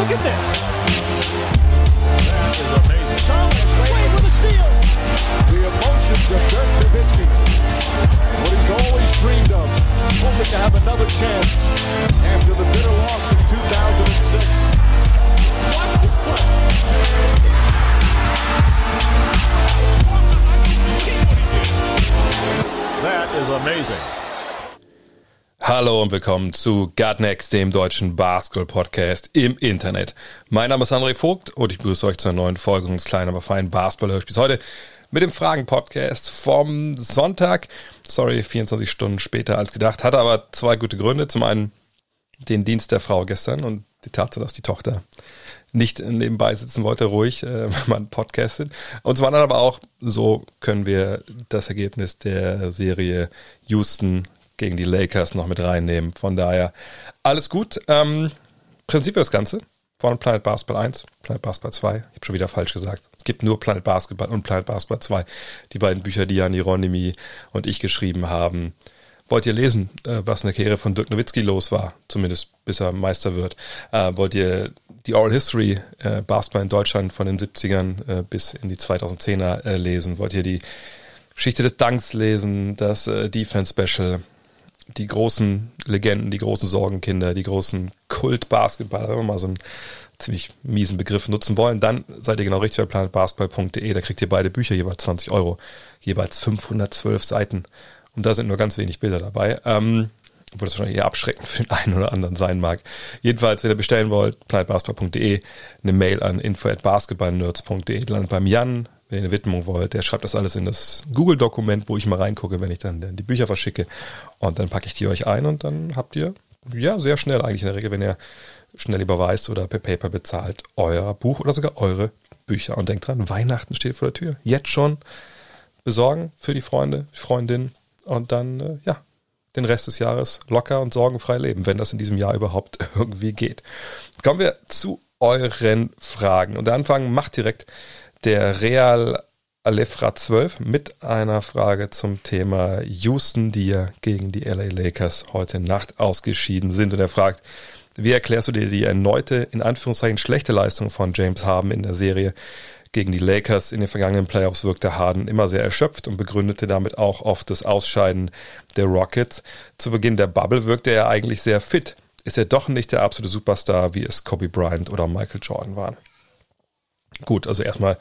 Look at this. That is amazing. Thomas Wade with a steal. The emotions of Dirk Nowitzki. What he's always dreamed of. Hoping to have another chance after the bitter loss in 2006. Watch this play. That is amazing. Hallo und willkommen zu Gut Next, dem deutschen Basketball-Podcast im Internet. Mein Name ist André Vogt und ich begrüße euch zur neuen Folge unseres kleinen, aber feinen Basketball-Hörspiels. Heute mit dem Fragen-Podcast vom Sonntag. Sorry, 24 Stunden später als gedacht. Hatte aber zwei gute Gründe. Zum einen den Dienst der Frau gestern und die Tatsache, dass die Tochter nicht nebenbei sitzen wollte, ruhig, äh, wenn man podcastet. Und zum anderen aber auch, so können wir das Ergebnis der Serie Houston gegen die Lakers noch mit reinnehmen. Von daher alles gut. Ähm, Prinzip für das Ganze von Planet Basketball 1, Planet Basketball 2. Ich habe schon wieder falsch gesagt. Es gibt nur Planet Basketball und Planet Basketball 2. Die beiden Bücher, die Jan Hieronymi und ich geschrieben haben. Wollt ihr lesen, äh, was in der Karriere von Dirk Nowitzki los war, zumindest bis er Meister wird? Äh, wollt ihr die Oral History äh, Basketball in Deutschland von den 70ern äh, bis in die 2010er äh, lesen? Wollt ihr die Geschichte des Danks lesen, das Defense Special, die großen Legenden, die großen Sorgenkinder, die großen Kult-Basketballer, wenn wir mal so einen ziemlich miesen Begriff nutzen wollen, dann seid ihr genau richtig bei planetbasketball.de. Da kriegt ihr beide Bücher jeweils 20 Euro, jeweils 512 Seiten. Und da sind nur ganz wenig Bilder dabei. Ähm, obwohl das wahrscheinlich eher abschreckend für den einen oder anderen sein mag. Jedenfalls, wenn ihr bestellen wollt, planetbasketball.de, eine Mail an info.basketballnerds.de, landet beim Jan, wenn ihr eine Widmung wollt, der schreibt das alles in das Google-Dokument, wo ich mal reingucke, wenn ich dann die Bücher verschicke. Und dann packe ich die euch ein und dann habt ihr, ja, sehr schnell eigentlich in der Regel, wenn ihr schnell überweist oder per Paper bezahlt, euer Buch oder sogar eure Bücher. Und denkt dran, Weihnachten steht vor der Tür. Jetzt schon besorgen für die Freunde, die Freundin und dann, äh, ja, den Rest des Jahres locker und sorgenfrei leben, wenn das in diesem Jahr überhaupt irgendwie geht. Kommen wir zu euren Fragen. Und der Anfang macht direkt der Real Alefra 12 mit einer Frage zum Thema Houston, die ja gegen die LA Lakers heute Nacht ausgeschieden sind. Und er fragt, wie erklärst du dir die erneute, in Anführungszeichen, schlechte Leistung von James Harden in der Serie? Gegen die Lakers in den vergangenen Playoffs wirkte Harden immer sehr erschöpft und begründete damit auch oft das Ausscheiden der Rockets. Zu Beginn der Bubble wirkte er eigentlich sehr fit. Ist er doch nicht der absolute Superstar, wie es Kobe Bryant oder Michael Jordan waren? Gut, also erstmal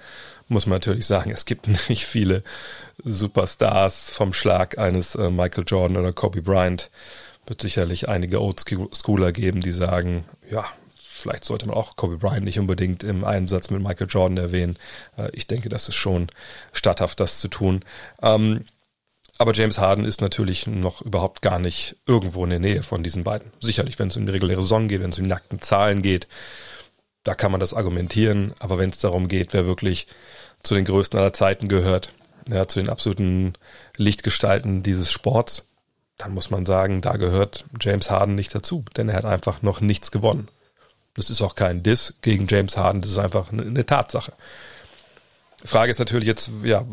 muss man natürlich sagen, es gibt nicht viele Superstars vom Schlag eines äh, Michael Jordan oder Kobe Bryant. Wird sicherlich einige Old-Schooler geben, die sagen, ja, vielleicht sollte man auch Kobe Bryant nicht unbedingt im Einsatz mit Michael Jordan erwähnen. Äh, ich denke, das ist schon statthaft, das zu tun. Ähm, aber James Harden ist natürlich noch überhaupt gar nicht irgendwo in der Nähe von diesen beiden. Sicherlich, wenn es um die reguläre Saison geht, wenn es um die nackten Zahlen geht, da kann man das argumentieren. Aber wenn es darum geht, wer wirklich zu den größten aller Zeiten gehört, ja, zu den absoluten Lichtgestalten dieses Sports, dann muss man sagen, da gehört James Harden nicht dazu, denn er hat einfach noch nichts gewonnen. Das ist auch kein Diss gegen James Harden, das ist einfach eine Tatsache. Frage ist natürlich jetzt, ja,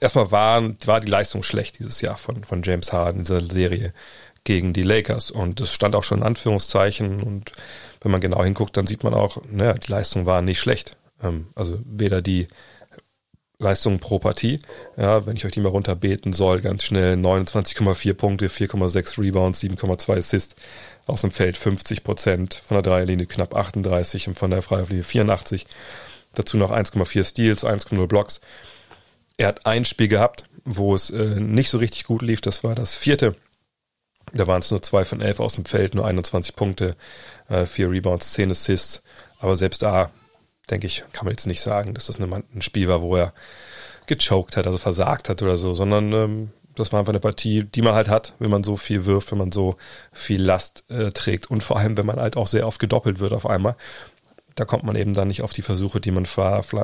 erstmal war, war die Leistung schlecht dieses Jahr von, von James Harden in dieser Serie gegen die Lakers. Und das stand auch schon in Anführungszeichen. Und wenn man genau hinguckt, dann sieht man auch, naja, die Leistung war nicht schlecht. Ähm, also weder die Leistung pro Partie, ja, wenn ich euch die mal runterbeten soll, ganz schnell 29,4 Punkte, 4,6 Rebounds, 7,2 Assists aus dem Feld 50 Prozent, von der Dreierlinie knapp 38 und von der Freiwurflinie 84. Dazu noch 1,4 Steals, 1,0 Blocks. Er hat ein Spiel gehabt, wo es äh, nicht so richtig gut lief. Das war das vierte. Da waren es nur zwei von elf aus dem Feld, nur 21 Punkte, äh, Rebounds, 10 Assists. Aber selbst da, denke ich, kann man jetzt nicht sagen, dass das ein Spiel war, wo er gechoked hat, also versagt hat oder so, sondern ähm, das war einfach eine Partie, die man halt hat, wenn man so viel wirft, wenn man so viel Last äh, trägt und vor allem, wenn man halt auch sehr oft gedoppelt wird auf einmal. Da kommt man eben dann nicht auf die Versuche, die man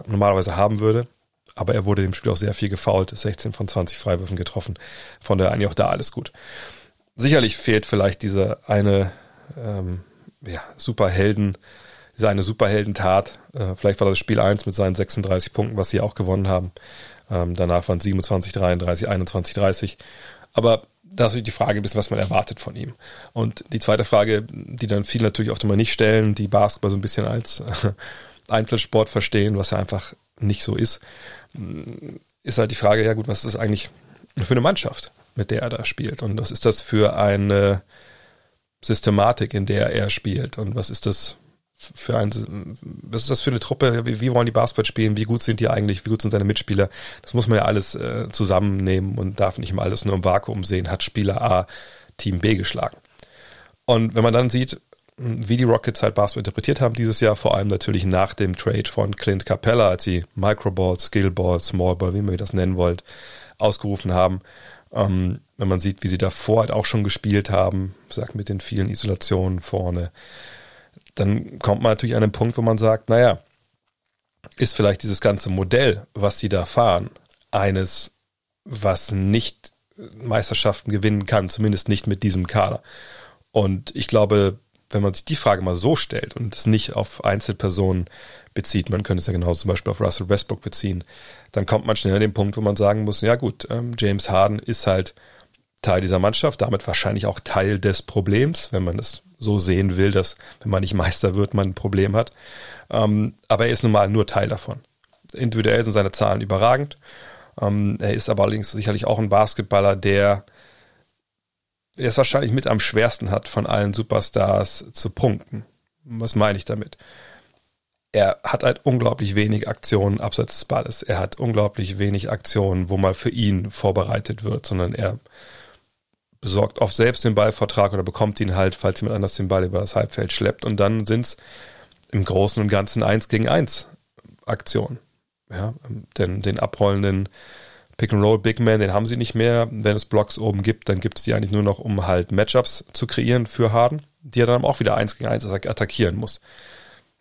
normalerweise haben würde. Aber er wurde dem Spiel auch sehr viel gefault, 16 von 20 Freiwürfen getroffen. Von daher eigentlich auch da alles gut. Sicherlich fehlt vielleicht diese eine ähm, ja, Superhelden, diese eine Superheldentat. Äh, vielleicht war das Spiel 1 mit seinen 36 Punkten, was sie auch gewonnen haben. Ähm, danach waren es 27, 33, 21, 30. Aber das ist die Frage, was man erwartet von ihm. Und die zweite Frage, die dann viele natürlich oft immer nicht stellen, die Basketball so ein bisschen als Einzelsport verstehen, was ja einfach nicht so ist, ist halt die Frage, ja gut, was ist das eigentlich für eine Mannschaft, mit der er da spielt? Und was ist das für eine Systematik, in der er spielt? Und was ist das für ein, was ist das für eine Truppe? Wie, wie, wollen die Basketball spielen? Wie gut sind die eigentlich? Wie gut sind seine Mitspieler? Das muss man ja alles äh, zusammennehmen und darf nicht immer alles nur im Vakuum sehen. Hat Spieler A Team B geschlagen? Und wenn man dann sieht, wie die Rockets halt Basketball interpretiert haben dieses Jahr, vor allem natürlich nach dem Trade von Clint Capella, als sie Microball, Skillball, Smallball, wie man das nennen wollt, ausgerufen haben. Ähm, wenn man sieht, wie sie davor halt auch schon gespielt haben, sagt mit den vielen Isolationen vorne, dann kommt man natürlich an den Punkt, wo man sagt, naja, ist vielleicht dieses ganze Modell, was sie da fahren, eines, was nicht Meisterschaften gewinnen kann, zumindest nicht mit diesem Kader. Und ich glaube, wenn man sich die Frage mal so stellt und es nicht auf Einzelpersonen bezieht, man könnte es ja genauso zum Beispiel auf Russell Westbrook beziehen, dann kommt man schnell an den Punkt, wo man sagen muss, ja gut, ähm, James Harden ist halt Teil dieser Mannschaft, damit wahrscheinlich auch Teil des Problems, wenn man es so sehen will, dass wenn man nicht Meister wird, man ein Problem hat. Ähm, aber er ist nun mal nur Teil davon. Individuell sind seine Zahlen überragend. Ähm, er ist aber allerdings sicherlich auch ein Basketballer, der es wahrscheinlich mit am schwersten hat, von allen Superstars zu punkten. Was meine ich damit? Er hat halt unglaublich wenig Aktionen abseits des Balles. Er hat unglaublich wenig Aktionen, wo mal für ihn vorbereitet wird, sondern er besorgt oft selbst den Ballvertrag oder bekommt ihn halt, falls jemand anders den Ball über das Halbfeld schleppt. Und dann sind es im Großen und Ganzen eins gegen eins Aktionen. Ja, denn den abrollenden Pick-and-Roll Big Man, den haben sie nicht mehr. Wenn es Blocks oben gibt, dann gibt es die eigentlich nur noch, um halt Matchups zu kreieren für Harden, die er dann auch wieder eins gegen eins attackieren muss.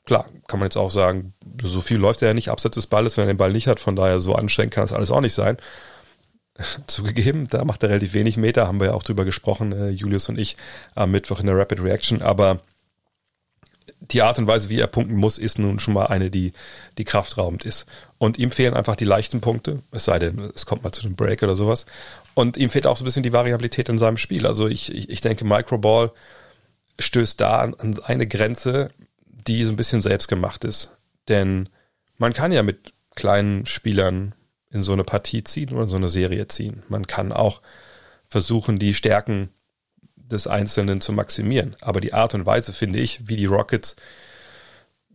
Klar, kann man jetzt auch sagen, so viel läuft er ja nicht abseits des Balles, wenn er den Ball nicht hat. Von daher so anstrengend kann das alles auch nicht sein. Zugegeben, da macht er relativ wenig Meter, haben wir ja auch drüber gesprochen, äh, Julius und ich, am Mittwoch in der Rapid Reaction. Aber die Art und Weise, wie er punkten muss, ist nun schon mal eine, die, die kraftraubend ist. Und ihm fehlen einfach die leichten Punkte, es sei denn, es kommt mal zu einem Break oder sowas. Und ihm fehlt auch so ein bisschen die Variabilität in seinem Spiel. Also ich, ich, ich denke, Microball stößt da an, an eine Grenze, die so ein bisschen selbst gemacht ist. Denn man kann ja mit kleinen Spielern in so eine Partie ziehen oder in so eine Serie ziehen. Man kann auch versuchen, die Stärken des Einzelnen zu maximieren. Aber die Art und Weise, finde ich, wie die Rockets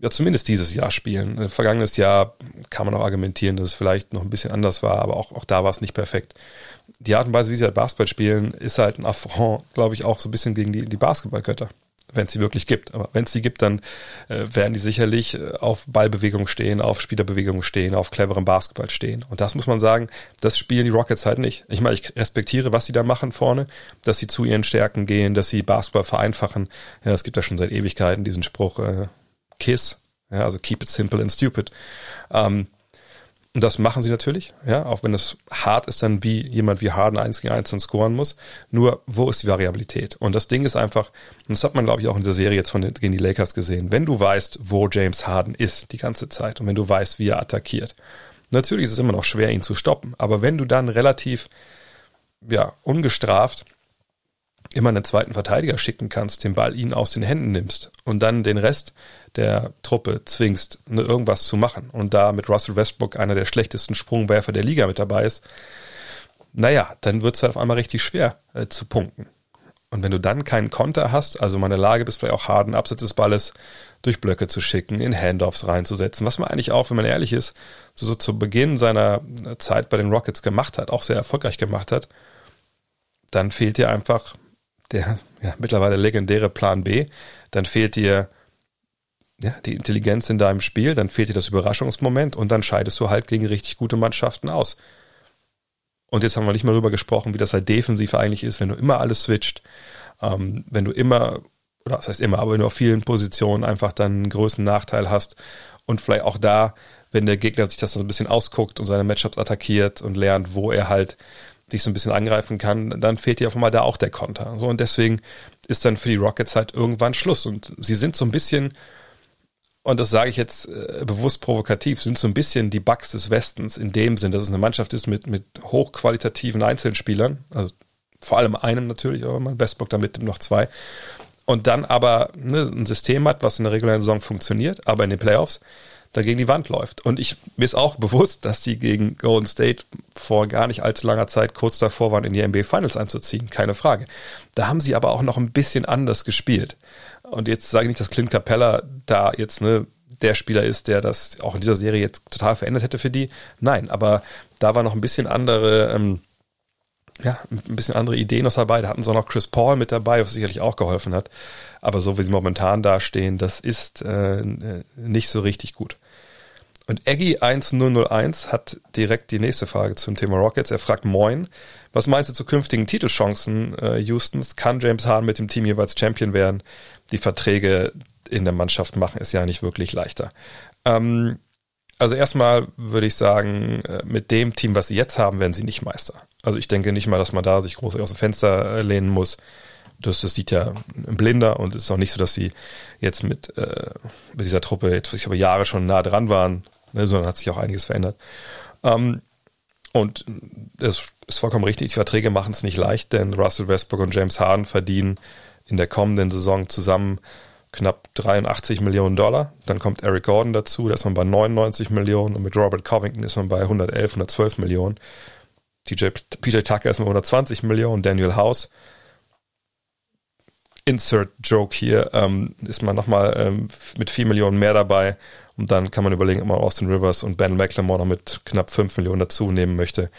ja zumindest dieses Jahr spielen. Äh, vergangenes Jahr kann man auch argumentieren, dass es vielleicht noch ein bisschen anders war, aber auch, auch da war es nicht perfekt. Die Art und Weise, wie sie halt Basketball spielen, ist halt ein Affront, glaube ich, auch so ein bisschen gegen die, die Basketballgötter wenn es sie wirklich gibt. Aber wenn es sie gibt, dann äh, werden die sicherlich äh, auf Ballbewegung stehen, auf Spielerbewegung stehen, auf cleverem Basketball stehen. Und das muss man sagen, das spielen die Rockets halt nicht. Ich meine, ich respektiere, was sie da machen vorne, dass sie zu ihren Stärken gehen, dass sie Basketball vereinfachen. Ja, es gibt ja schon seit Ewigkeiten diesen Spruch äh, KISS, ja, also keep it simple and stupid. Ähm, und das machen sie natürlich, ja, auch wenn es hart ist, dann wie jemand wie Harden eins gegen eins dann scoren muss. Nur, wo ist die Variabilität? Und das Ding ist einfach, und das hat man, glaube ich, auch in der Serie jetzt von den, gegen die Lakers gesehen, wenn du weißt, wo James Harden ist die ganze Zeit und wenn du weißt, wie er attackiert, natürlich ist es immer noch schwer, ihn zu stoppen, aber wenn du dann relativ, ja, ungestraft immer einen zweiten Verteidiger schicken kannst, den Ball ihn aus den Händen nimmst und dann den Rest der Truppe zwingst, ne, irgendwas zu machen und da mit Russell Westbrook einer der schlechtesten Sprungwerfer der Liga mit dabei ist, naja, dann wird es halt auf einmal richtig schwer äh, zu punkten. Und wenn du dann keinen Konter hast, also mal in der Lage bist, vielleicht auch harten Absatz des Balles durch Blöcke zu schicken, in Handoffs reinzusetzen, was man eigentlich auch, wenn man ehrlich ist, so, so zu Beginn seiner Zeit bei den Rockets gemacht hat, auch sehr erfolgreich gemacht hat, dann fehlt dir einfach der ja, mittlerweile legendäre Plan B, dann fehlt dir ja, die Intelligenz in deinem Spiel, dann fehlt dir das Überraschungsmoment und dann scheidest du halt gegen richtig gute Mannschaften aus. Und jetzt haben wir nicht mal darüber gesprochen, wie das halt defensiv eigentlich ist, wenn du immer alles switcht, ähm, wenn du immer, oder das heißt immer, aber wenn du auf vielen Positionen einfach dann einen größeren Nachteil hast und vielleicht auch da, wenn der Gegner sich das so ein bisschen ausguckt und seine Matchups attackiert und lernt, wo er halt dich so ein bisschen angreifen kann, dann fehlt dir auf einmal da auch der Konter. So, und deswegen ist dann für die Rockets halt irgendwann Schluss. Und sie sind so ein bisschen, und das sage ich jetzt äh, bewusst provokativ, sind so ein bisschen die Bugs des Westens in dem Sinn, dass es eine Mannschaft ist mit, mit hochqualitativen Einzelspielern, also vor allem einem natürlich, aber man Westbrook damit noch zwei. Und dann aber ne, ein System hat, was in der regulären Saison funktioniert, aber in den Playoffs da gegen die Wand läuft. Und ich mir ist auch bewusst, dass die gegen Golden State vor gar nicht allzu langer Zeit kurz davor waren, in die NBA Finals einzuziehen. Keine Frage. Da haben sie aber auch noch ein bisschen anders gespielt. Und jetzt sage ich nicht, dass Clint Capella da jetzt ne, der Spieler ist, der das auch in dieser Serie jetzt total verändert hätte für die. Nein, aber da war noch ein bisschen andere, ähm, ja, ein bisschen andere Ideen noch dabei. Da hatten sie auch noch Chris Paul mit dabei, was sicherlich auch geholfen hat. Aber so wie sie momentan dastehen, das ist äh, nicht so richtig gut. Und Eggy 1001 hat direkt die nächste Frage zum Thema Rockets. Er fragt Moin, was meinst du zu künftigen Titelchancen äh, Houstons? Kann James Harden mit dem Team jeweils Champion werden? Die Verträge in der Mannschaft machen es ja nicht wirklich leichter. Ähm, also erstmal würde ich sagen, äh, mit dem Team, was sie jetzt haben, werden sie nicht Meister. Also ich denke nicht mal, dass man da sich groß aus dem Fenster äh, lehnen muss. Das, das sieht ja ein Blinder und es ist auch nicht so, dass sie jetzt mit, äh, mit dieser Truppe jetzt ich glaube, Jahre schon nah dran waren, ne, sondern hat sich auch einiges verändert. Ähm, und es ist vollkommen richtig, die Verträge machen es nicht leicht, denn Russell Westbrook und James Harden verdienen in der kommenden Saison zusammen knapp 83 Millionen Dollar. Dann kommt Eric Gordon dazu, da ist man bei 99 Millionen und mit Robert Covington ist man bei 111, 112 Millionen. TJ, PJ Tucker ist mit 120 Millionen, Daniel House. Insert Joke hier, ähm, ist man nochmal ähm, mit 4 Millionen mehr dabei. Und dann kann man überlegen, ob man Austin Rivers und Ben McLemore noch mit knapp 5 Millionen dazu nehmen möchte.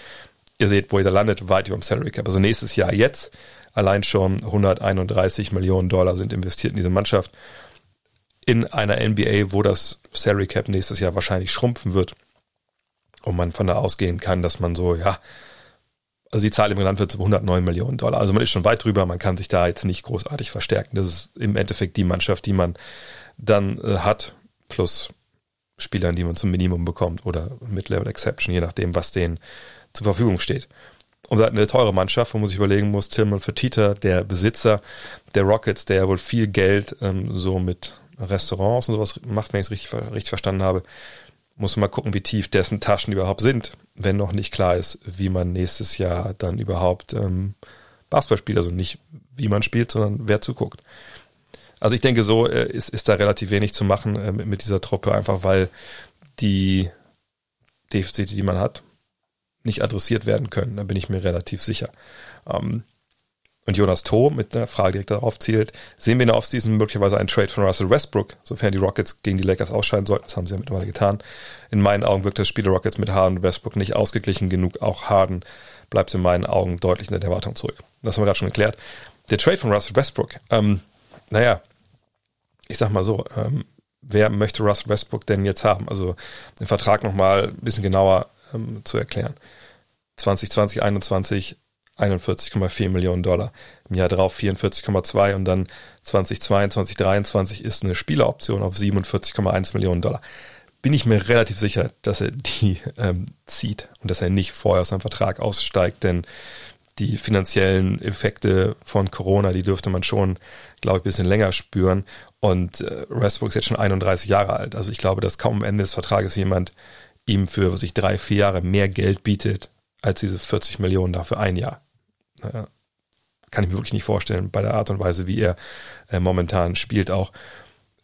Ihr seht, wo ihr da landet, weit über dem Salary Cap. Also nächstes Jahr jetzt Allein schon 131 Millionen Dollar sind investiert in diese Mannschaft. In einer NBA, wo das Salary Cap nächstes Jahr wahrscheinlich schrumpfen wird. Und man von da ausgehen kann, dass man so, ja, also die Zahl im genannt wird 109 Millionen Dollar. Also man ist schon weit drüber, man kann sich da jetzt nicht großartig verstärken. Das ist im Endeffekt die Mannschaft, die man dann äh, hat, plus Spielern, die man zum Minimum bekommt oder Mid-Level Exception, je nachdem, was denen zur Verfügung steht. Und hatten eine teure Mannschaft, wo man sich überlegen muss, Tillman Fertitta, der Besitzer der Rockets, der ja wohl viel Geld ähm, so mit Restaurants und sowas macht, wenn ich es richtig, richtig verstanden habe, muss man mal gucken, wie tief dessen Taschen überhaupt sind, wenn noch nicht klar ist, wie man nächstes Jahr dann überhaupt ähm, Basketball spielt. Also nicht, wie man spielt, sondern wer zuguckt. Also ich denke, so äh, ist, ist da relativ wenig zu machen äh, mit, mit dieser Truppe, einfach weil die Defizite, die man hat, nicht adressiert werden können. Da bin ich mir relativ sicher. Ähm, und Jonas Toh mit einer Frage direkt darauf zielt, sehen wir in der Offseason möglicherweise einen Trade von Russell Westbrook, sofern die Rockets gegen die Lakers ausscheiden sollten. Das haben sie ja mittlerweile getan. In meinen Augen wirkt das Spiel der Rockets mit Harden und Westbrook nicht ausgeglichen genug. Auch Harden bleibt in meinen Augen deutlich in der Erwartung zurück. Das haben wir gerade schon geklärt. Der Trade von Russell Westbrook, ähm, naja, ich sag mal so, ähm, wer möchte Russell Westbrook denn jetzt haben? Also den Vertrag nochmal ein bisschen genauer ähm, zu erklären. 2020, 21 41,4 Millionen Dollar. Im Jahr drauf 44,2 und dann 2022, 2023 ist eine Spieleroption auf 47,1 Millionen Dollar. Bin ich mir relativ sicher, dass er die ähm, zieht und dass er nicht vorher aus seinem Vertrag aussteigt, denn die finanziellen Effekte von Corona, die dürfte man schon, glaube ich, ein bisschen länger spüren. Und äh, Westbrook ist jetzt schon 31 Jahre alt. Also ich glaube, dass kaum am Ende des Vertrages jemand ihm für sich drei, vier Jahre mehr Geld bietet, als diese 40 Millionen da für ein Jahr. Naja, kann ich mir wirklich nicht vorstellen, bei der Art und Weise, wie er äh, momentan spielt auch.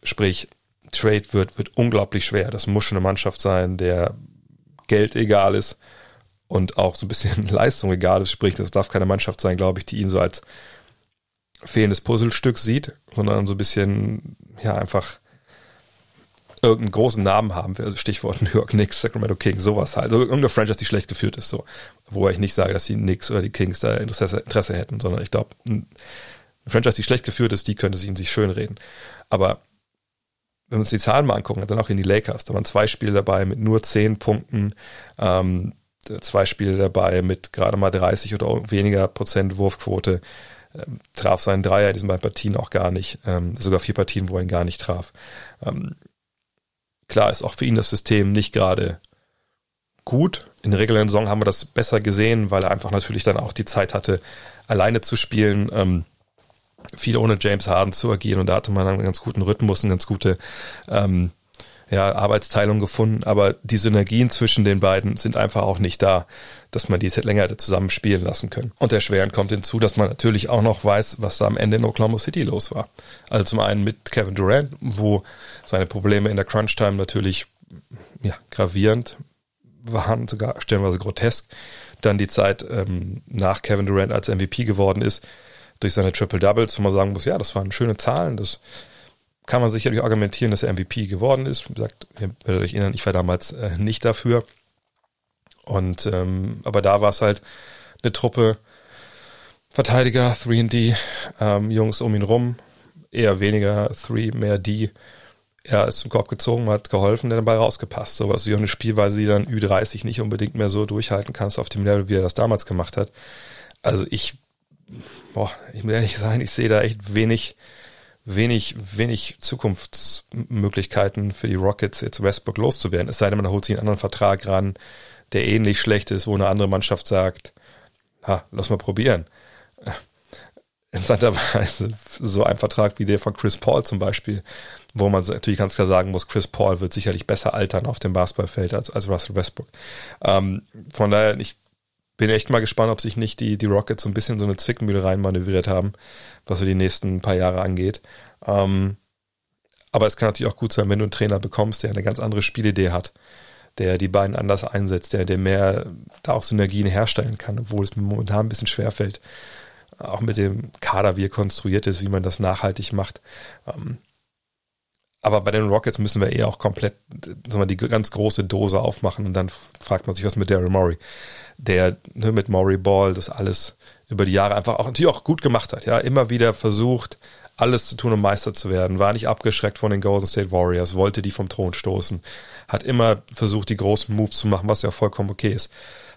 Sprich, Trade wird, wird unglaublich schwer. Das muss schon eine Mannschaft sein, der Geld egal ist und auch so ein bisschen Leistung egal ist. Sprich, das darf keine Mannschaft sein, glaube ich, die ihn so als fehlendes Puzzlestück sieht, sondern so ein bisschen, ja, einfach irgendeinen großen Namen haben will, also Stichwort New York Knicks, Sacramento Kings, sowas halt. Also irgendeine Franchise, die schlecht geführt ist, so. Wo ich nicht sage, dass die Knicks oder die Kings da Interesse, Interesse hätten, sondern ich glaube, eine Franchise, die schlecht geführt ist, die könnte sich in sich schön reden. Aber wenn wir uns die Zahlen mal angucken, dann auch in die Lakers, da waren zwei Spiele dabei mit nur zehn Punkten, ähm, zwei Spiele dabei mit gerade mal 30 oder weniger Prozent Wurfquote, ähm, traf seinen Dreier in diesen beiden Partien auch gar nicht, ähm, sogar vier Partien, wo er ihn gar nicht traf. Ähm, Klar ist auch für ihn das System nicht gerade gut. In der regulären Saison haben wir das besser gesehen, weil er einfach natürlich dann auch die Zeit hatte, alleine zu spielen, ähm, viel ohne James Harden zu agieren und da hatte man einen ganz guten Rhythmus, eine ganz gute ähm, ja, Arbeitsteilung gefunden, aber die Synergien zwischen den beiden sind einfach auch nicht da, dass man die jetzt länger zusammen spielen lassen können. Und erschwerend kommt hinzu, dass man natürlich auch noch weiß, was da am Ende in Oklahoma City los war. Also zum einen mit Kevin Durant, wo seine Probleme in der Crunch-Time natürlich ja, gravierend waren, sogar stellenweise grotesk. Dann die Zeit ähm, nach Kevin Durant als MVP geworden ist, durch seine Triple Doubles, wo man sagen muss, ja, das waren schöne Zahlen, das kann man sicherlich argumentieren, dass er MVP geworden ist. Wie gesagt, ihr werdet euch erinnern, ich war damals äh, nicht dafür. Und ähm, aber da war es halt eine Truppe Verteidiger, 3D, ähm, Jungs um ihn rum, eher weniger 3, mehr D. Er ist zum Korb gezogen, hat geholfen, der dabei rausgepasst. So was wie auch eine Spielweise, die dann Ü30 nicht unbedingt mehr so durchhalten kannst auf dem Level, wie er das damals gemacht hat. Also ich, boah, ich will ehrlich sein, ich sehe da echt wenig, wenig, wenig Zukunftsmöglichkeiten für die Rockets, jetzt Westbrook loszuwerden. Es sei denn, man holt sich einen anderen Vertrag ran, der ähnlich schlecht ist, wo eine andere Mannschaft sagt, ha, lass mal probieren. Interessanterweise so ein Vertrag wie der von Chris Paul zum Beispiel, wo man natürlich ganz klar sagen muss, Chris Paul wird sicherlich besser altern auf dem Basketballfeld als, als Russell Westbrook. Ähm, von daher, ich bin echt mal gespannt, ob sich nicht die, die Rockets so ein bisschen so eine Zwickmühle reinmanövriert haben, was so die nächsten paar Jahre angeht. Ähm, aber es kann natürlich auch gut sein, wenn du einen Trainer bekommst, der eine ganz andere Spielidee hat, der die beiden anders einsetzt, der, der mehr da auch Synergien herstellen kann, obwohl es mir momentan ein bisschen schwerfällt. Auch mit dem Kader, wie er konstruiert ist, wie man das nachhaltig macht. Ähm, aber bei den Rockets müssen wir eher auch komplett sagen wir, die ganz große Dose aufmachen und dann fragt man sich, was mit Daryl Murray, der ne, mit Murray Ball das alles über die Jahre einfach auch natürlich auch gut gemacht hat. Ja, immer wieder versucht, alles zu tun, um Meister zu werden, war nicht abgeschreckt von den Golden State Warriors, wollte die vom Thron stoßen, hat immer versucht, die großen Moves zu machen, was ja vollkommen okay ist.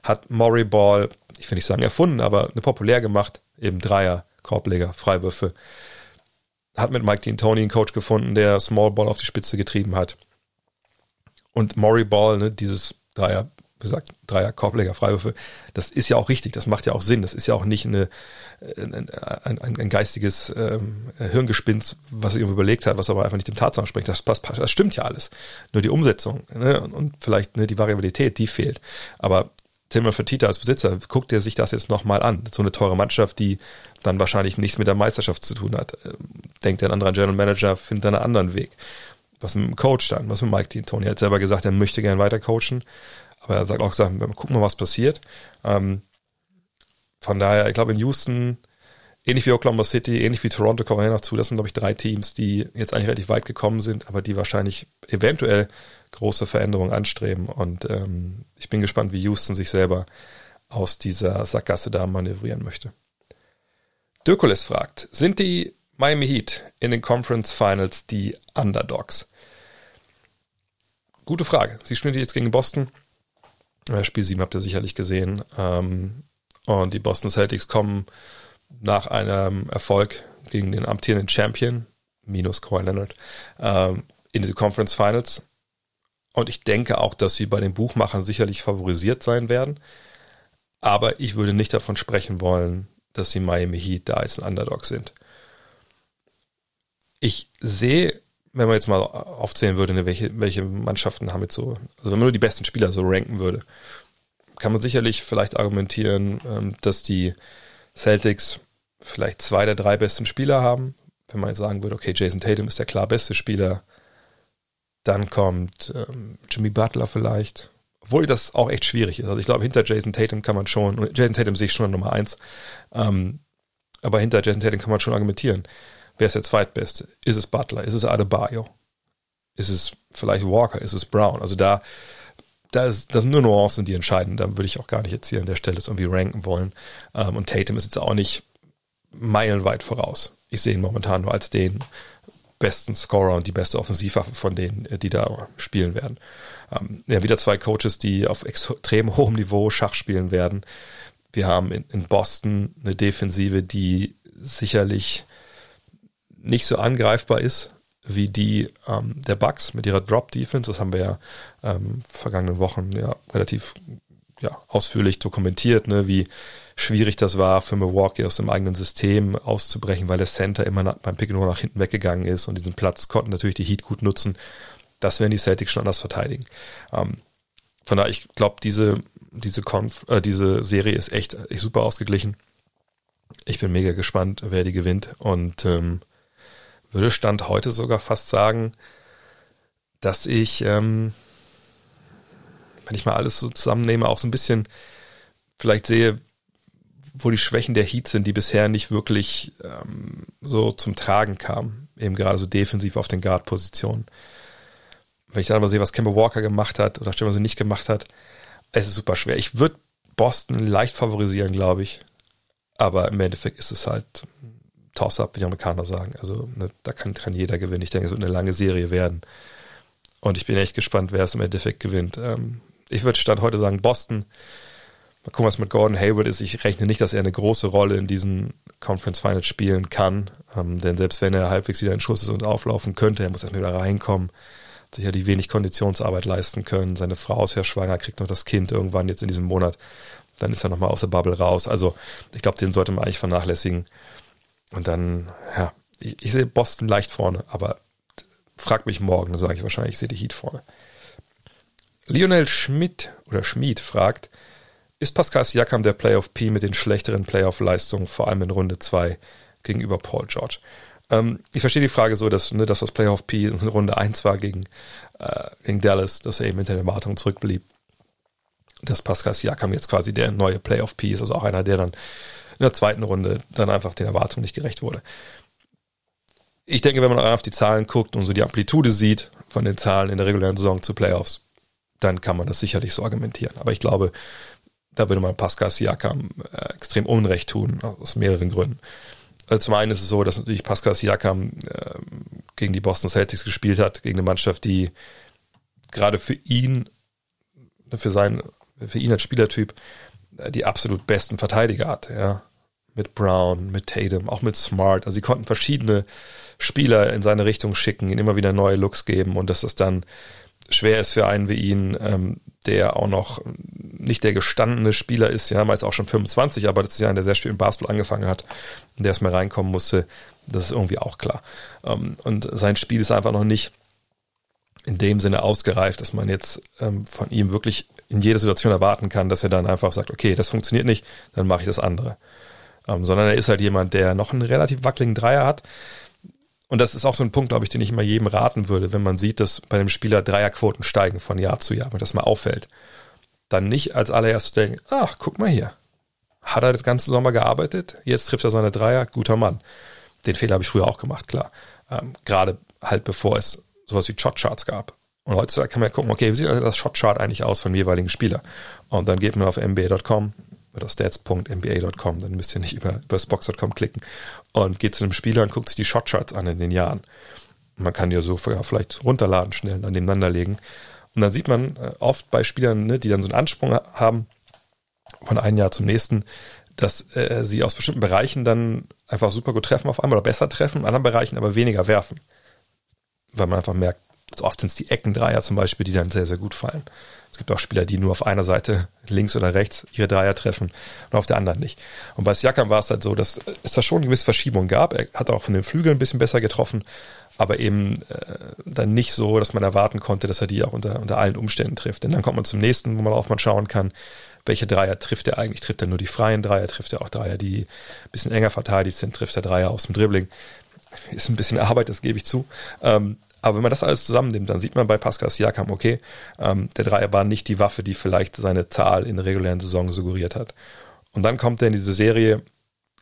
Hat Murray Ball, ich will nicht sagen erfunden, aber eine populär gemacht, eben Dreier, Korbleger, Freiwürfe. Hat mit Mike Dean Tony einen Coach gefunden, der Small Ball auf die Spitze getrieben hat. Und Murray Ball, ne, dieses Dreier, gesagt, Dreier, Korbleger, Freiwürfe, das ist ja auch richtig, das macht ja auch Sinn. Das ist ja auch nicht eine, ein, ein, ein geistiges ähm, Hirngespinst, was er irgendwie überlegt hat, was aber einfach nicht dem Tatsachen spricht. Das, passt, das stimmt ja alles. Nur die Umsetzung ne, und, und vielleicht ne, die Variabilität, die fehlt. Aber Timmer Fertitta als Besitzer, guckt er sich das jetzt nochmal an. So eine teure Mannschaft, die dann wahrscheinlich nichts mit der Meisterschaft zu tun hat. Ähm, denkt ein anderer General Manager, findet einen anderen Weg. Was mit dem Coach dann, was mit Mike Dean Tony hat selber gesagt, er möchte gerne weiter coachen. Aber er sagt auch gesagt, gucken wir, was passiert. Ähm, von daher, ich glaube, in Houston, ähnlich wie Oklahoma City, ähnlich wie Toronto, kommen wir noch zu. Das sind, glaube ich, drei Teams, die jetzt eigentlich relativ weit gekommen sind, aber die wahrscheinlich eventuell große Veränderungen anstreben. Und ähm, ich bin gespannt, wie Houston sich selber aus dieser Sackgasse da manövrieren möchte. Dirkulis fragt, sind die Miami Heat in den Conference Finals die Underdogs? Gute Frage. Sie spielen jetzt gegen Boston. Spiel 7 habt ihr sicherlich gesehen. Ähm, und die Boston Celtics kommen nach einem Erfolg gegen den amtierenden Champion, minus Kawhi Leonard, ähm, in die Conference Finals. Und ich denke auch, dass sie bei den Buchmachern sicherlich favorisiert sein werden. Aber ich würde nicht davon sprechen wollen, dass die Miami Heat da als ein Underdog sind. Ich sehe, wenn man jetzt mal aufzählen würde, ne, welche, welche Mannschaften haben jetzt so, also wenn man nur die besten Spieler so ranken würde, kann man sicherlich vielleicht argumentieren, ähm, dass die Celtics vielleicht zwei der drei besten Spieler haben. Wenn man jetzt sagen würde, okay, Jason Tatum ist der klar beste Spieler, dann kommt ähm, Jimmy Butler vielleicht. Obwohl das auch echt schwierig ist. Also ich glaube, hinter Jason Tatum kann man schon, Jason Tatum sehe ich schon an Nummer eins, ähm, aber hinter Jason Tatum kann man schon argumentieren. Wer ist der Zweitbeste? Ist es Butler? Ist es Adebayo? Ist es vielleicht Walker? Ist es Brown? Also da, da ist, das sind nur Nuancen, die entscheiden. Da würde ich auch gar nicht jetzt hier an der Stelle jetzt irgendwie ranken wollen. Ähm, und Tatum ist jetzt auch nicht meilenweit voraus. Ich sehe ihn momentan nur als den besten Scorer und die beste Offensivwaffe von denen, äh, die da spielen werden. Ähm, ja, wieder zwei Coaches, die auf extrem hohem Niveau Schach spielen werden. Wir haben in Boston eine Defensive, die sicherlich nicht so angreifbar ist wie die ähm, der Bucks mit ihrer Drop Defense. Das haben wir ja ähm, vergangenen Wochen ja relativ ja, ausführlich dokumentiert, ne, wie schwierig das war für Milwaukee aus dem eigenen System auszubrechen, weil der Center immer nach, beim Pick and Roll nach hinten weggegangen ist und diesen Platz konnten natürlich die Heat gut nutzen. das werden die Celtics schon anders verteidigen. Ähm, von daher, ich glaube, diese, diese, Konf äh, diese Serie ist echt, echt super ausgeglichen. Ich bin mega gespannt, wer die gewinnt und ähm, würde Stand heute sogar fast sagen, dass ich, ähm, wenn ich mal alles so zusammennehme, auch so ein bisschen vielleicht sehe, wo die Schwächen der Heat sind, die bisher nicht wirklich ähm, so zum Tragen kamen. Eben gerade so defensiv auf den Guard-Positionen. Wenn ich dann aber sehe, was Kemba Walker gemacht hat oder was sie nicht gemacht hat, es ist super schwer. Ich würde Boston leicht favorisieren, glaube ich. Aber im Endeffekt ist es halt Toss-up, wie die Amerikaner sagen. Also ne, da kann, kann jeder gewinnen. Ich denke, es wird eine lange Serie werden. Und ich bin echt gespannt, wer es im Endeffekt gewinnt. Ähm, ich würde Stand heute sagen Boston. Mal gucken, was mit Gordon Hayward ist. Ich rechne nicht, dass er eine große Rolle in diesen Conference Finals spielen kann. Ähm, denn selbst wenn er halbwegs wieder in Schuss ist und auflaufen könnte, er muss erstmal wieder reinkommen. Sicher die wenig Konditionsarbeit leisten können. Seine Frau ist ja schwanger, kriegt noch das Kind irgendwann jetzt in diesem Monat. Dann ist er nochmal aus der Bubble raus. Also ich glaube, den sollte man eigentlich vernachlässigen. Und dann, ja, ich, ich sehe Boston leicht vorne, aber frag mich morgen, dann sage ich wahrscheinlich, ich sehe die Heat vorne. Lionel Schmidt oder Schmid fragt, ist Pascal Siakam der Playoff P mit den schlechteren Playoff-Leistungen, vor allem in Runde 2 gegenüber Paul George? Ähm, ich verstehe die Frage so, dass ne, das, das Playoff P in Runde 1 war gegen, äh, gegen Dallas, dass er eben hinter der Erwartung zurückblieb. Dass Pascal Siakam jetzt quasi der neue Playoff P ist, also auch einer, der dann in der zweiten Runde dann einfach den Erwartungen nicht gerecht wurde. Ich denke, wenn man auf die Zahlen guckt und so die Amplitude sieht von den Zahlen in der regulären Saison zu Playoffs, dann kann man das sicherlich so argumentieren. Aber ich glaube, da würde man Pascal Siakam äh, extrem Unrecht tun, aus mehreren Gründen. Also zum einen ist es so, dass natürlich Pascal Siakam äh, gegen die Boston Celtics gespielt hat, gegen eine Mannschaft, die gerade für ihn, für sein, für ihn als Spielertyp äh, die absolut besten Verteidiger hat, ja. Mit Brown, mit Tatum, auch mit Smart. Also sie konnten verschiedene Spieler in seine Richtung schicken, ihnen immer wieder neue Looks geben und dass es dann schwer ist für einen wie ihn, ähm, der auch noch nicht der gestandene Spieler ist, ja, meist auch schon 25, aber das ist ja einer, der sehr spät im Basketball angefangen hat und der erstmal reinkommen musste, das ist irgendwie auch klar. Ähm, und sein Spiel ist einfach noch nicht in dem Sinne ausgereift, dass man jetzt ähm, von ihm wirklich in jeder Situation erwarten kann, dass er dann einfach sagt, okay, das funktioniert nicht, dann mache ich das andere. Ähm, sondern er ist halt jemand, der noch einen relativ wackeligen Dreier hat. Und das ist auch so ein Punkt, glaube ich, den ich immer jedem raten würde, wenn man sieht, dass bei dem Spieler Dreierquoten steigen von Jahr zu Jahr, wenn das mal auffällt. Dann nicht als allererstes denken, ach, guck mal hier. Hat er das ganze Sommer gearbeitet? Jetzt trifft er seine Dreier, guter Mann. Den Fehler habe ich früher auch gemacht, klar. Ähm, gerade halt bevor es sowas wie Shotcharts gab. Und heutzutage kann man ja gucken, okay, wie sieht das Shotchart eigentlich aus von jeweiligen Spieler? Und dann geht man auf NBA.com oder stats.nba.com, dann müsst ihr nicht über, über Spox.com klicken und geht zu einem Spieler und guckt sich die Shotcharts an in den Jahren. Man kann ja so vielleicht runterladen, schnell nebeneinander legen. Und dann sieht man äh, oft bei Spielern, ne, die dann so einen Ansprung haben von einem Jahr zum nächsten, dass äh, sie aus bestimmten Bereichen dann einfach super gut treffen auf einmal oder besser treffen, in anderen Bereichen aber weniger werfen weil man einfach merkt, oft sind es die Eckendreier zum Beispiel, die dann sehr, sehr gut fallen. Es gibt auch Spieler, die nur auf einer Seite links oder rechts ihre Dreier treffen und auf der anderen nicht. Und bei Siakam war es halt so, dass es da schon eine gewisse Verschiebung gab. Er hat auch von den Flügeln ein bisschen besser getroffen, aber eben äh, dann nicht so, dass man erwarten konnte, dass er die auch unter, unter allen Umständen trifft. Denn dann kommt man zum nächsten, wo man auf mal schauen kann, welche Dreier trifft er eigentlich? Trifft er nur die freien Dreier? Trifft er auch Dreier, die ein bisschen enger verteidigt sind? Trifft er Dreier aus dem Dribbling? Ist ein bisschen Arbeit, das gebe ich zu. Ähm, aber wenn man das alles zusammennimmt, dann sieht man bei Pascal Siakam, okay, ähm, der Dreier war nicht die Waffe, die vielleicht seine Zahl in der regulären Saison suggeriert hat. Und dann kommt er in diese Serie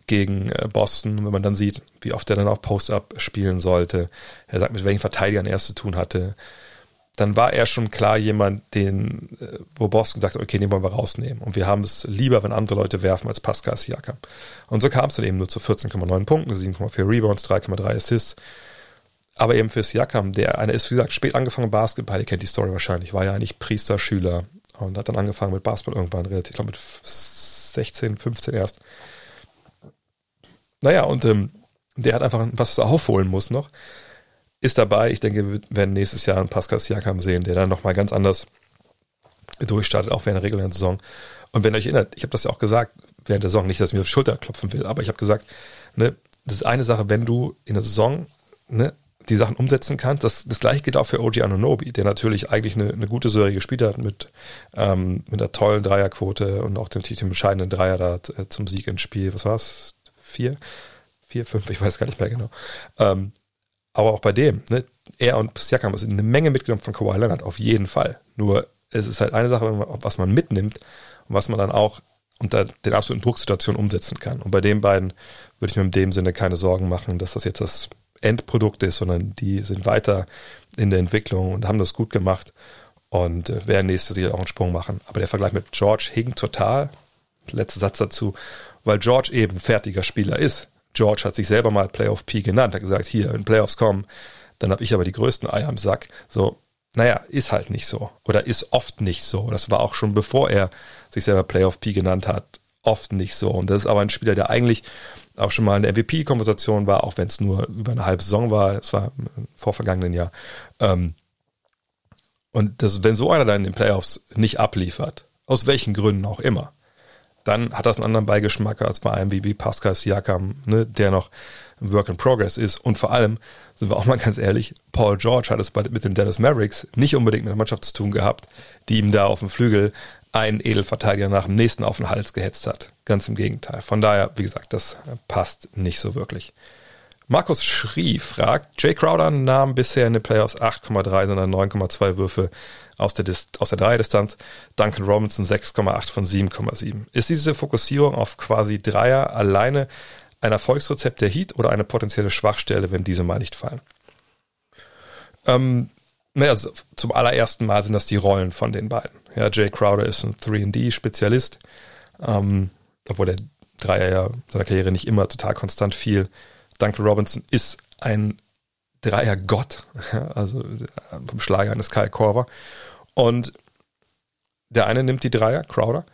gegen äh, Boston, wenn man dann sieht, wie oft er dann auch Post-Up spielen sollte, er sagt, mit welchen Verteidigern er es zu tun hatte, dann war er schon klar jemand, den, äh, wo Boston sagt, okay, den wollen wir rausnehmen. Und wir haben es lieber, wenn andere Leute werfen, als Pascal Siakam. Und so kam es dann eben nur zu 14,9 Punkten, 7,4 Rebounds, 3,3 Assists, aber eben für Siakam, der einer ist, wie gesagt, spät angefangen Basketball, ihr kennt die Story wahrscheinlich, war ja eigentlich Priesterschüler und hat dann angefangen mit Basketball irgendwann relativ, ich glaube mit 16, 15 erst. Naja, und ähm, der hat einfach was, aufholen muss noch. Ist dabei, ich denke, wir werden nächstes Jahr einen Pascal Siakam sehen, der dann nochmal ganz anders durchstartet, auch während der regulären Saison. Und wenn ihr euch erinnert, ich habe das ja auch gesagt, während der Saison, nicht, dass ich mir auf die Schulter klopfen will, aber ich habe gesagt, ne, das ist eine Sache, wenn du in der Saison ne, die Sachen umsetzen kannst. Das, das gleiche gilt auch für OG Anunobi, der natürlich eigentlich eine, eine gute Serie gespielt hat mit, ähm, mit einer tollen Dreierquote und auch dem, dem bescheidenen Dreier da äh, zum Sieg ins Spiel. Was war es? Vier? Vier, fünf, ich weiß gar nicht mehr genau. Ähm, aber auch bei dem, ne, er und Siakam sind eine Menge mitgenommen von Kawhi Leonard, auf jeden Fall. Nur es ist halt eine Sache, was man mitnimmt und was man dann auch unter den absoluten Drucksituationen umsetzen kann. Und bei den beiden würde ich mir in dem Sinne keine Sorgen machen, dass das jetzt das Endprodukt ist, sondern die sind weiter in der Entwicklung und haben das gut gemacht und äh, werden nächstes Jahr auch einen Sprung machen. Aber der Vergleich mit George hinkt total. Letzter Satz dazu, weil George eben fertiger Spieler ist. George hat sich selber mal Playoff P genannt, hat gesagt, hier, wenn Playoffs kommen, dann habe ich aber die größten Eier im Sack. So, naja, ist halt nicht so. Oder ist oft nicht so. Das war auch schon bevor er sich selber Playoff P genannt hat, oft nicht so. Und das ist aber ein Spieler, der eigentlich auch schon mal in der MVP-Konversation war, auch wenn es nur über eine halbe Saison war, es war im vorvergangenen Jahr. Ähm, und das, wenn so einer dann in den Playoffs nicht abliefert, aus welchen Gründen auch immer, dann hat das einen anderen Beigeschmack als bei einem wie, Pascal Siakam, ne, der noch Work in Progress ist. Und vor allem, sind wir auch mal ganz ehrlich, Paul George hat es bei, mit den Dallas Mavericks nicht unbedingt mit der Mannschaft zu tun gehabt, die ihm da auf dem Flügel einen Edelverteidiger nach dem nächsten auf den Hals gehetzt hat. Ganz im Gegenteil. Von daher, wie gesagt, das passt nicht so wirklich. Markus Schrie fragt, Jay Crowder nahm bisher in den Playoffs 8,3, sondern 9,2 Würfe aus der, Dist aus der Dreierdistanz. Duncan Robinson 6,8 von 7,7. Ist diese Fokussierung auf quasi Dreier alleine ein Erfolgsrezept der Heat oder eine potenzielle Schwachstelle, wenn diese mal nicht fallen? Ähm, naja, also zum allerersten Mal sind das die Rollen von den beiden. Ja, Jay Crowder ist ein 3D-Spezialist, ähm, obwohl der Dreier ja seiner Karriere nicht immer total konstant fiel. Duncan Robinson ist ein Dreier-Gott, also vom Schlager eines Kyle Korver. Und der eine nimmt die Dreier, Crowder,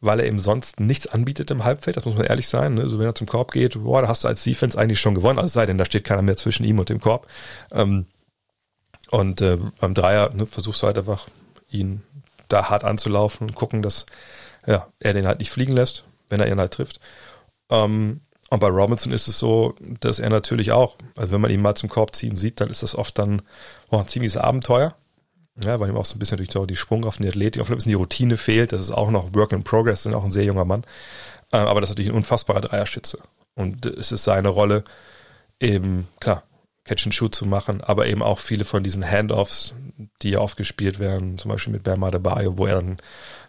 weil er eben sonst nichts anbietet im Halbfeld, das muss man ehrlich sein. Ne? Also wenn er zum Korb geht, boah, da hast du als Defense eigentlich schon gewonnen, also sei denn, da steht keiner mehr zwischen ihm und dem Korb. Ähm, und äh, beim Dreier ne, versuchst du halt einfach, ihn da hart anzulaufen und gucken, dass ja, er den halt nicht fliegen lässt, wenn er ihn halt trifft. Ähm, und bei Robinson ist es so, dass er natürlich auch, also wenn man ihn mal zum Korb ziehen sieht, dann ist das oft dann oh, ein ziemliches Abenteuer. Ja, weil ihm auch so ein bisschen auch die Sprungkraft und die Athletik, auf ein bisschen die Routine fehlt. Das ist auch noch Work in Progress, ist auch ein sehr junger Mann. Ähm, aber das ist natürlich ein unfassbarer Dreierschütze. Und es ist seine Rolle, eben, klar, Catch and Shoot zu machen, aber eben auch viele von diesen Handoffs, die ja oft gespielt werden, zum Beispiel mit Bam Adebayo, wo er dann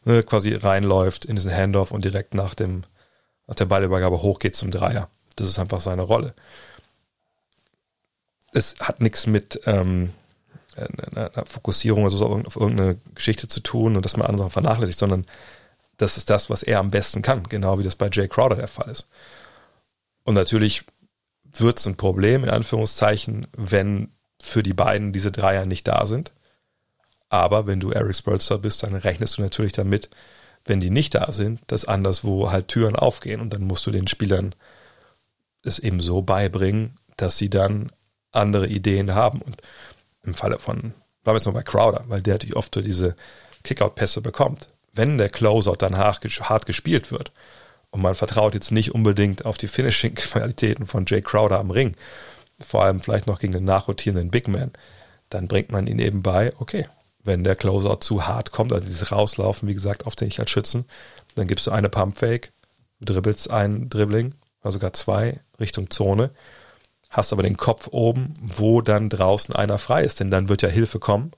ne, quasi reinläuft in diesen Handoff und direkt nach dem nach der Ballübergabe hochgeht zum Dreier. Das ist einfach seine Rolle. Es hat nichts mit ähm, einer Fokussierung oder so auf irgendeine Geschichte zu tun und dass man andere vernachlässigt, sondern das ist das, was er am besten kann, genau wie das bei Jay Crowder der Fall ist. Und natürlich wird es ein Problem, in Anführungszeichen, wenn für die beiden diese Dreier nicht da sind. Aber wenn du Eric Spurster bist, dann rechnest du natürlich damit, wenn die nicht da sind, dass anderswo halt Türen aufgehen. Und dann musst du den Spielern es eben so beibringen, dass sie dann andere Ideen haben. Und im Falle von, bleiben wir jetzt mal bei Crowder, weil der natürlich oft diese Kickout-Pässe bekommt. Wenn der Closeout dann hart gespielt wird, und man vertraut jetzt nicht unbedingt auf die Finishing-Qualitäten von Jay Crowder am Ring, vor allem vielleicht noch gegen den nachrotierenden Big Man, dann bringt man ihn eben bei, okay, wenn der Closeout zu hart kommt, also dieses Rauslaufen, wie gesagt, auf den ich als Schützen, dann gibst du eine Pump-Fake, dribbelst ein Dribbling, oder sogar zwei, Richtung Zone, hast aber den Kopf oben, wo dann draußen einer frei ist, denn dann wird ja Hilfe kommen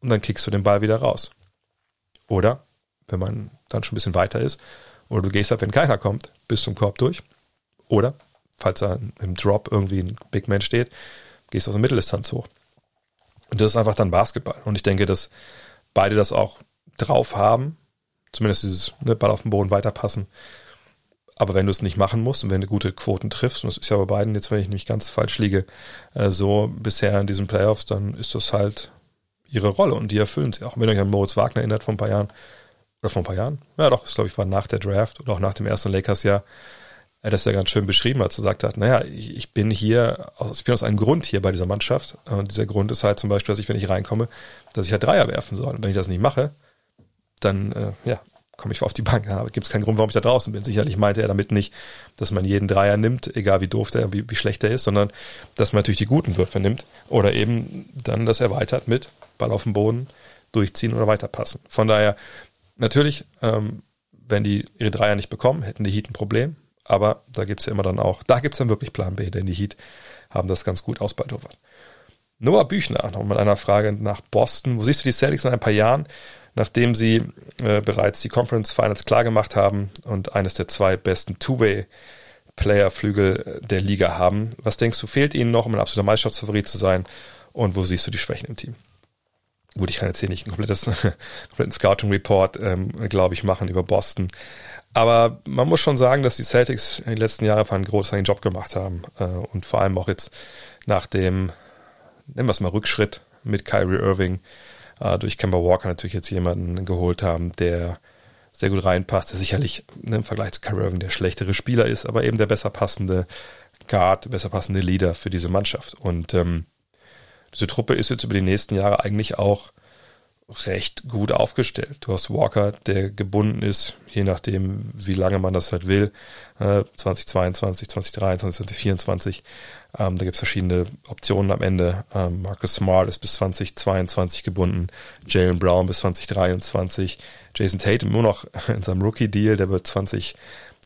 und dann kickst du den Ball wieder raus. Oder, wenn man dann schon ein bisschen weiter ist, oder du gehst halt, wenn keiner kommt, bis zum Korb durch. Oder, falls da im Drop irgendwie ein Big Man steht, gehst aus der Mitteldistanz hoch. Und das ist einfach dann Basketball. Und ich denke, dass beide das auch drauf haben. Zumindest dieses ne, Ball auf den Boden weiterpassen. Aber wenn du es nicht machen musst und wenn du gute Quoten triffst, und das ist ja bei beiden jetzt, wenn ich nicht ganz falsch liege, äh, so bisher in diesen Playoffs, dann ist das halt ihre Rolle und die erfüllen sie auch. Wenn ihr euch an Moritz Wagner erinnert vor ein paar Jahren, oder vor ein paar Jahren, ja doch, das glaube ich war nach der Draft oder auch nach dem ersten Lakers-Jahr, er hat das ja ganz schön beschrieben, als er hat, naja, ich, ich bin hier, ich bin aus einem Grund hier bei dieser Mannschaft. Und dieser Grund ist halt zum Beispiel, dass ich, wenn ich reinkomme, dass ich halt Dreier werfen soll. Und wenn ich das nicht mache, dann äh, ja, komme ich auf die Bank. Ja, Gibt es keinen Grund, warum ich da draußen bin. Sicherlich meinte er damit nicht, dass man jeden Dreier nimmt, egal wie doof der, wie, wie schlecht der ist, sondern dass man natürlich die guten Würfe nimmt oder eben dann das erweitert mit Ball auf dem Boden, durchziehen oder weiterpassen. Von daher, natürlich, ähm, wenn die ihre Dreier nicht bekommen, hätten die Heat ein Problem. Aber da gibt es ja immer dann auch, da gibt es dann wirklich Plan B, denn die Heat haben das ganz gut ausbaldowert. Noah Büchner noch mit einer Frage nach Boston. Wo siehst du die Celtics in ein paar Jahren, nachdem sie äh, bereits die Conference Finals klargemacht haben und eines der zwei besten Two-Way-Player-Flügel der Liga haben? Was denkst du, fehlt ihnen noch, um ein absoluter Meisterschaftsfavorit zu sein? Und wo siehst du die Schwächen im Team? Gut, ich kann jetzt hier nicht ein komplettes, kompletten Scouting-Report, ähm, glaube ich, machen über Boston. Aber man muss schon sagen, dass die Celtics in den letzten Jahren einen großartigen Job gemacht haben. Äh, und vor allem auch jetzt nach dem, nennen wir es mal Rückschritt mit Kyrie Irving, äh, durch Kemba Walker natürlich jetzt jemanden geholt haben, der sehr gut reinpasst, der sicherlich ne, im Vergleich zu Kyrie Irving der schlechtere Spieler ist, aber eben der besser passende Guard, besser passende Leader für diese Mannschaft. Und ähm, diese Truppe ist jetzt über die nächsten Jahre eigentlich auch recht gut aufgestellt. Du hast Walker, der gebunden ist, je nachdem, wie lange man das halt will, 2022, 2023, 2024. Ähm, da gibt es verschiedene Optionen am Ende. Ähm, Marcus Smart ist bis 2022 gebunden, Jalen Brown bis 2023, Jason Tatum nur noch in seinem Rookie-Deal, der wird 20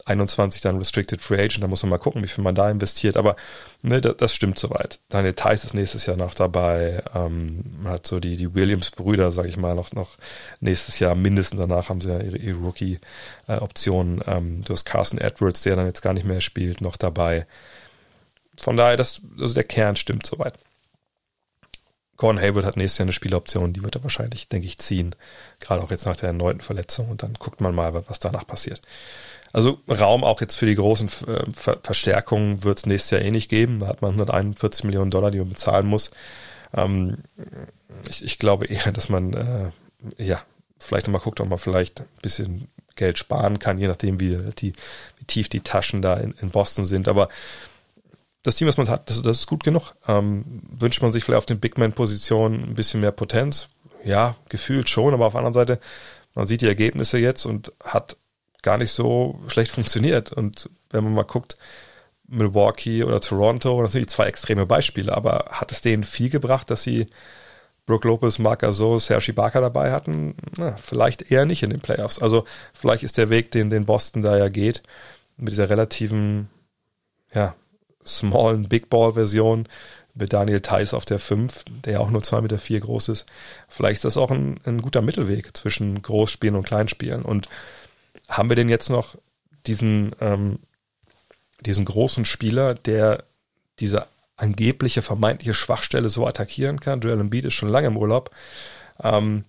21 dann Restricted Free Agent, da muss man mal gucken, wie viel man da investiert, aber ne, das, das stimmt soweit. Daniel Theiss ist nächstes Jahr noch dabei, ähm, man hat so die, die Williams-Brüder, sage ich mal, noch, noch nächstes Jahr mindestens, danach haben sie ja ihre, ihre Rookie-Optionen. Ähm, du hast Carson Edwards, der dann jetzt gar nicht mehr spielt, noch dabei. Von daher, das, also der Kern stimmt soweit. Gordon Hayward hat nächstes Jahr eine Spieloption, die wird er wahrscheinlich, denke ich, ziehen. Gerade auch jetzt nach der erneuten Verletzung und dann guckt man mal, was danach passiert. Also Raum auch jetzt für die großen äh, Ver Verstärkungen wird es nächstes Jahr eh nicht geben. Da hat man 141 Millionen Dollar, die man bezahlen muss. Ähm, ich, ich, glaube eher, dass man äh, ja vielleicht nochmal guckt, ob man vielleicht ein bisschen Geld sparen kann, je nachdem, wie, die, wie tief die Taschen da in, in Boston sind. Aber das Team, was man hat, das, das ist gut genug. Ähm, wünscht man sich vielleicht auf den Bigman-Positionen ein bisschen mehr Potenz? Ja, gefühlt schon, aber auf der anderen Seite, man sieht die Ergebnisse jetzt und hat gar nicht so schlecht funktioniert. Und wenn man mal guckt, Milwaukee oder Toronto, das sind die zwei extreme Beispiele, aber hat es denen viel gebracht, dass sie Brook Lopez, Marc Gasol, Serge Ibaka dabei hatten? Na, vielleicht eher nicht in den Playoffs. Also vielleicht ist der Weg, den, den Boston da ja geht, mit dieser relativen, ja, smallen Big Ball Version mit Daniel Theiss auf der 5, der ja auch nur 2,4 Meter vier groß ist. Vielleicht ist das auch ein, ein guter Mittelweg zwischen Großspielen und Kleinspielen. Und haben wir denn jetzt noch diesen, ähm, diesen großen Spieler, der diese angebliche vermeintliche Schwachstelle so attackieren kann? Joel Embiid ist schon lange im Urlaub. Ähm,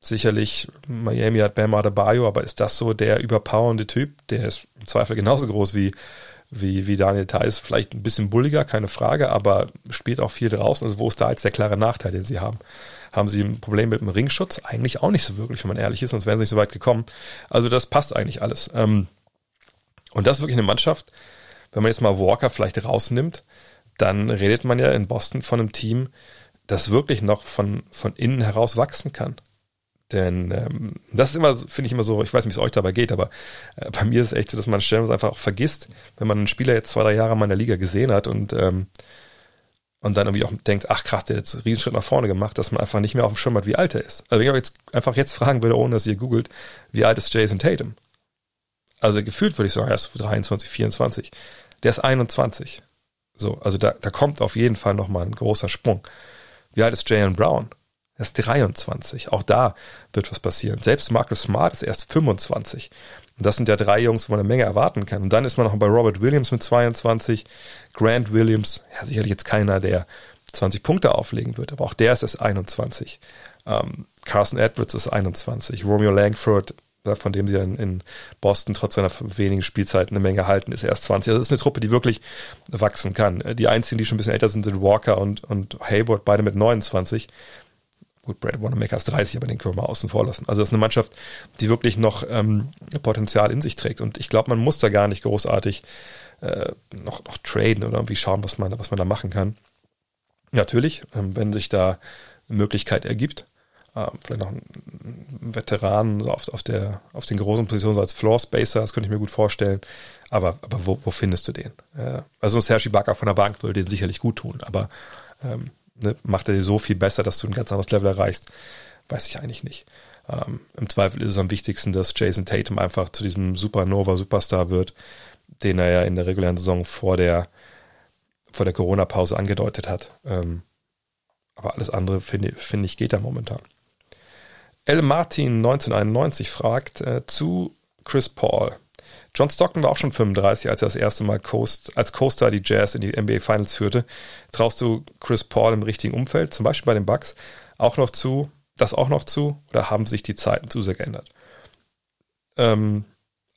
sicherlich, Miami hat Bam Adebayo, aber ist das so der überpowernde Typ? Der ist im Zweifel genauso groß wie, wie, wie Daniel Theiss. Vielleicht ein bisschen bulliger, keine Frage, aber spielt auch viel draußen. Also wo ist da jetzt der klare Nachteil, den sie haben? Haben sie ein Problem mit dem Ringschutz? Eigentlich auch nicht so wirklich, wenn man ehrlich ist, sonst wären sie nicht so weit gekommen. Also das passt eigentlich alles. Ähm, und das ist wirklich eine Mannschaft, wenn man jetzt mal Walker vielleicht rausnimmt, dann redet man ja in Boston von einem Team, das wirklich noch von, von innen heraus wachsen kann. Denn ähm, das ist immer, finde ich immer so, ich weiß nicht, wie es euch dabei geht, aber äh, bei mir ist es echt so, dass man stellenweise einfach auch vergisst, wenn man einen Spieler jetzt zwei, drei Jahre mal in der Liga gesehen hat und ähm, und dann irgendwie auch denkt, ach krass, der hat jetzt einen Riesenschritt nach vorne gemacht, dass man einfach nicht mehr auf dem Schirm hat, wie alt er ist. Also wenn ich jetzt einfach jetzt fragen würde, ohne dass ihr googelt, wie alt ist Jason Tatum? Also gefühlt würde ich sagen, er ist 23, 24. Der ist 21. So, also da, da kommt auf jeden Fall nochmal ein großer Sprung. Wie alt ist Jalen Brown? Er ist 23. Auch da wird was passieren. Selbst Marcus Smart ist erst 25. Und das sind ja drei Jungs, wo man eine Menge erwarten kann. Und dann ist man noch bei Robert Williams mit 22, Grant Williams, ja sicherlich jetzt keiner, der 20 Punkte auflegen wird, aber auch der ist erst 21. Ähm, Carson Edwards ist 21, Romeo Langford, von dem sie in, in Boston trotz seiner wenigen Spielzeit eine Menge halten, ist erst 20. Also das ist eine Truppe, die wirklich wachsen kann. Die einzigen, die schon ein bisschen älter sind, sind Walker und, und Hayward, beide mit 29. Gut, Brad Wanamaker ist 30, aber den können wir mal außen vor lassen. Also das ist eine Mannschaft, die wirklich noch ähm, Potenzial in sich trägt. Und ich glaube, man muss da gar nicht großartig äh, noch, noch traden oder irgendwie schauen, was man, was man da machen kann. Natürlich, ähm, wenn sich da eine Möglichkeit ergibt. Ähm, vielleicht noch ein Veteran auf, auf, der, auf den großen Positionen so als Floor Spacer, das könnte ich mir gut vorstellen. Aber, aber wo, wo findest du den? Äh, also Sergi Bakker von der Bank würde den sicherlich gut tun, aber ähm, ne, macht er dir so viel besser, dass du ein ganz anderes Level erreichst? Weiß ich eigentlich nicht. Ähm, Im Zweifel ist es am wichtigsten, dass Jason Tatum einfach zu diesem Supernova-Superstar wird, den er ja in der regulären Saison vor der, vor der Corona-Pause angedeutet hat. Ähm, aber alles andere, finde find ich, geht da momentan. L. Martin 1991 fragt äh, zu Chris Paul. John Stockton war auch schon 35, als er das erste Mal Coast, als Co-Star die Jazz in die NBA Finals führte. Traust du Chris Paul im richtigen Umfeld, zum Beispiel bei den Bucks, auch noch zu, das auch noch zu, oder haben sich die Zeiten zu sehr geändert? Ähm,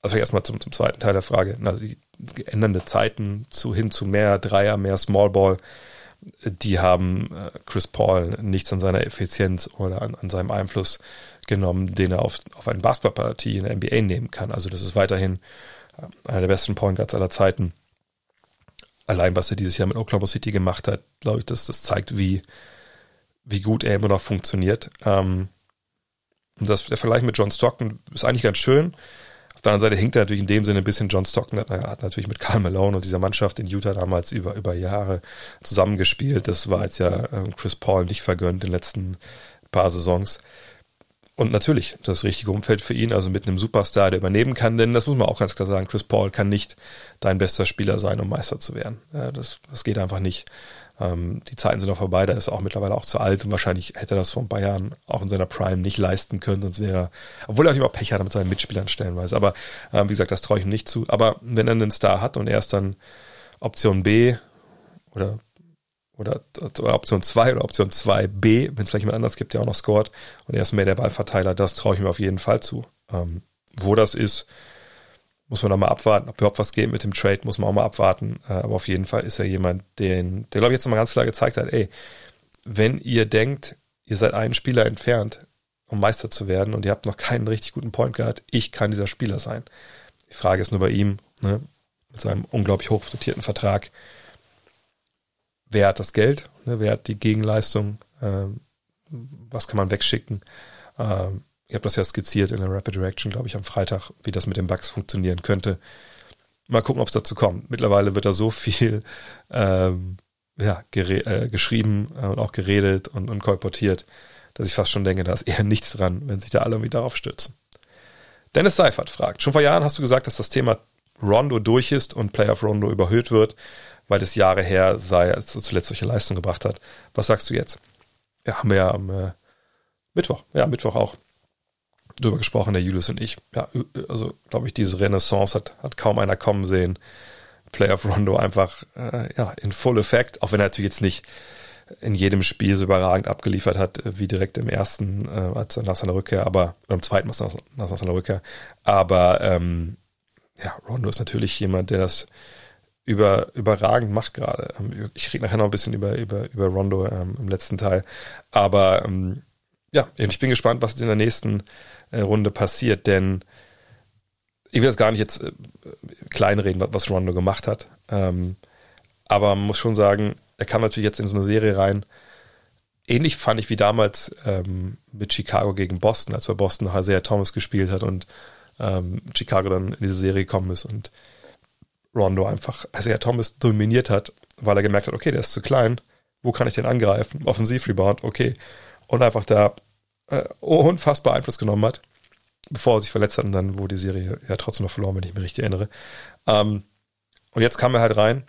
also erstmal zum, zum zweiten Teil der Frage. Also die geändernde Zeiten zu hin zu mehr Dreier, mehr Smallball, die haben äh, Chris Paul nichts an seiner Effizienz oder an, an seinem Einfluss genommen, den er auf, auf eine Basketballpartie in der NBA nehmen kann. Also das ist weiterhin äh, einer der besten Point Guards aller Zeiten. Allein was er dieses Jahr mit Oklahoma City gemacht hat, glaube ich, das, das zeigt, wie, wie gut er immer noch funktioniert. Ähm, und das, der Vergleich mit John Stockton ist eigentlich ganz schön. Auf der anderen Seite hinkt er natürlich in dem Sinne ein bisschen John Stockton, hat, hat natürlich mit Karl Malone und dieser Mannschaft in Utah damals über, über Jahre zusammengespielt. Das war jetzt ja ähm, Chris Paul nicht vergönnt in den letzten paar Saisons. Und natürlich das richtige Umfeld für ihn, also mit einem Superstar, der übernehmen kann, denn das muss man auch ganz klar sagen, Chris Paul kann nicht dein bester Spieler sein, um Meister zu werden. Das, das geht einfach nicht. Ähm, die Zeiten sind noch vorbei, da ist er auch mittlerweile auch zu alt und wahrscheinlich hätte er das paar Jahren auch in seiner Prime nicht leisten können, sonst wäre er, obwohl er auch immer Pech hatte mit seinen Mitspielern stellenweise. Aber ähm, wie gesagt, das traue ich ihm nicht zu. Aber wenn er einen Star hat und er ist dann Option B oder oder, oder Option 2 oder Option 2b, wenn es vielleicht jemand anders gibt, der auch noch scored und er ist mehr der Ballverteiler, das traue ich mir auf jeden Fall zu. Ähm, wo das ist, muss man noch mal abwarten. Ob überhaupt was geht mit dem Trade, muss man auch mal abwarten. Äh, aber auf jeden Fall ist er jemand, den, der, glaube ich, jetzt nochmal ganz klar gezeigt hat, ey, wenn ihr denkt, ihr seid einen Spieler entfernt, um Meister zu werden und ihr habt noch keinen richtig guten Point Guard, ich kann dieser Spieler sein. Die Frage ist nur bei ihm, ne, mit seinem unglaublich hoch dotierten Vertrag, wer hat das Geld, ne, wer hat die Gegenleistung, ähm, was kann man wegschicken. Ähm, Ihr habt das ja skizziert in der Rapid Direction, glaube ich, am Freitag, wie das mit den Bugs funktionieren könnte. Mal gucken, ob es dazu kommt. Mittlerweile wird da so viel ähm, ja, äh, geschrieben äh, und auch geredet und, und kolportiert, dass ich fast schon denke, da ist eher nichts dran, wenn sich da alle irgendwie darauf stürzen. Dennis Seifert fragt, schon vor Jahren hast du gesagt, dass das Thema Rondo durch ist und Player of Rondo überhöht wird, weil das Jahre her sei, als er zuletzt solche Leistung gebracht hat. Was sagst du jetzt? Ja, haben wir ja am äh, Mittwoch, ja, Mittwoch auch drüber gesprochen, der Julius und ich. Ja, also glaube ich, diese Renaissance hat, hat kaum einer kommen sehen. Player of Rondo einfach äh, ja, in Full Effect, auch wenn er natürlich jetzt nicht in jedem Spiel so überragend abgeliefert hat, äh, wie direkt im ersten, äh, als nach seiner Rückkehr, aber im zweiten nach, nach seiner Rückkehr. Aber ähm, ja, Rondo ist natürlich jemand, der das über, überragend macht gerade. Ähm, ich rede nachher noch ein bisschen über, über, über Rondo ähm, im letzten Teil. Aber ähm, ja, ich bin gespannt, was in der nächsten äh, Runde passiert, denn ich will das gar nicht jetzt äh, kleinreden, was Rondo gemacht hat. Ähm, aber man muss schon sagen, er kam natürlich jetzt in so eine Serie rein. Ähnlich fand ich wie damals ähm, mit Chicago gegen Boston, als er Boston Isaiah Thomas gespielt hat und ähm, Chicago dann in diese Serie gekommen ist und Rondo einfach Isaiah Thomas dominiert hat, weil er gemerkt hat, okay, der ist zu klein, wo kann ich den angreifen? Offensiv-Rebound, okay. Und einfach da äh, unfassbar Einfluss genommen hat, bevor er sich verletzt hat und dann wurde die Serie ja trotzdem noch verloren, wenn ich mich richtig erinnere. Ähm, und jetzt kam er halt rein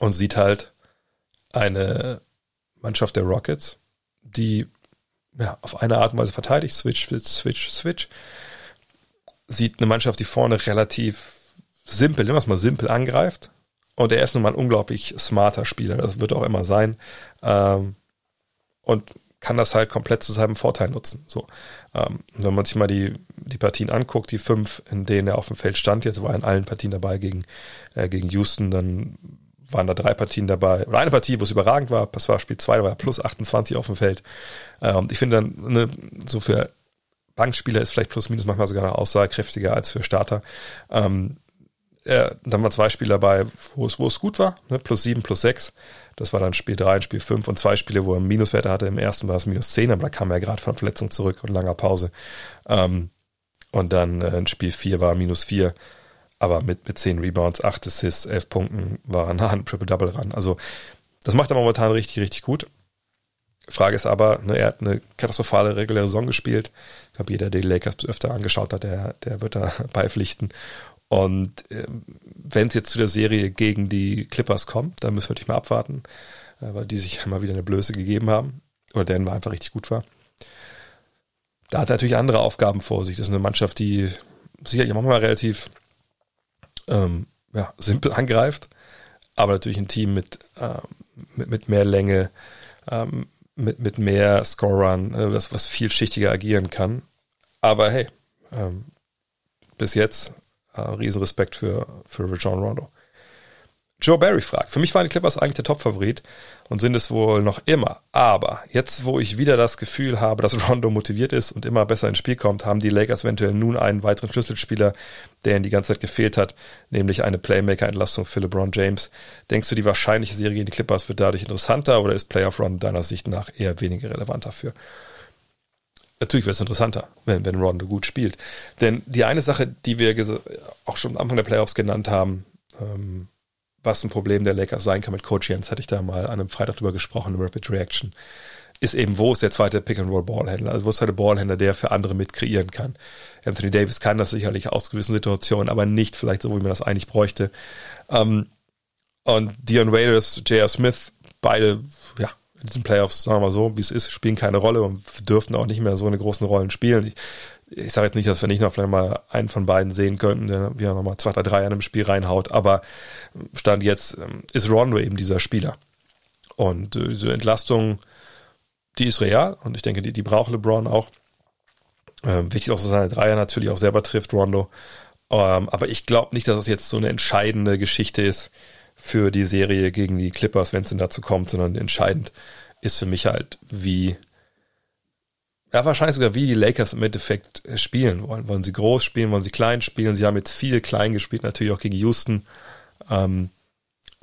und sieht halt eine Mannschaft der Rockets, die ja, auf eine Art und Weise verteidigt, switch, switch, switch. Sieht eine Mannschaft, die vorne relativ simpel, nehmen wir es mal simpel, angreift. Und er ist nun mal ein unglaublich smarter Spieler, das wird auch immer sein. Ähm, und kann das halt komplett zu seinem Vorteil nutzen. So, ähm, wenn man sich mal die, die Partien anguckt, die fünf, in denen er auf dem Feld stand, jetzt war er in allen Partien dabei gegen, äh, gegen Houston, dann waren da drei Partien dabei, oder eine Partie, wo es überragend war, das war Spiel zwei, da war er plus 28 auf dem Feld. Ähm, ich finde dann, ne, so für Bankspieler ist vielleicht plus minus manchmal sogar noch aussagekräftiger als für Starter. Ähm, äh, dann waren zwei Spiele dabei, wo es, wo es gut war, ne, plus sieben, plus sechs Das war dann Spiel 3 und Spiel 5 und zwei Spiele, wo er Minuswerte hatte. Im ersten war es minus 10, aber da kam er gerade von Verletzung zurück und langer Pause. Ähm, und dann äh, Spiel 4 war minus 4, aber mit, mit 10 Rebounds, 8 Assists, 11 Punkten war er nah an Triple-Double ran. Also das macht er momentan richtig, richtig gut. Frage ist aber, ne, er hat eine katastrophale reguläre Saison gespielt. Ich glaube, jeder, der die Lakers öfter angeschaut hat, der, der wird da beipflichten. Und äh, wenn es jetzt zu der Serie gegen die Clippers kommt, dann müssen wir natürlich mal abwarten, äh, weil die sich mal wieder eine Blöße gegeben haben. Oder Denver einfach richtig gut war. Da hat er natürlich andere Aufgaben vor sich. Das ist eine Mannschaft, die sicherlich manchmal relativ ähm, ja, simpel angreift, aber natürlich ein Team mit, ähm, mit, mit, mehr Länge, ähm, mit, mit mehr Scorern, äh, was, was vielschichtiger agieren kann. Aber hey, ähm, bis jetzt äh, riesen Respekt für, für John Rondo. Joe Barry fragt, für mich waren die Clippers eigentlich der Top-Favorit und sind es wohl noch immer. Aber jetzt, wo ich wieder das Gefühl habe, dass Rondo motiviert ist und immer besser ins Spiel kommt, haben die Lakers eventuell nun einen weiteren Schlüsselspieler, der ihnen die ganze Zeit gefehlt hat, nämlich eine Playmaker-Entlastung für LeBron James. Denkst du, die wahrscheinliche Serie gegen die Clippers wird dadurch interessanter oder ist Playoff Rondo deiner Sicht nach eher weniger relevant dafür? Natürlich wäre es interessanter, wenn, wenn Rondo gut spielt. Denn die eine Sache, die wir auch schon am Anfang der Playoffs genannt haben, ähm, was ein Problem der Lakers sein kann mit Coach Jens, hatte ich da mal an einem Freitag drüber gesprochen, im Rapid Reaction, ist eben, wo ist der zweite Pick-and-Roll-Ballhändler? Also wo ist der Ballhändler, der für andere mit kreieren kann? Anthony Davis kann das sicherlich aus gewissen Situationen, aber nicht vielleicht so, wie man das eigentlich bräuchte. Ähm, und Dion Waiters, J.R. Smith, beide, ja, in diesen Playoffs, sagen wir mal so, wie es ist, spielen keine Rolle und dürften auch nicht mehr so eine großen Rollen spielen. Ich, ich sage jetzt nicht, dass wir nicht noch vielleicht mal einen von beiden sehen könnten, der wieder nochmal zwei, drei, drei an einem Spiel reinhaut, aber Stand jetzt ähm, ist Rondo eben dieser Spieler. Und äh, diese Entlastung, die ist real und ich denke, die, die braucht LeBron auch. Ähm, wichtig auch, dass seine Dreier natürlich auch selber trifft, Rondo. Ähm, aber ich glaube nicht, dass es jetzt so eine entscheidende Geschichte ist für die Serie gegen die Clippers, wenn es denn dazu kommt, sondern entscheidend ist für mich halt, wie ja, wahrscheinlich sogar wie die Lakers im Endeffekt spielen wollen. Wollen sie groß spielen, wollen sie klein spielen? Sie haben jetzt viel klein gespielt, natürlich auch gegen Houston. Ähm,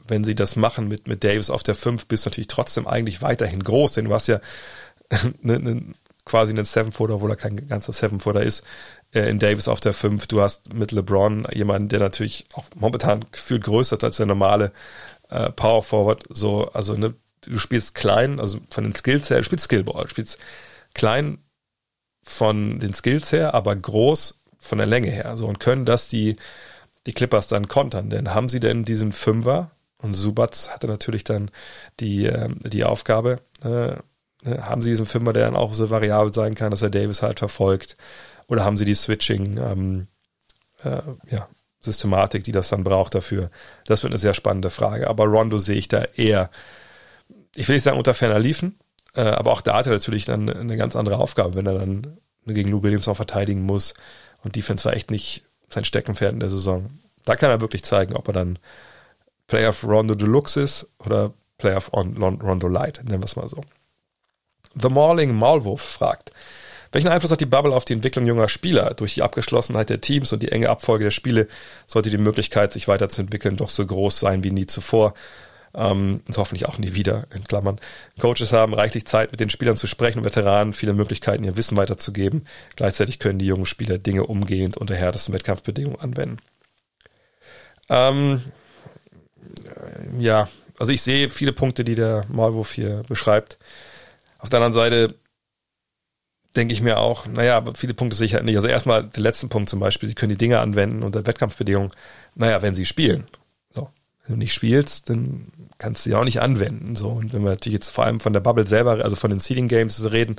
wenn sie das machen mit, mit Davis auf der 5, bist du natürlich trotzdem eigentlich weiterhin groß, denn du hast ja ne, ne, quasi einen Seven-Footer, obwohl er kein ganzer Seven-Footer ist, in Davis auf der 5. Du hast mit LeBron jemanden, der natürlich auch momentan gefühlt größer ist als der normale äh, Power Forward. So, also ne, du spielst klein, also von den Skills her, du spielst Skillball, du spielst klein von den Skills her, aber groß von der Länge her. So und können das die, die Clippers dann kontern. Denn haben sie denn diesen Fünfer? Und Subats hatte natürlich dann die, äh, die Aufgabe, äh, äh, haben sie diesen Fünfer, der dann auch so variabel sein kann, dass er Davis halt verfolgt? Oder haben sie die Switching, ähm, äh, ja, Systematik, die das dann braucht dafür? Das wird eine sehr spannende Frage. Aber Rondo sehe ich da eher, ich will nicht sagen unter ferner liefen, äh, aber auch da hat er natürlich dann eine ganz andere Aufgabe, wenn er dann gegen Lou Williams noch verteidigen muss. Und Defense war echt nicht sein Steckenpferd in der Saison. Da kann er wirklich zeigen, ob er dann Player of Rondo Deluxe ist oder Player of Rondo Light, nennen wir es mal so. The Morling Maulwurf fragt, welchen Einfluss hat die Bubble auf die Entwicklung junger Spieler? Durch die Abgeschlossenheit der Teams und die enge Abfolge der Spiele sollte die Möglichkeit, sich weiterzuentwickeln, doch so groß sein wie nie zuvor ähm, und hoffentlich auch nie wieder, in Klammern. Coaches haben reichlich Zeit, mit den Spielern zu sprechen und Veteranen viele Möglichkeiten, ihr Wissen weiterzugeben. Gleichzeitig können die jungen Spieler Dinge umgehend unter härtesten Wettkampfbedingungen anwenden. Ähm, ja, also ich sehe viele Punkte, die der Maulwurf hier beschreibt. Auf der anderen Seite denke ich mir auch, naja, aber viele Punkte sehe ich halt nicht. Also erstmal der letzte Punkt zum Beispiel, sie können die Dinge anwenden unter Wettkampfbedingungen. Naja, wenn sie spielen. So. Wenn du nicht spielst, dann kannst du ja auch nicht anwenden. So, und wenn wir natürlich jetzt vor allem von der Bubble selber, also von den Seeding Games reden,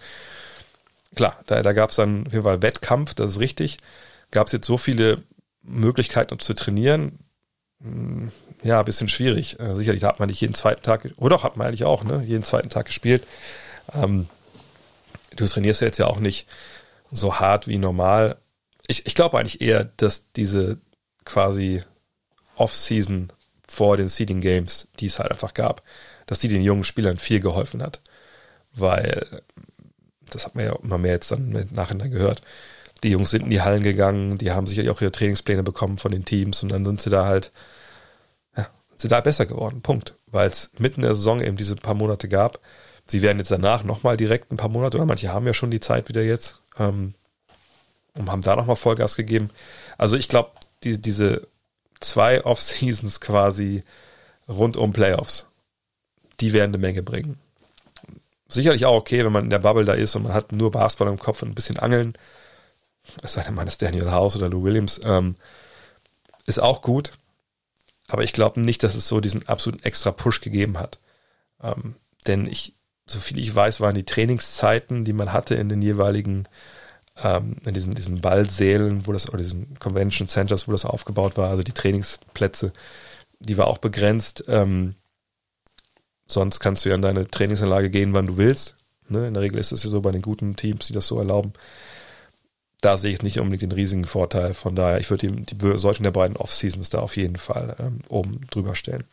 klar, da, da gab es dann auf jeden Fall Wettkampf, das ist richtig. Gab es jetzt so viele Möglichkeiten, um zu trainieren? Hm, ja, ein bisschen schwierig. Äh, sicherlich hat man nicht jeden zweiten Tag, oder auch hat man eigentlich auch, ne, jeden zweiten Tag gespielt. Ähm, du trainierst ja jetzt ja auch nicht so hart wie normal. Ich, ich glaube eigentlich eher, dass diese quasi Off-Season vor den Seeding Games, die es halt einfach gab, dass die den jungen Spielern viel geholfen hat. Weil, das hat man ja immer mehr jetzt dann im Nachhinein gehört, die Jungs sind in die Hallen gegangen, die haben sicherlich auch ihre Trainingspläne bekommen von den Teams und dann sind sie da halt, ja, sind da besser geworden. Punkt. Weil es mitten in der Saison eben diese paar Monate gab. Sie werden jetzt danach nochmal direkt ein paar Monate, oder manche haben ja schon die Zeit wieder jetzt, ähm, und haben da nochmal Vollgas gegeben. Also ich glaube, die, diese zwei Off-Seasons quasi rund um Playoffs, die werden eine Menge bringen. Sicherlich auch okay, wenn man in der Bubble da ist und man hat nur Basketball im Kopf und ein bisschen Angeln. Es sei denn, man ist Daniel House oder Lou Williams. Ähm, ist auch gut. Aber ich glaube nicht, dass es so diesen absoluten extra Push gegeben hat. Ähm, denn ich, so viel ich weiß, waren die Trainingszeiten, die man hatte in den jeweiligen, ähm, in diesen, diesen Ballsälen, wo das, oder diesen Convention Centers, wo das aufgebaut war, also die Trainingsplätze, die war auch begrenzt. Ähm, sonst kannst du ja in deine Trainingsanlage gehen, wann du willst. Ne? In der Regel ist es ja so bei den guten Teams, die das so erlauben da sehe ich nicht unbedingt den riesigen Vorteil. Von daher, ich würde die, die solchen der beiden Off-Seasons da auf jeden Fall ähm, oben drüber stellen.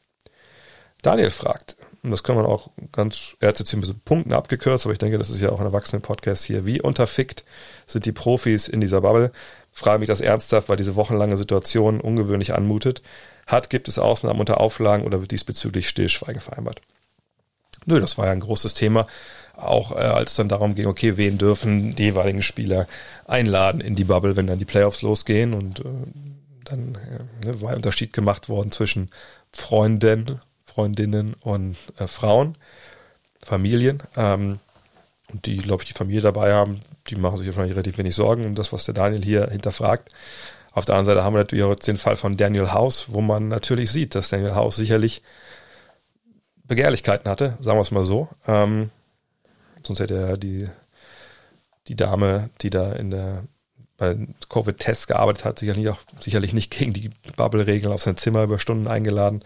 Daniel fragt, und das kann man auch ganz, er hat jetzt hier ein bisschen Punkten abgekürzt, aber ich denke, das ist ja auch ein Erwachsenen-Podcast hier. Wie unterfickt sind die Profis in dieser Bubble? Frage mich das ernsthaft, weil diese wochenlange Situation ungewöhnlich anmutet. Hat, gibt es Ausnahmen unter Auflagen oder wird diesbezüglich Stillschweigen vereinbart? Nö, das war ja ein großes Thema auch äh, als es dann darum ging, okay, wen dürfen die jeweiligen Spieler einladen in die Bubble, wenn dann die Playoffs losgehen und äh, dann äh, ne, war ein Unterschied gemacht worden zwischen Freunden, Freundinnen und äh, Frauen, Familien. Ähm, die, glaube ich, die Familie dabei haben, die machen sich wahrscheinlich relativ wenig Sorgen um das, was der Daniel hier hinterfragt. Auf der anderen Seite haben wir natürlich auch den Fall von Daniel House, wo man natürlich sieht, dass Daniel House sicherlich Begehrlichkeiten hatte, sagen wir es mal so. Ähm, Sonst hätte er die, die Dame, die da in der bei Covid-Tests gearbeitet hat, sicherlich, auch, sicherlich nicht gegen die Bubble-Regeln auf sein Zimmer über Stunden eingeladen.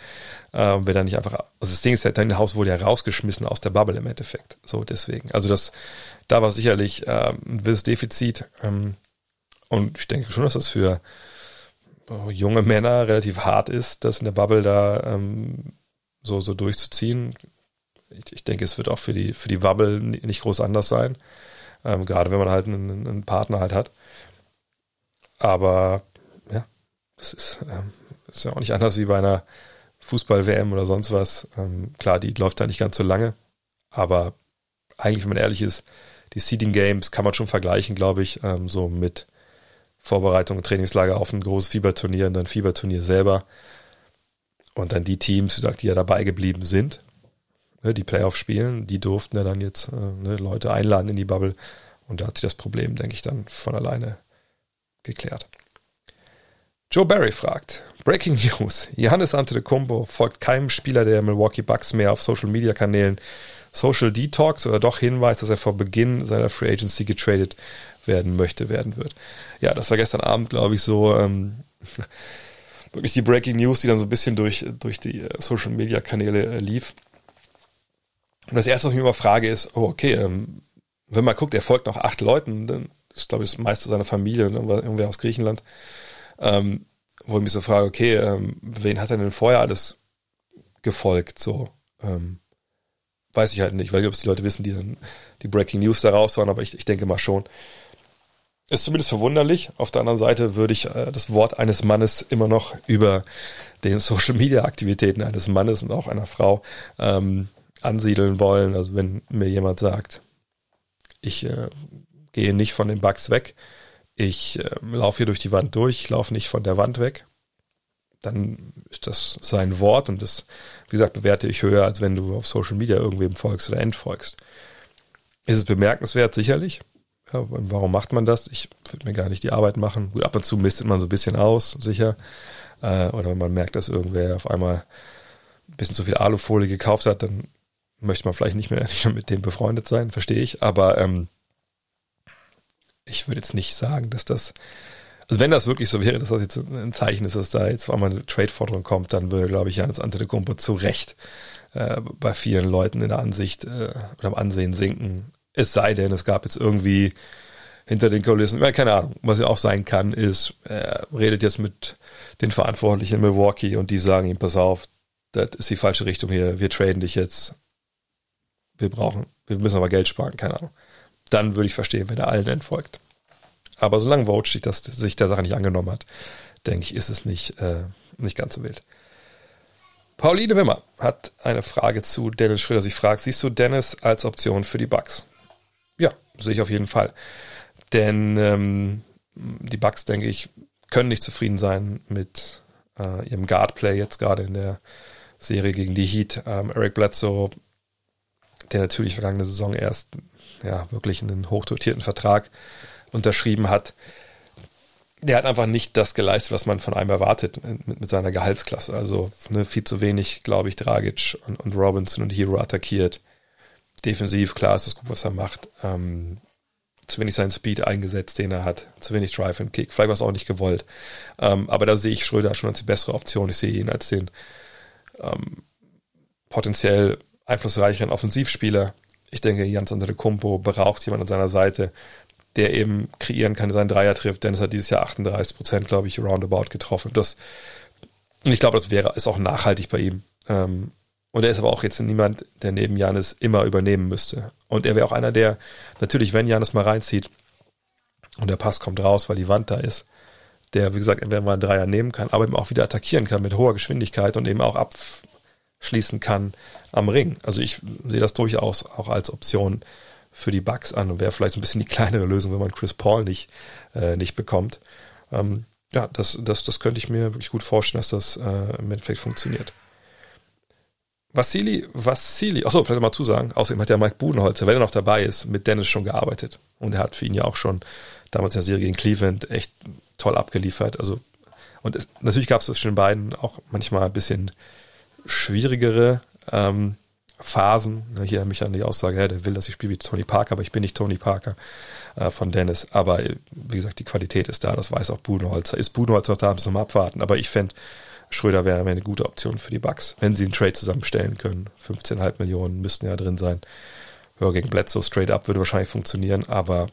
Ähm, Wäre da nicht einfach, also das Ding ist ja, dein Haus wurde ja rausgeschmissen aus der Bubble im Endeffekt. So deswegen. Also das, da war sicherlich ähm, ein gewisses Defizit. Ähm, und ich denke schon, dass das für oh, junge Männer relativ hart ist, das in der Bubble da ähm, so, so durchzuziehen ich, ich, denke, es wird auch für die, für die Wabbel nicht groß anders sein. Ähm, gerade wenn man halt einen, einen, Partner halt hat. Aber ja, das ist, ähm, ist ja auch nicht anders wie bei einer Fußball-WM oder sonst was. Ähm, klar, die läuft da nicht ganz so lange. Aber eigentlich, wenn man ehrlich ist, die Seeding Games kann man schon vergleichen, glaube ich, ähm, so mit Vorbereitung und Trainingslager auf ein großes Fieberturnier und dann Fieberturnier selber. Und dann die Teams, wie gesagt, die ja dabei geblieben sind, ne, die Playoffs spielen, die durften ja dann jetzt äh, ne, Leute einladen in die Bubble. Und da hat sich das Problem, denke ich, dann von alleine geklärt. Joe Barry fragt, Breaking News, Johannes Antetokounmpo folgt keinem Spieler der Milwaukee Bucks mehr auf Social Media Kanälen Social Detox oder doch Hinweis, dass er vor Beginn seiner Free Agency getradet werden möchte, werden wird. Ja, das war gestern Abend, glaube ich, so ähm, wirklich die Breaking News, die dann so ein bisschen durch, durch die äh, Social Media Kanäle äh, lief. Und das erste, was ich mir immer frage, ist, oh, okay, ähm, wenn man guckt, er folgt noch acht Leuten, dann ist, glaube ich, das meiste seiner Familie, ne, irgendwer aus Griechenland, ähm, wo ich mich so frage, okay, ähm, wen hat er denn vorher alles gefolgt, so, ähm, weiß ich halt nicht, ich ob es die Leute wissen, die dann die Breaking News da raus waren, aber ich, ich denke mal schon. Ist zumindest verwunderlich. Auf der anderen Seite würde ich äh, das Wort eines Mannes immer noch über den Social Media Aktivitäten eines Mannes und auch einer Frau ähm, ansiedeln wollen. Also wenn mir jemand sagt, ich äh, gehe nicht von den Bugs weg, ich äh, laufe hier durch die Wand durch, ich laufe nicht von der Wand weg, dann ist das sein Wort und das, wie gesagt, bewerte ich höher, als wenn du auf Social Media irgendwem folgst oder entfolgst. Ist es bemerkenswert, sicherlich. Ja, warum macht man das? Ich würde mir gar nicht die Arbeit machen. Gut, ab und zu mistet man so ein bisschen aus, sicher. Äh, oder wenn man merkt, dass irgendwer auf einmal ein bisschen zu viel Alufolie gekauft hat, dann möchte man vielleicht nicht mehr, nicht mehr mit dem befreundet sein, verstehe ich, aber ähm, ich würde jetzt nicht sagen, dass das, also wenn das wirklich so wäre, dass das jetzt ein Zeichen ist, dass da jetzt einmal eine Trade-Forderung kommt, dann würde, glaube ich, Janis Antetokounmpo zu Recht äh, bei vielen Leuten in der Ansicht äh, oder am Ansehen sinken. Es sei denn, es gab jetzt irgendwie hinter den Kulissen, ja, keine Ahnung, was ja auch sein kann, ist, er redet jetzt mit den Verantwortlichen in Milwaukee und die sagen ihm, pass auf, das ist die falsche Richtung hier, wir traden dich jetzt wir brauchen, wir müssen aber Geld sparen, keine Ahnung. Dann würde ich verstehen, wenn er allen entfolgt. Aber solange Vote steht, dass sich der Sache nicht angenommen hat, denke ich, ist es nicht, äh, nicht ganz so wild. Pauline Wimmer hat eine Frage zu Dennis Schröder. Sie fragt, siehst du Dennis als Option für die Bucks? Ja, sehe ich auf jeden Fall. Denn ähm, die Bucks, denke ich, können nicht zufrieden sein mit äh, ihrem Guard-Play jetzt gerade in der Serie gegen die Heat. Ähm, Eric Bledsoe, der natürlich vergangene Saison erst ja, wirklich einen hochdotierten Vertrag unterschrieben hat, der hat einfach nicht das geleistet, was man von einem erwartet mit, mit seiner Gehaltsklasse. Also ne, viel zu wenig, glaube ich, Dragic und, und, Robinson und Hero attackiert. Defensiv, klar ist das gut, was er macht. Ähm, zu wenig seinen Speed eingesetzt, den er hat. Zu wenig Drive and Kick. Vielleicht war es auch nicht gewollt. Ähm, aber da sehe ich Schröder schon als die bessere Option. Ich sehe ihn als den ähm, potenziell einflussreicheren Offensivspieler. Ich denke, Jans Kumpo braucht jemand an seiner Seite, der eben kreieren kann, seinen Dreier trifft. Dennis hat dieses Jahr 38 Prozent, glaube ich, roundabout getroffen. Das, und ich glaube, das wäre, ist auch nachhaltig bei ihm. Ähm, und er ist aber auch jetzt niemand, der neben Janis immer übernehmen müsste. Und er wäre auch einer, der natürlich, wenn Janis mal reinzieht und der Pass kommt raus, weil die Wand da ist, der, wie gesagt, entweder mal einen Dreier nehmen kann, aber eben auch wieder attackieren kann mit hoher Geschwindigkeit und eben auch abschließen kann am Ring. Also ich sehe das durchaus auch als Option für die Bugs an und wäre vielleicht so ein bisschen die kleinere Lösung, wenn man Chris Paul nicht, äh, nicht bekommt. Ähm, ja, das, das, das könnte ich mir wirklich gut vorstellen, dass das äh, im Endeffekt funktioniert. Vassili, Vassili, achso, vielleicht mal zusagen, außerdem hat ja Mike Budenholzer, wenn er noch dabei ist, mit Dennis schon gearbeitet. Und er hat für ihn ja auch schon damals in der Serie gegen Cleveland echt toll abgeliefert. Also, und es, natürlich gab es zwischen den beiden auch manchmal ein bisschen schwierigere ähm, Phasen. Erinnere mich an die Aussage, ja, der will, dass ich spiele wie Tony Parker, aber ich bin nicht Tony Parker äh, von Dennis. Aber wie gesagt, die Qualität ist da, das weiß auch Budenholzer. Ist Budenholzer da, müssen wir mal abwarten. Aber ich fände, Schröder wäre eine gute Option für die Bucks, wenn sie einen Trade zusammenstellen können. 15,5 Millionen müssten ja drin sein. Höher gegen Bledsoe straight up würde wahrscheinlich funktionieren, aber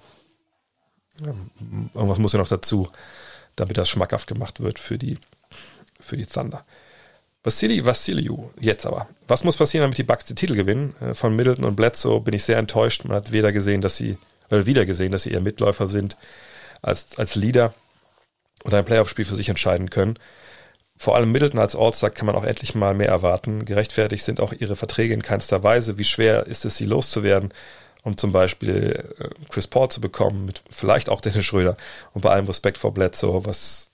ähm, irgendwas muss ja noch dazu, damit das schmackhaft gemacht wird für die, für die Thunder. Vassili Vassiliou, jetzt aber. Was muss passieren, damit die Bucks den Titel gewinnen? Äh, von Middleton und Bledsoe bin ich sehr enttäuscht. Man hat weder gesehen, dass sie, äh, wieder gesehen, dass sie eher Mitläufer sind als, als Leader oder ein Playoff-Spiel für sich entscheiden können. Vor allem Middleton als All-Star kann man auch endlich mal mehr erwarten. Gerechtfertigt sind auch ihre Verträge in keinster Weise. Wie schwer ist es, sie loszuwerden? um zum Beispiel äh, Chris Paul zu bekommen, mit vielleicht auch Dennis Schröder und bei allem Respekt vor Bledsoe, was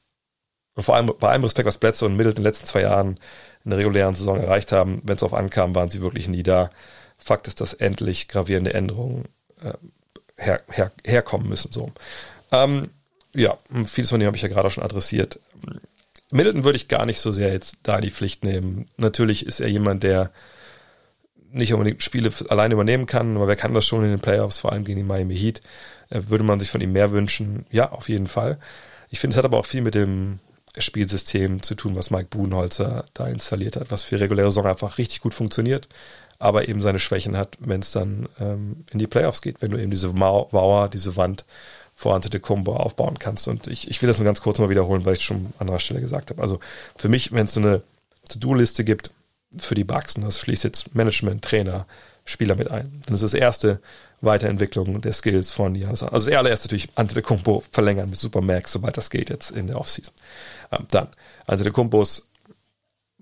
und vor allem bei allem Respekt, was Bledsoe und Middleton in den letzten zwei Jahren in der regulären Saison erreicht haben, wenn es auf ankam, waren sie wirklich nie da. Fakt ist, dass endlich gravierende Änderungen äh, her, her, herkommen müssen. So. Ähm, ja, vieles von dem habe ich ja gerade schon adressiert. Middleton würde ich gar nicht so sehr jetzt da in die Pflicht nehmen. Natürlich ist er jemand, der nicht unbedingt Spiele alleine übernehmen kann, aber wer kann das schon in den Playoffs, vor allem gegen die Miami Heat? Äh, würde man sich von ihm mehr wünschen? Ja, auf jeden Fall. Ich finde, es hat aber auch viel mit dem Spielsystem zu tun, was Mike Buhnholzer da installiert hat, was für reguläre Saison einfach richtig gut funktioniert, aber eben seine Schwächen hat, wenn es dann ähm, in die Playoffs geht, wenn du eben diese Mauer, diese Wand vor Antetokounmpo aufbauen kannst. Und ich, ich will das nur ganz kurz mal wiederholen, weil ich es schon an anderer Stelle gesagt habe. Also für mich, wenn es so eine To-Do-Liste gibt für die Bugs, und das schließt jetzt Management, Trainer, Spieler mit ein, dann ist das erste Weiterentwicklung der Skills von Janis. Also das allererste natürlich Antetokounmpo verlängern mit Supermax, sobald das geht jetzt in der Offseason. Ähm, dann Antetokounmpos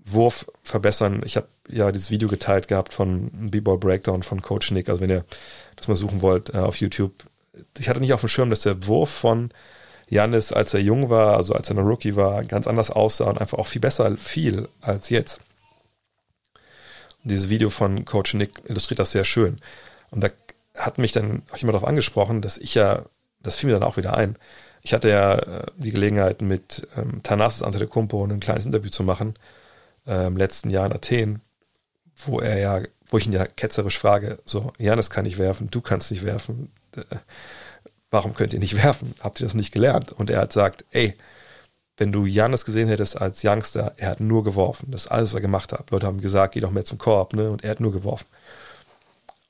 Wurf verbessern. Ich habe ja dieses Video geteilt gehabt von B-Ball Breakdown von Coach Nick. Also wenn ihr das mal suchen wollt äh, auf YouTube. Ich hatte nicht auf dem Schirm, dass der Wurf von Janis, als er jung war, also als er ein Rookie war, ganz anders aussah und einfach auch viel besser fiel als jetzt. Und dieses Video von Coach Nick illustriert das sehr schön. Und da hat mich dann auch jemand darauf angesprochen, dass ich ja, das fiel mir dann auch wieder ein, ich hatte ja äh, die Gelegenheit, mit ähm, Thanasis Antetokounmpo ein kleines Interview zu machen, äh, im letzten Jahr in Athen, wo er ja, wo ich ihn ja ketzerisch frage, so, Janis kann nicht werfen, du kannst nicht werfen, äh, warum könnt ihr nicht werfen? Habt ihr das nicht gelernt? Und er hat gesagt, ey, wenn du Janis gesehen hättest als Youngster, er hat nur geworfen. Das ist alles, was er gemacht hat. Leute haben gesagt, geh doch mehr zum Korb, ne? Und er hat nur geworfen.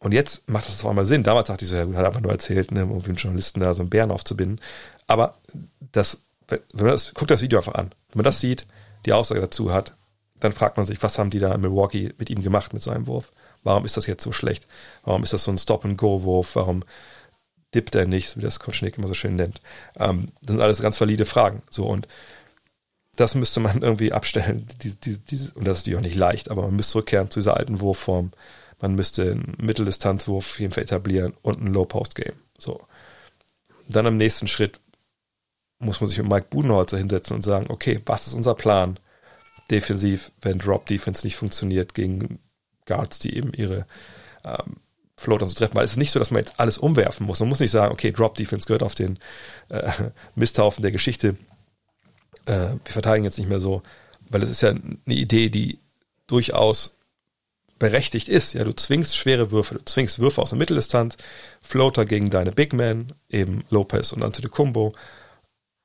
Und jetzt macht das auf einmal Sinn. Damals dachte ich so, ja gut, hat einfach nur erzählt, ne, um den Journalisten da so einen Bären aufzubinden. Aber das, wenn man das, guckt das Video einfach an. Wenn man das sieht, die Aussage dazu hat, dann fragt man sich, was haben die da in Milwaukee mit ihm gemacht mit seinem Wurf? Warum ist das jetzt so schlecht? Warum ist das so ein Stop-and-Go-Wurf? Warum dippt er nicht, wie das Coach Nick immer so schön nennt? Ähm, das sind alles ganz valide Fragen. So und das müsste man irgendwie abstellen. Die, die, die, und das ist natürlich auch nicht leicht, aber man müsste zurückkehren zu dieser alten Wurfform. Man müsste einen Mitteldistanzwurf auf jeden Fall etablieren und ein Low-Post-Game. So. Dann im nächsten Schritt muss man sich mit Mike Budenholzer hinsetzen und sagen, okay, was ist unser Plan defensiv, wenn Drop Defense nicht funktioniert gegen Guards, die eben ihre ähm, Floatern zu treffen, weil es ist nicht so, dass man jetzt alles umwerfen muss. Man muss nicht sagen, okay, Drop Defense gehört auf den äh, Misthaufen der Geschichte. Äh, wir verteidigen jetzt nicht mehr so, weil es ist ja eine Idee, die durchaus berechtigt ist. Ja, du zwingst schwere Würfe, du zwingst Würfe aus der Mitteldistanz, Floater gegen deine Big Men, eben Lopez und Antetokounmpo.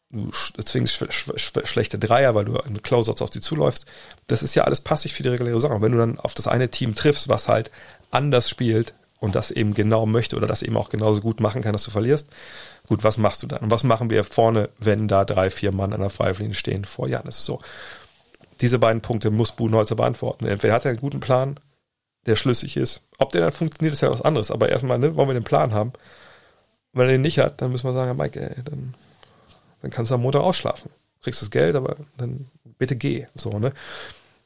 Du zwingst sch sch schlechte Dreier, weil du in Closeouts auf die zuläufst. Das ist ja alles passig für die reguläre Saison. Und wenn du dann auf das eine Team triffst, was halt anders spielt, und das eben genau möchte oder das eben auch genauso gut machen kann, dass du verlierst. Gut, was machst du dann? Und was machen wir vorne, wenn da drei, vier Mann an der Freiwilligen stehen vor Janis? So. Diese beiden Punkte muss Budenholzer beantworten. Entweder hat er einen guten Plan, der schlüssig ist. Ob der dann funktioniert, ist ja was anderes. Aber erstmal ne, wollen wir den Plan haben. Und wenn er den nicht hat, dann müssen wir sagen, Mike, ey, dann, dann kannst du am Montag ausschlafen. Kriegst das Geld, aber dann bitte geh. So, ne?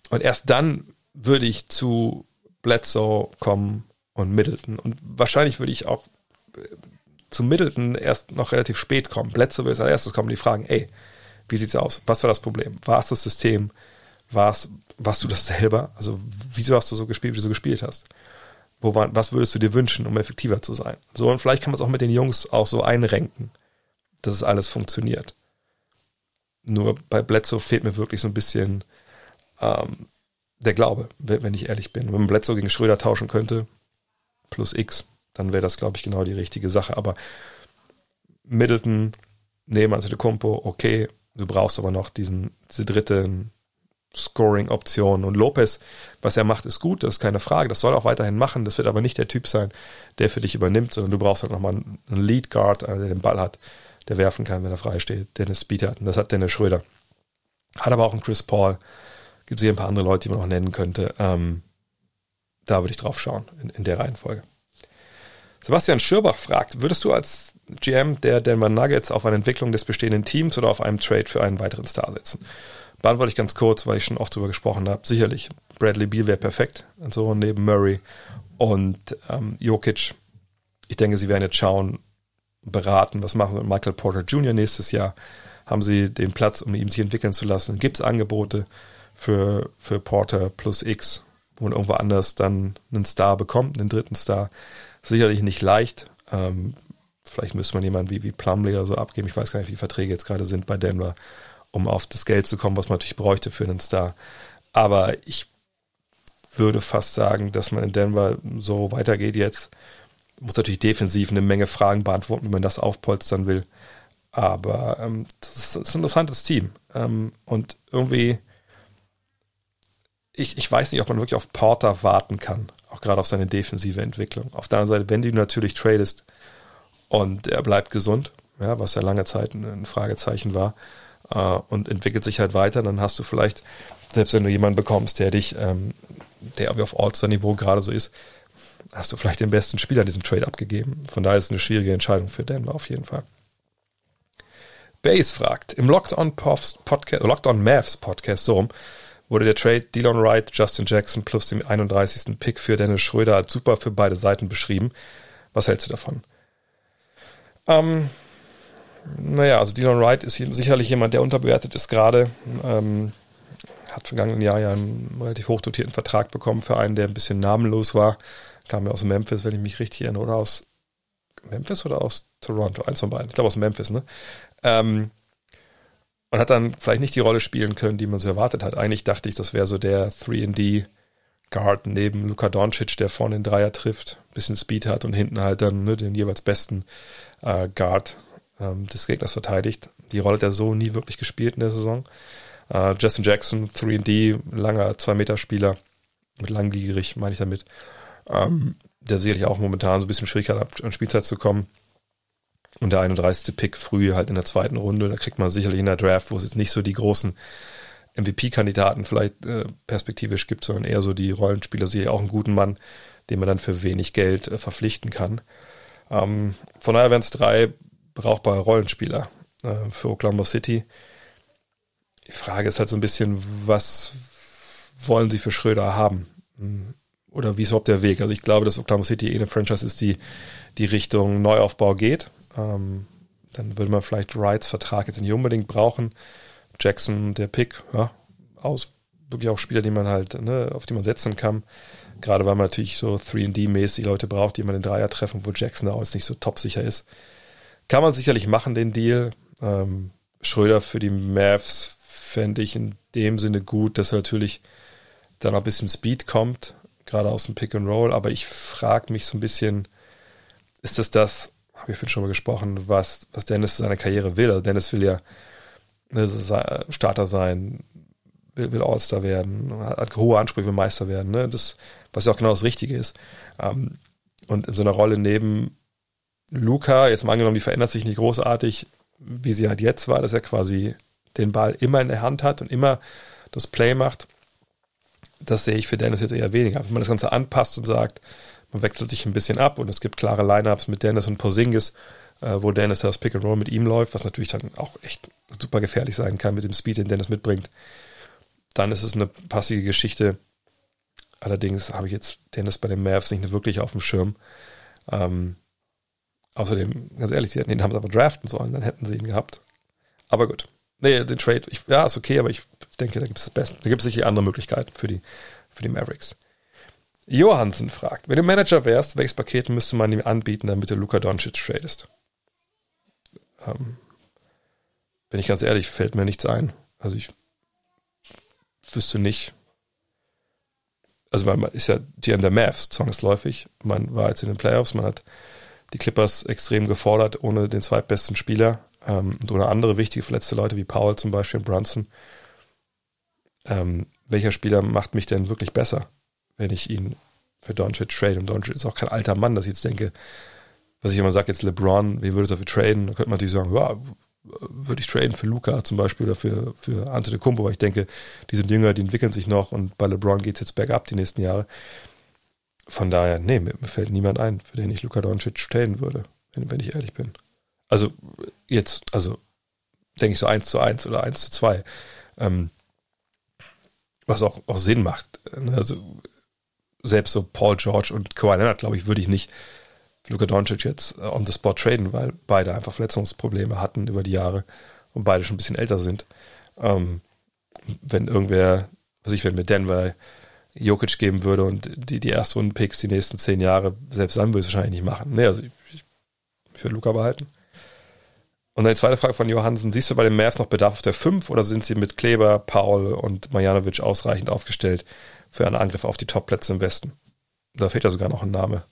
Und erst dann würde ich zu Bledsoe kommen und Middleton. Und wahrscheinlich würde ich auch äh, zu Middleton erst noch relativ spät kommen. Bledsoe würde als erstes kommen, die fragen, ey, wie sieht's aus? Was war das Problem? War es das System? War es, warst du das selber? Also, wieso hast du so gespielt, wie du so gespielt hast? Wo war, was würdest du dir wünschen, um effektiver zu sein? So, und vielleicht kann man es auch mit den Jungs auch so einrenken, dass es alles funktioniert. Nur bei Bledsoe fehlt mir wirklich so ein bisschen ähm, der Glaube, wenn ich ehrlich bin. Wenn man Bledsoe gegen Schröder tauschen könnte, plus X, dann wäre das, glaube ich, genau die richtige Sache. Aber Middleton neben Antetokounmpo, okay, du brauchst aber noch diesen, diese dritte Scoring-Option. Und Lopez, was er macht, ist gut, das ist keine Frage. Das soll er auch weiterhin machen. Das wird aber nicht der Typ sein, der für dich übernimmt, sondern du brauchst halt nochmal einen Lead Guard, der den Ball hat, der werfen kann, wenn er frei steht, der eine Speed hat. Und das hat Dennis Schröder. Hat aber auch einen Chris Paul. Gibt es hier ein paar andere Leute, die man auch nennen könnte. Ähm, da würde ich drauf schauen, in, in der Reihenfolge. Sebastian Schürbach fragt, würdest du als GM der Denver Nuggets auf eine Entwicklung des bestehenden Teams oder auf einen Trade für einen weiteren Star setzen? Beantworte ich ganz kurz, weil ich schon oft drüber gesprochen habe. Sicherlich, Bradley Beal wäre perfekt. Und so neben Murray und ähm, Jokic. Ich denke, sie werden jetzt schauen, beraten, was machen wir mit Michael Porter Jr. nächstes Jahr. Haben sie den Platz, um ihn sich entwickeln zu lassen? Gibt es Angebote für, für Porter plus X wo man irgendwo anders dann einen Star bekommt, einen dritten Star. Sicherlich nicht leicht. Ähm, vielleicht müsste man jemanden wie, wie Plumlee oder so abgeben. Ich weiß gar nicht, wie die Verträge jetzt gerade sind bei Denver, um auf das Geld zu kommen, was man natürlich bräuchte für einen Star. Aber ich würde fast sagen, dass man in Denver so weitergeht jetzt. Muss natürlich defensiv eine Menge Fragen beantworten, wie man das aufpolstern will. Aber ähm, das, ist, das, ist, ein interessantes Team. Ähm, und irgendwie ich, ich weiß nicht, ob man wirklich auf Porter warten kann, auch gerade auf seine defensive Entwicklung. Auf der anderen Seite, wenn du natürlich tradest und er bleibt gesund, ja, was ja lange Zeit ein Fragezeichen war, äh, und entwickelt sich halt weiter, dann hast du vielleicht, selbst wenn du jemanden bekommst, der dich, ähm, der aber auf All-Star-Niveau gerade so ist, hast du vielleicht den besten Spieler in diesem Trade abgegeben. Von daher ist es eine schwierige Entscheidung für Denver auf jeden Fall. Base fragt, im Locked On, Podcast, Locked On Mavs Podcast, so rum, wurde der Trade Delon Wright, Justin Jackson plus dem 31. Pick für Dennis Schröder als super für beide Seiten beschrieben. Was hältst du davon? Ähm, naja, also Delon Wright ist sicherlich jemand, der unterbewertet ist gerade. Ähm, hat vergangenen Jahr ja einen relativ hochdotierten Vertrag bekommen für einen, der ein bisschen namenlos war. Kam ja aus Memphis, wenn ich mich richtig erinnere, oder aus Memphis oder aus Toronto? Eins von beiden. Ich glaube aus Memphis, ne? Ähm, und hat dann vielleicht nicht die Rolle spielen können, die man so erwartet hat. Eigentlich dachte ich, das wäre so der 3D Guard neben Luka Doncic, der vorne den Dreier trifft, bisschen Speed hat und hinten halt dann ne, den jeweils besten äh, Guard ähm, des Gegners verteidigt. Die Rolle hat er so nie wirklich gespielt in der Saison. Äh, Justin Jackson, 3D, langer 2-Meter-Spieler, mit langgierig, meine ich damit, ähm, der sicherlich auch momentan so ein bisschen Schwierigkeit hat, an Spielzeit zu kommen. Und der 31. Pick früh halt in der zweiten Runde, da kriegt man sicherlich in der Draft, wo es jetzt nicht so die großen MVP-Kandidaten vielleicht äh, perspektivisch gibt, sondern eher so die Rollenspieler, sehe ich auch einen guten Mann, den man dann für wenig Geld äh, verpflichten kann. Ähm, von daher wären es drei brauchbare Rollenspieler äh, für Oklahoma City. die Frage ist halt so ein bisschen, was wollen sie für Schröder haben? Oder wie ist überhaupt der Weg? Also ich glaube, dass Oklahoma City eh eine Franchise ist, die die Richtung Neuaufbau geht. Ähm, dann würde man vielleicht Wrights Vertrag jetzt nicht unbedingt brauchen. Jackson, der Pick, ja, aus wirklich auch Spieler, die man halt, ne, auf die man setzen kann. Gerade weil man natürlich so 3D-mäßig Leute braucht, die man den Dreier treffen, wo Jackson da auch nicht so top sicher ist. Kann man sicherlich machen, den Deal. Ähm, Schröder für die Mavs fände ich in dem Sinne gut, dass er natürlich da noch ein bisschen Speed kommt, gerade aus dem Pick and Roll. Aber ich frage mich so ein bisschen, ist das das, habe ich vorhin schon mal gesprochen, was, was Dennis seine Karriere will? Also Dennis will ja ne, Starter sein, will, will All-Star werden, hat hohe Ansprüche, will Meister werden. Ne? Das, was ja auch genau das Richtige ist. Ähm, und in so einer Rolle neben Luca, jetzt mal angenommen, die verändert sich nicht großartig, wie sie halt jetzt war, dass er quasi den Ball immer in der Hand hat und immer das Play macht. Das sehe ich für Dennis jetzt eher weniger. Wenn man das Ganze anpasst und sagt, man wechselt sich ein bisschen ab und es gibt klare Lineups mit Dennis und Porzingis, äh, wo Dennis das Pick and Roll mit ihm läuft, was natürlich dann auch echt super gefährlich sein kann mit dem Speed, den Dennis mitbringt. Dann ist es eine passige Geschichte. Allerdings habe ich jetzt Dennis bei den Mavs nicht wirklich auf dem Schirm. Ähm, außerdem, ganz ehrlich, sie hätten ihn sie aber draften sollen, dann hätten sie ihn gehabt. Aber gut. Nee, den Trade, ich, ja, ist okay, aber ich denke, da gibt es das Beste. Da gibt es sicher andere Möglichkeiten für die, für die Mavericks. Johansen fragt, wenn du Manager wärst, welches Paket müsste man ihm anbieten, damit du Luka Doncic tradest? Ähm, bin ich ganz ehrlich, fällt mir nichts ein. Also ich wüsste nicht. Also man ist ja GM der Mavs, zwangsläufig. Man war jetzt in den Playoffs, man hat die Clippers extrem gefordert, ohne den zweitbesten Spieler ähm, und ohne andere wichtige verletzte Leute wie Powell zum Beispiel und Brunson. Ähm, welcher Spieler macht mich denn wirklich besser, wenn ich ihn für Doncic trade? Und Doncic ist auch kein alter Mann, dass ich jetzt denke, was ich immer sage, jetzt LeBron, wie würde es dafür traden? Da könnte man natürlich sagen, ja, würde ich traden für Luca zum Beispiel oder für, für Ante de Kumpo, weil ich denke, die sind jünger, die entwickeln sich noch und bei LeBron geht es jetzt bergab die nächsten Jahre. Von daher, nee, mir, fällt niemand ein, für den ich Luca Doncic traden würde, wenn, wenn ich ehrlich bin. Also jetzt, also denke ich so eins zu eins oder eins zu zwei. Ähm, was auch, auch Sinn macht. Ne? Also selbst so Paul George und Kawhi Leonard, glaube ich, würde ich nicht Luka Doncic jetzt äh, on the spot traden, weil beide einfach Verletzungsprobleme hatten über die Jahre und beide schon ein bisschen älter sind. Ähm, wenn irgendwer, was ich, wenn mir Denver Jokic geben würde und die, die Erstrunden-Picks die nächsten zehn Jahre, selbst dann würde ich es wahrscheinlich nicht machen. Nee, also ich, ich würde Luca behalten. Und die zweite Frage von Johansen, siehst du bei den Mavs noch Bedarf auf der 5 oder sind sie mit Kleber, Paul und Marjanovic ausreichend aufgestellt für einen Angriff auf die Top-Plätze im Westen? Da fehlt ja sogar noch ein Name.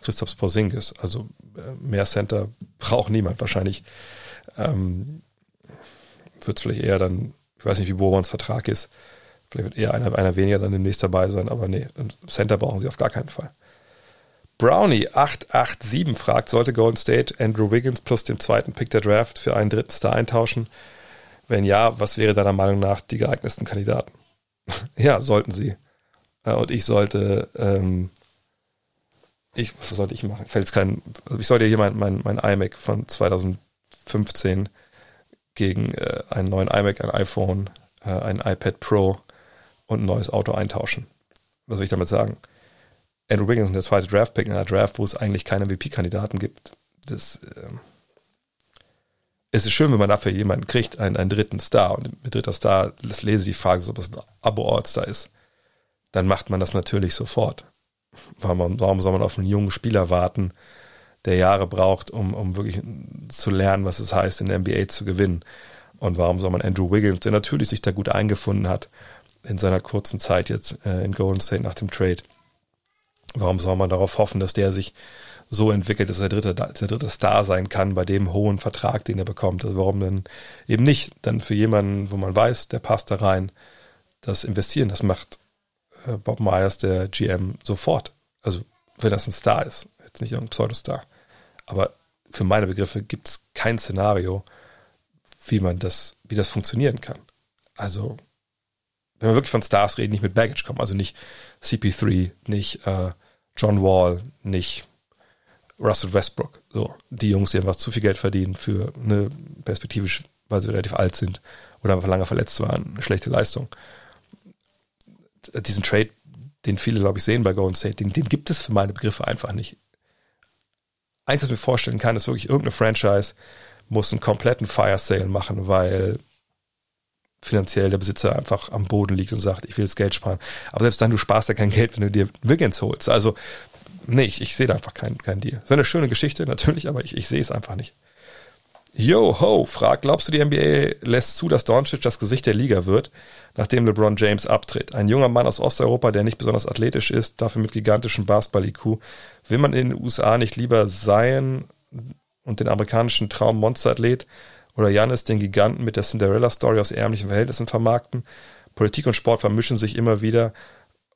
Christoph Porzingis. Also äh, mehr Center braucht niemand wahrscheinlich. Ähm, wird es vielleicht eher dann, ich weiß nicht, wie Bobans Vertrag ist. Vielleicht wird eher einer, einer weniger dann demnächst dabei sein, aber nee, Center brauchen sie auf gar keinen Fall. Brownie887 fragt, sollte Golden State Andrew Wiggins plus den zweiten Pick der Draft für einen dritten Star eintauschen? Wenn ja, was wäre deiner Meinung nach die geeignetsten Kandidaten? ja, sollten sie. Äh, und ich sollte ähm, ich, was sollte ich machen? Fällt es kein, also ich sollte hier mein, mein, mein iMac von 2015 gegen äh, einen neuen iMac, ein iPhone, äh, ein iPad Pro und ein neues Auto eintauschen. Was soll ich damit sagen? Andrew Wiggins ist der zweite Draft-Pick in einer Draft, wo es eigentlich keine MVP-Kandidaten gibt. Das äh, es ist schön, wenn man dafür jemanden kriegt, einen, einen dritten Star. Und mit dritter Star das lese ich die Frage, ob es ein Abo-All-Star ist. Dann macht man das natürlich sofort. Warum, warum soll man auf einen jungen Spieler warten, der Jahre braucht, um, um wirklich zu lernen, was es heißt, in der NBA zu gewinnen? Und warum soll man Andrew Wiggins, der natürlich sich da gut eingefunden hat, in seiner kurzen Zeit jetzt äh, in Golden State nach dem Trade, warum soll man darauf hoffen, dass der sich so entwickelt, dass er der dritte, der dritte Star sein kann bei dem hohen Vertrag, den er bekommt? Also warum denn eben nicht dann für jemanden, wo man weiß, der passt da rein, das investieren? Das macht äh, Bob Myers, der GM, sofort. Also, wenn das ein Star ist, jetzt nicht irgendein Pseudostar. Aber für meine Begriffe gibt es kein Szenario, wie man das, wie das funktionieren kann. Also, wenn wir wirklich von Stars reden, nicht mit Baggage kommen, also nicht CP3, nicht äh, John Wall, nicht Russell Westbrook, so die Jungs, die einfach zu viel Geld verdienen für eine perspektivisch weil sie relativ alt sind oder einfach lange verletzt waren, eine schlechte Leistung. Diesen Trade, den viele, glaube ich, sehen bei Golden State, den, den gibt es für meine Begriffe einfach nicht. Eins, was ich mir vorstellen kann, ist wirklich irgendeine Franchise muss einen kompletten Fire Sale machen, weil finanziell der Besitzer einfach am Boden liegt und sagt, ich will das Geld sparen. Aber selbst dann, du sparst ja kein Geld, wenn du dir Wiggins holst. Also, nee, ich, ich sehe da einfach keinen kein Deal. Wäre eine schöne Geschichte, natürlich, aber ich, ich sehe es einfach nicht. Yo, ho, fragt, glaubst du, die NBA lässt zu, dass Doncic das Gesicht der Liga wird, nachdem LeBron James abtritt? Ein junger Mann aus Osteuropa, der nicht besonders athletisch ist, dafür mit gigantischem Basketball-IQ. Will man in den USA nicht lieber sein und den amerikanischen Traum Monsterathlet oder Janis den Giganten mit der Cinderella-Story aus ärmlichen Verhältnissen vermarkten? Politik und Sport vermischen sich immer wieder.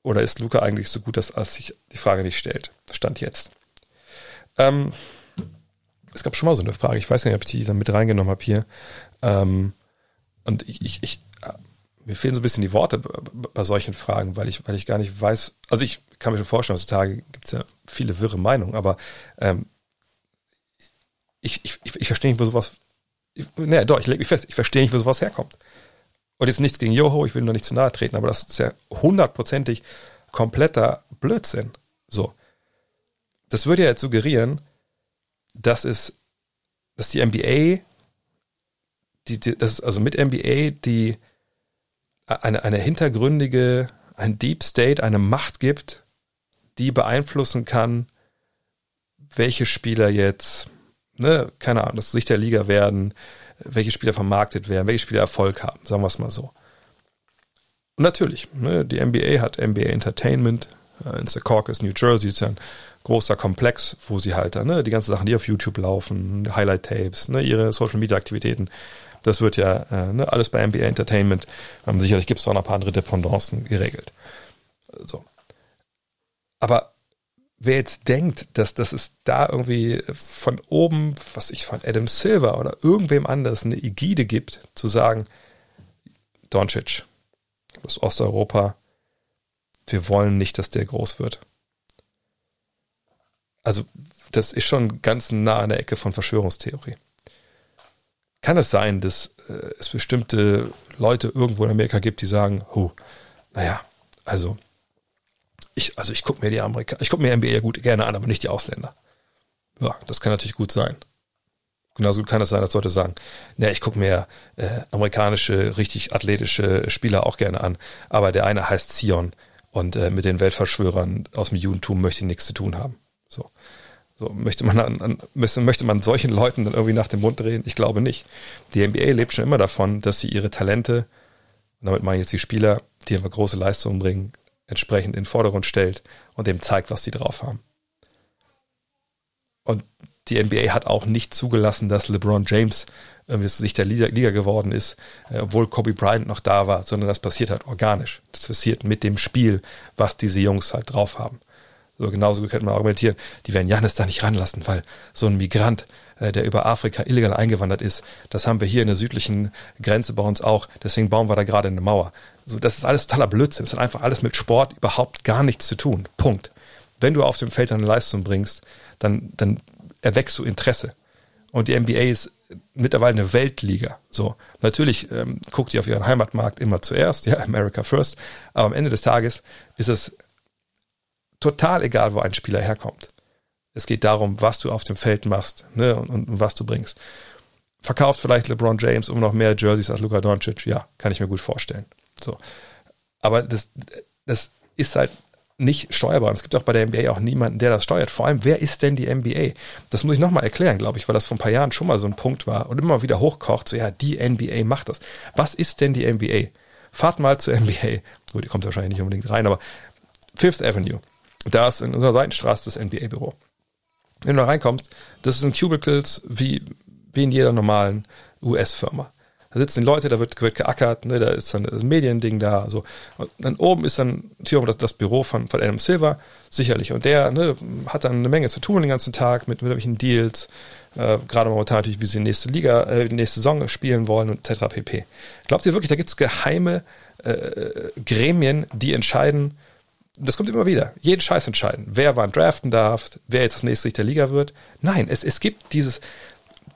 Oder ist Luca eigentlich so gut, dass sich die Frage nicht stellt? Stand jetzt. Ähm, es gab schon mal so eine Frage, ich weiß nicht, ob ich die dann mit reingenommen habe hier. Ähm, und ich, ich, ich, mir fehlen so ein bisschen die Worte bei solchen Fragen, weil ich, weil ich gar nicht weiß, also ich kann mir schon vorstellen, heutzutage gibt es ja viele wirre Meinungen, aber ähm, ich, ich, ich verstehe nicht, wo sowas, ich, ne, doch, ich lege mich fest, ich verstehe nicht, wo sowas herkommt. Und jetzt nichts gegen Joho, ich will nur nicht zu nahe treten, aber das ist ja hundertprozentig kompletter Blödsinn. So. Das würde ja jetzt suggerieren, dass es, dass die NBA, die, die, das also mit NBA die eine, eine hintergründige, ein Deep State, eine Macht gibt, die beeinflussen kann, welche Spieler jetzt, ne, keine Ahnung, das Sicht der Liga werden, welche Spieler vermarktet werden, welche Spieler Erfolg haben, sagen wir es mal so. Und natürlich, ne, die NBA hat NBA Entertainment, äh, in Secaucus, New Jersey, ist ja ein großer Komplex, wo sie halt ne, die ganzen Sachen, die auf YouTube laufen, Highlight-Tapes, ne, ihre Social-Media-Aktivitäten, das wird ja äh, ne, alles bei NBA Entertainment. Ähm, sicherlich gibt es auch noch ein paar andere Dependancen geregelt. So. Aber wer jetzt denkt, dass, dass es da irgendwie von oben, was ich von Adam Silver oder irgendwem anders eine Ägide gibt, zu sagen, Doncic, aus Osteuropa, wir wollen nicht, dass der groß wird also das ist schon ganz nah an der Ecke von Verschwörungstheorie. Kann es sein, dass äh, es bestimmte Leute irgendwo in Amerika gibt, die sagen, oh, naja, also ich, also ich gucke mir die Amerika, ich gucke mir NBA gut gerne an, aber nicht die Ausländer. Ja, das kann natürlich gut sein. Genauso gut kann es sein, dass Leute sagen, naja, ich gucke mir äh, amerikanische, richtig athletische Spieler auch gerne an, aber der eine heißt Zion und äh, mit den Weltverschwörern aus dem Judentum möchte ich nichts zu tun haben. So. So, möchte man an, an, möchte man solchen Leuten dann irgendwie nach dem Mund drehen? Ich glaube nicht. Die NBA lebt schon immer davon, dass sie ihre Talente, damit meine ich jetzt die Spieler, die einfach große Leistungen bringen, entsprechend in den Vordergrund stellt und dem zeigt, was sie drauf haben. Und die NBA hat auch nicht zugelassen, dass LeBron James irgendwie das Gesicht der Liga, geworden ist, äh, obwohl Kobe Bryant noch da war, sondern das passiert halt organisch. Das passiert mit dem Spiel, was diese Jungs halt drauf haben. So genauso könnte man argumentieren, die werden Janis da nicht ranlassen, weil so ein Migrant, äh, der über Afrika illegal eingewandert ist, das haben wir hier in der südlichen Grenze bei uns auch, deswegen bauen wir da gerade eine Mauer. So, das ist alles totaler Blödsinn. Das hat einfach alles mit Sport überhaupt gar nichts zu tun. Punkt. Wenn du auf dem Feld eine Leistung bringst, dann, dann erwächst du Interesse. Und die NBA ist mittlerweile eine Weltliga. So, natürlich ähm, guckt ihr auf ihren Heimatmarkt immer zuerst, ja, America first, aber am Ende des Tages ist es total egal, wo ein Spieler herkommt. Es geht darum, was du auf dem Feld machst ne, und, und, was du bringst. Verkauft vielleicht LeBron James um noch mehr Jerseys als Luka Doncic? Ja, kann ich mir gut vorstellen. So. Aber das, das ist halt nicht steuerbar. Und es gibt auch bei der NBA auch niemanden, der das steuert. Vor allem, wer ist denn die NBA? Das muss ich nochmal erklären, glaube ich, weil das vor ein paar Jahren schon mal so ein Punkt war und immer wieder hochkocht, so ja, die NBA macht das. Was ist denn die NBA? Fahrt mal zur NBA. Gut, die kommt wahrscheinlich nicht unbedingt rein, aber Fifth Avenue. Da ist in unserer Seitenstraße das NBA-Büro. Wenn du da reinkommst, das sind Cubicles wie, wie in jeder normalen US-Firma. Da sitzen die Leute, da wird, wird geackert, ne, da ist dann ein Mediending da. So. Und dann oben ist dann das, das Büro von, von Adam Silver, sicherlich. Und der ne, hat dann eine Menge zu tun den ganzen Tag mit, mit irgendwelchen Deals. Äh, gerade momentan natürlich, wie sie die nächste Liga, äh, die nächste Saison spielen wollen und etc. pp. Glaubt ihr wirklich, da gibt es geheime äh, Gremien, die entscheiden, das kommt immer wieder. Jeden Scheiß entscheiden. Wer wann draften darf, wer jetzt das nächste Licht der Liga wird. Nein, es, es gibt dieses,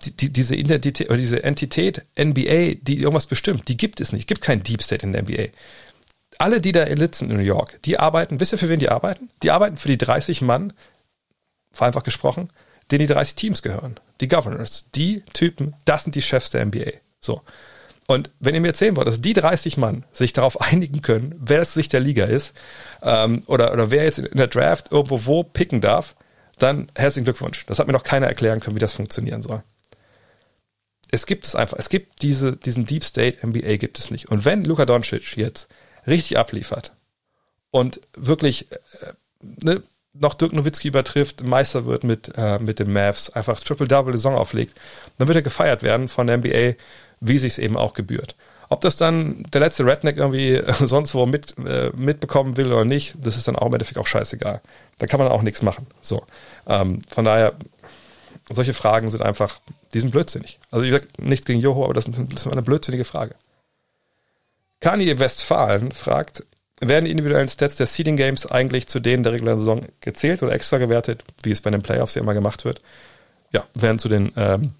die, die, diese Identität oder diese Entität NBA, die irgendwas bestimmt, die gibt es nicht. Es gibt kein Deep State in der NBA. Alle, die da sitzen in New York, die arbeiten, wisst ihr, für wen die arbeiten? Die arbeiten für die 30 Mann, vereinfacht gesprochen, denen die 30 Teams gehören. Die Governors, die Typen, das sind die Chefs der NBA. So. Und wenn ihr mir erzählen wollt, dass die 30 Mann sich darauf einigen können, wer das Sicht der Liga ist, ähm, oder, oder wer jetzt in der Draft irgendwo wo picken darf, dann herzlichen Glückwunsch. Das hat mir noch keiner erklären können, wie das funktionieren soll. Es gibt es einfach. Es gibt diese, diesen Deep State NBA gibt es nicht. Und wenn Luka Doncic jetzt richtig abliefert und wirklich äh, ne, noch Dirk Nowitzki übertrifft, Meister wird mit, äh, mit den Mavs, einfach Triple-Double Saison auflegt, dann wird er gefeiert werden von der NBA, wie sich es eben auch gebührt. Ob das dann der letzte Redneck irgendwie sonst wo mit, äh, mitbekommen will oder nicht, das ist dann auch im Endeffekt auch scheißegal. Da kann man auch nichts machen. So. Ähm, von daher, solche Fragen sind einfach, die sind blödsinnig. Also ich sage nichts gegen Joho, aber das ist eine blödsinnige Frage. Kanye Westfalen fragt, werden die individuellen Stats der Seeding Games eigentlich zu denen der regulären Saison gezählt oder extra gewertet, wie es bei den Playoffs ja immer gemacht wird? Ja, werden zu den ähm,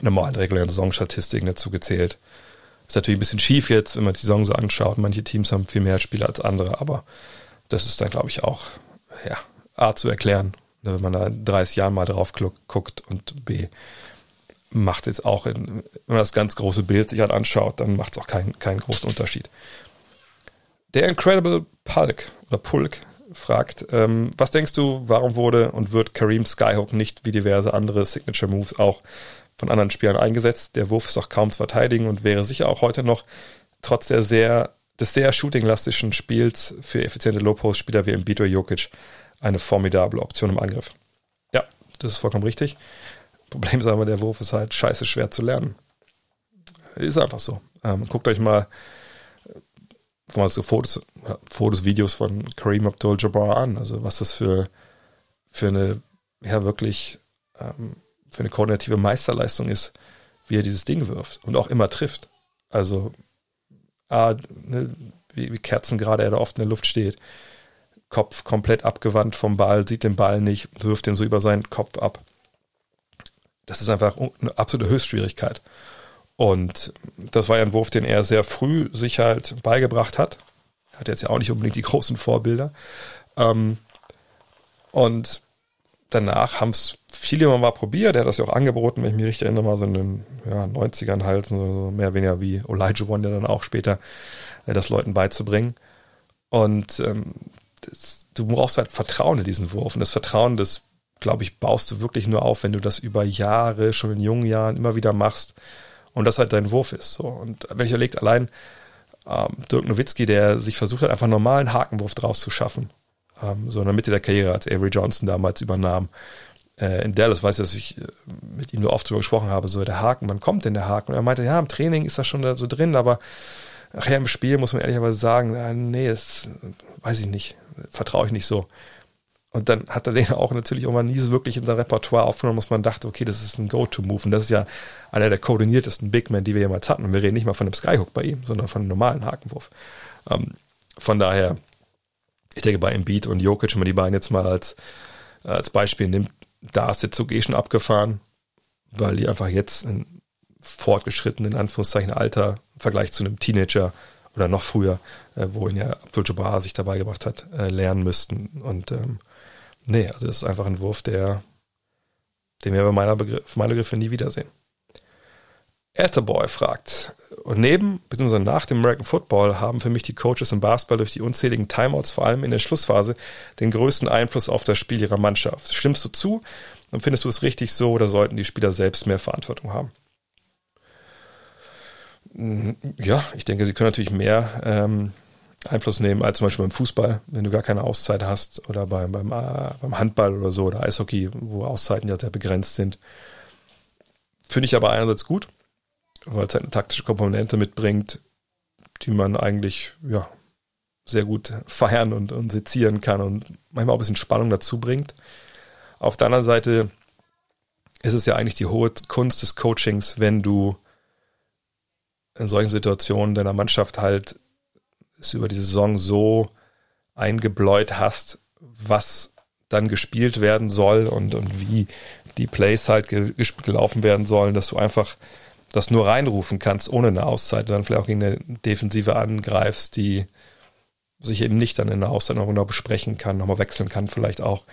normalen regulären Saisonstatistiken dazu gezählt. Ist natürlich ein bisschen schief jetzt, wenn man die Saison so anschaut. Manche Teams haben viel mehr Spieler als andere, aber das ist dann, glaube ich, auch ja, A zu erklären, ne, wenn man da 30 Jahre mal drauf guckt und B macht es jetzt auch, in, wenn man das ganz große Bild sich halt anschaut, dann macht es auch keinen, keinen großen Unterschied. Der Incredible Pulk oder Pulk fragt, ähm, was denkst du, warum wurde und wird Kareem Skyhook nicht wie diverse andere Signature Moves auch von anderen Spielern eingesetzt? Der Wurf ist auch kaum zu verteidigen und wäre sicher auch heute noch trotz der sehr, des sehr shooting-lastischen Spiels für effiziente Low-Post-Spieler wie Embiid oder Jokic eine formidable Option im Angriff. Ja, das ist vollkommen richtig. Problem ist aber, der Wurf ist halt scheiße schwer zu lernen. Ist einfach so. Ähm, guckt euch mal mal so Fotos, Fotos, Videos von Kareem Abdul-Jabbar an. Also was das für, für eine, ja wirklich, ähm, für eine koordinative Meisterleistung ist, wie er dieses Ding wirft und auch immer trifft. Also, ah, ne, wie, wie Kerzen gerade er da oft in der Luft steht. Kopf komplett abgewandt vom Ball, sieht den Ball nicht, wirft den so über seinen Kopf ab. Das ist einfach eine absolute Höchstschwierigkeit. Und das war ja ein Wurf, den er sehr früh sich halt beigebracht hat. Er hat jetzt ja auch nicht unbedingt die großen Vorbilder. Ähm, und danach haben es viele mal probiert. Er hat das ja auch angeboten, wenn ich mich richtig erinnere, mal so in den ja, 90ern halt, so mehr oder weniger wie One, der dann auch später äh, das Leuten beizubringen. Und ähm, das, du brauchst halt Vertrauen in diesen Wurf. Und das Vertrauen, das, glaube ich, baust du wirklich nur auf, wenn du das über Jahre, schon in jungen Jahren immer wieder machst und das halt dein Wurf ist. So. Und wenn ich überlege, allein ähm, Dirk Nowitzki, der sich versucht hat, einfach einen normalen Hakenwurf draus zu schaffen, ähm, so in der Mitte der Karriere, als Avery Johnson damals übernahm, äh, in Dallas, weiß ich, dass ich äh, mit ihm nur oft darüber gesprochen habe, so der Haken, wann kommt denn der Haken? Und er meinte, ja, im Training ist das schon da so drin, aber nachher im Spiel muss man ehrlicherweise sagen, äh, nee, das weiß ich nicht, vertraue ich nicht so. Und dann hat er den auch natürlich irgendwann nie so wirklich in sein Repertoire aufgenommen, dass man dachte, okay, das ist ein Go-To-Move. Und das ist ja einer der koordiniertesten Big Men, die wir jemals hatten. Und wir reden nicht mal von einem Skyhook bei ihm, sondern von einem normalen Hakenwurf. Ähm, von daher, ich denke, bei Embiid und Jokic, wenn man die beiden jetzt mal als, als Beispiel nimmt, da ist der Zug eh schon abgefahren, weil die einfach jetzt in fortgeschrittenen, in Anführungszeichen, Alter im Vergleich zu einem Teenager oder noch früher, äh, wo ihn ja Abdul Jabbar sich dabei gebracht hat, äh, lernen müssten. Und ähm, Nee, also das ist einfach ein Wurf, der, den wir bei meiner Begriff, meiner Begriffe nie wiedersehen. Etterboy fragt, und neben bzw. nach dem American Football haben für mich die Coaches im Basketball durch die unzähligen Timeouts, vor allem in der Schlussphase, den größten Einfluss auf das Spiel ihrer Mannschaft. Stimmst du zu und findest du es richtig so oder sollten die Spieler selbst mehr Verantwortung haben? Ja, ich denke, sie können natürlich mehr ähm, Einfluss nehmen als zum Beispiel beim Fußball, wenn du gar keine Auszeit hast oder beim, beim, äh, beim Handball oder so oder Eishockey, wo Auszeiten ja sehr begrenzt sind. Finde ich aber einerseits gut, weil es halt eine taktische Komponente mitbringt, die man eigentlich ja, sehr gut feiern und, und sezieren kann und manchmal auch ein bisschen Spannung dazu bringt. Auf der anderen Seite ist es ja eigentlich die hohe Kunst des Coachings, wenn du in solchen Situationen deiner Mannschaft halt es über die Saison so eingebläut hast, was dann gespielt werden soll und, und wie die Plays halt ge gelaufen werden sollen, dass du einfach das nur reinrufen kannst, ohne eine Auszeit, dann vielleicht auch gegen eine Defensive angreifst, die sich eben nicht dann in der Auszeit noch genau besprechen kann, nochmal wechseln kann, vielleicht auch,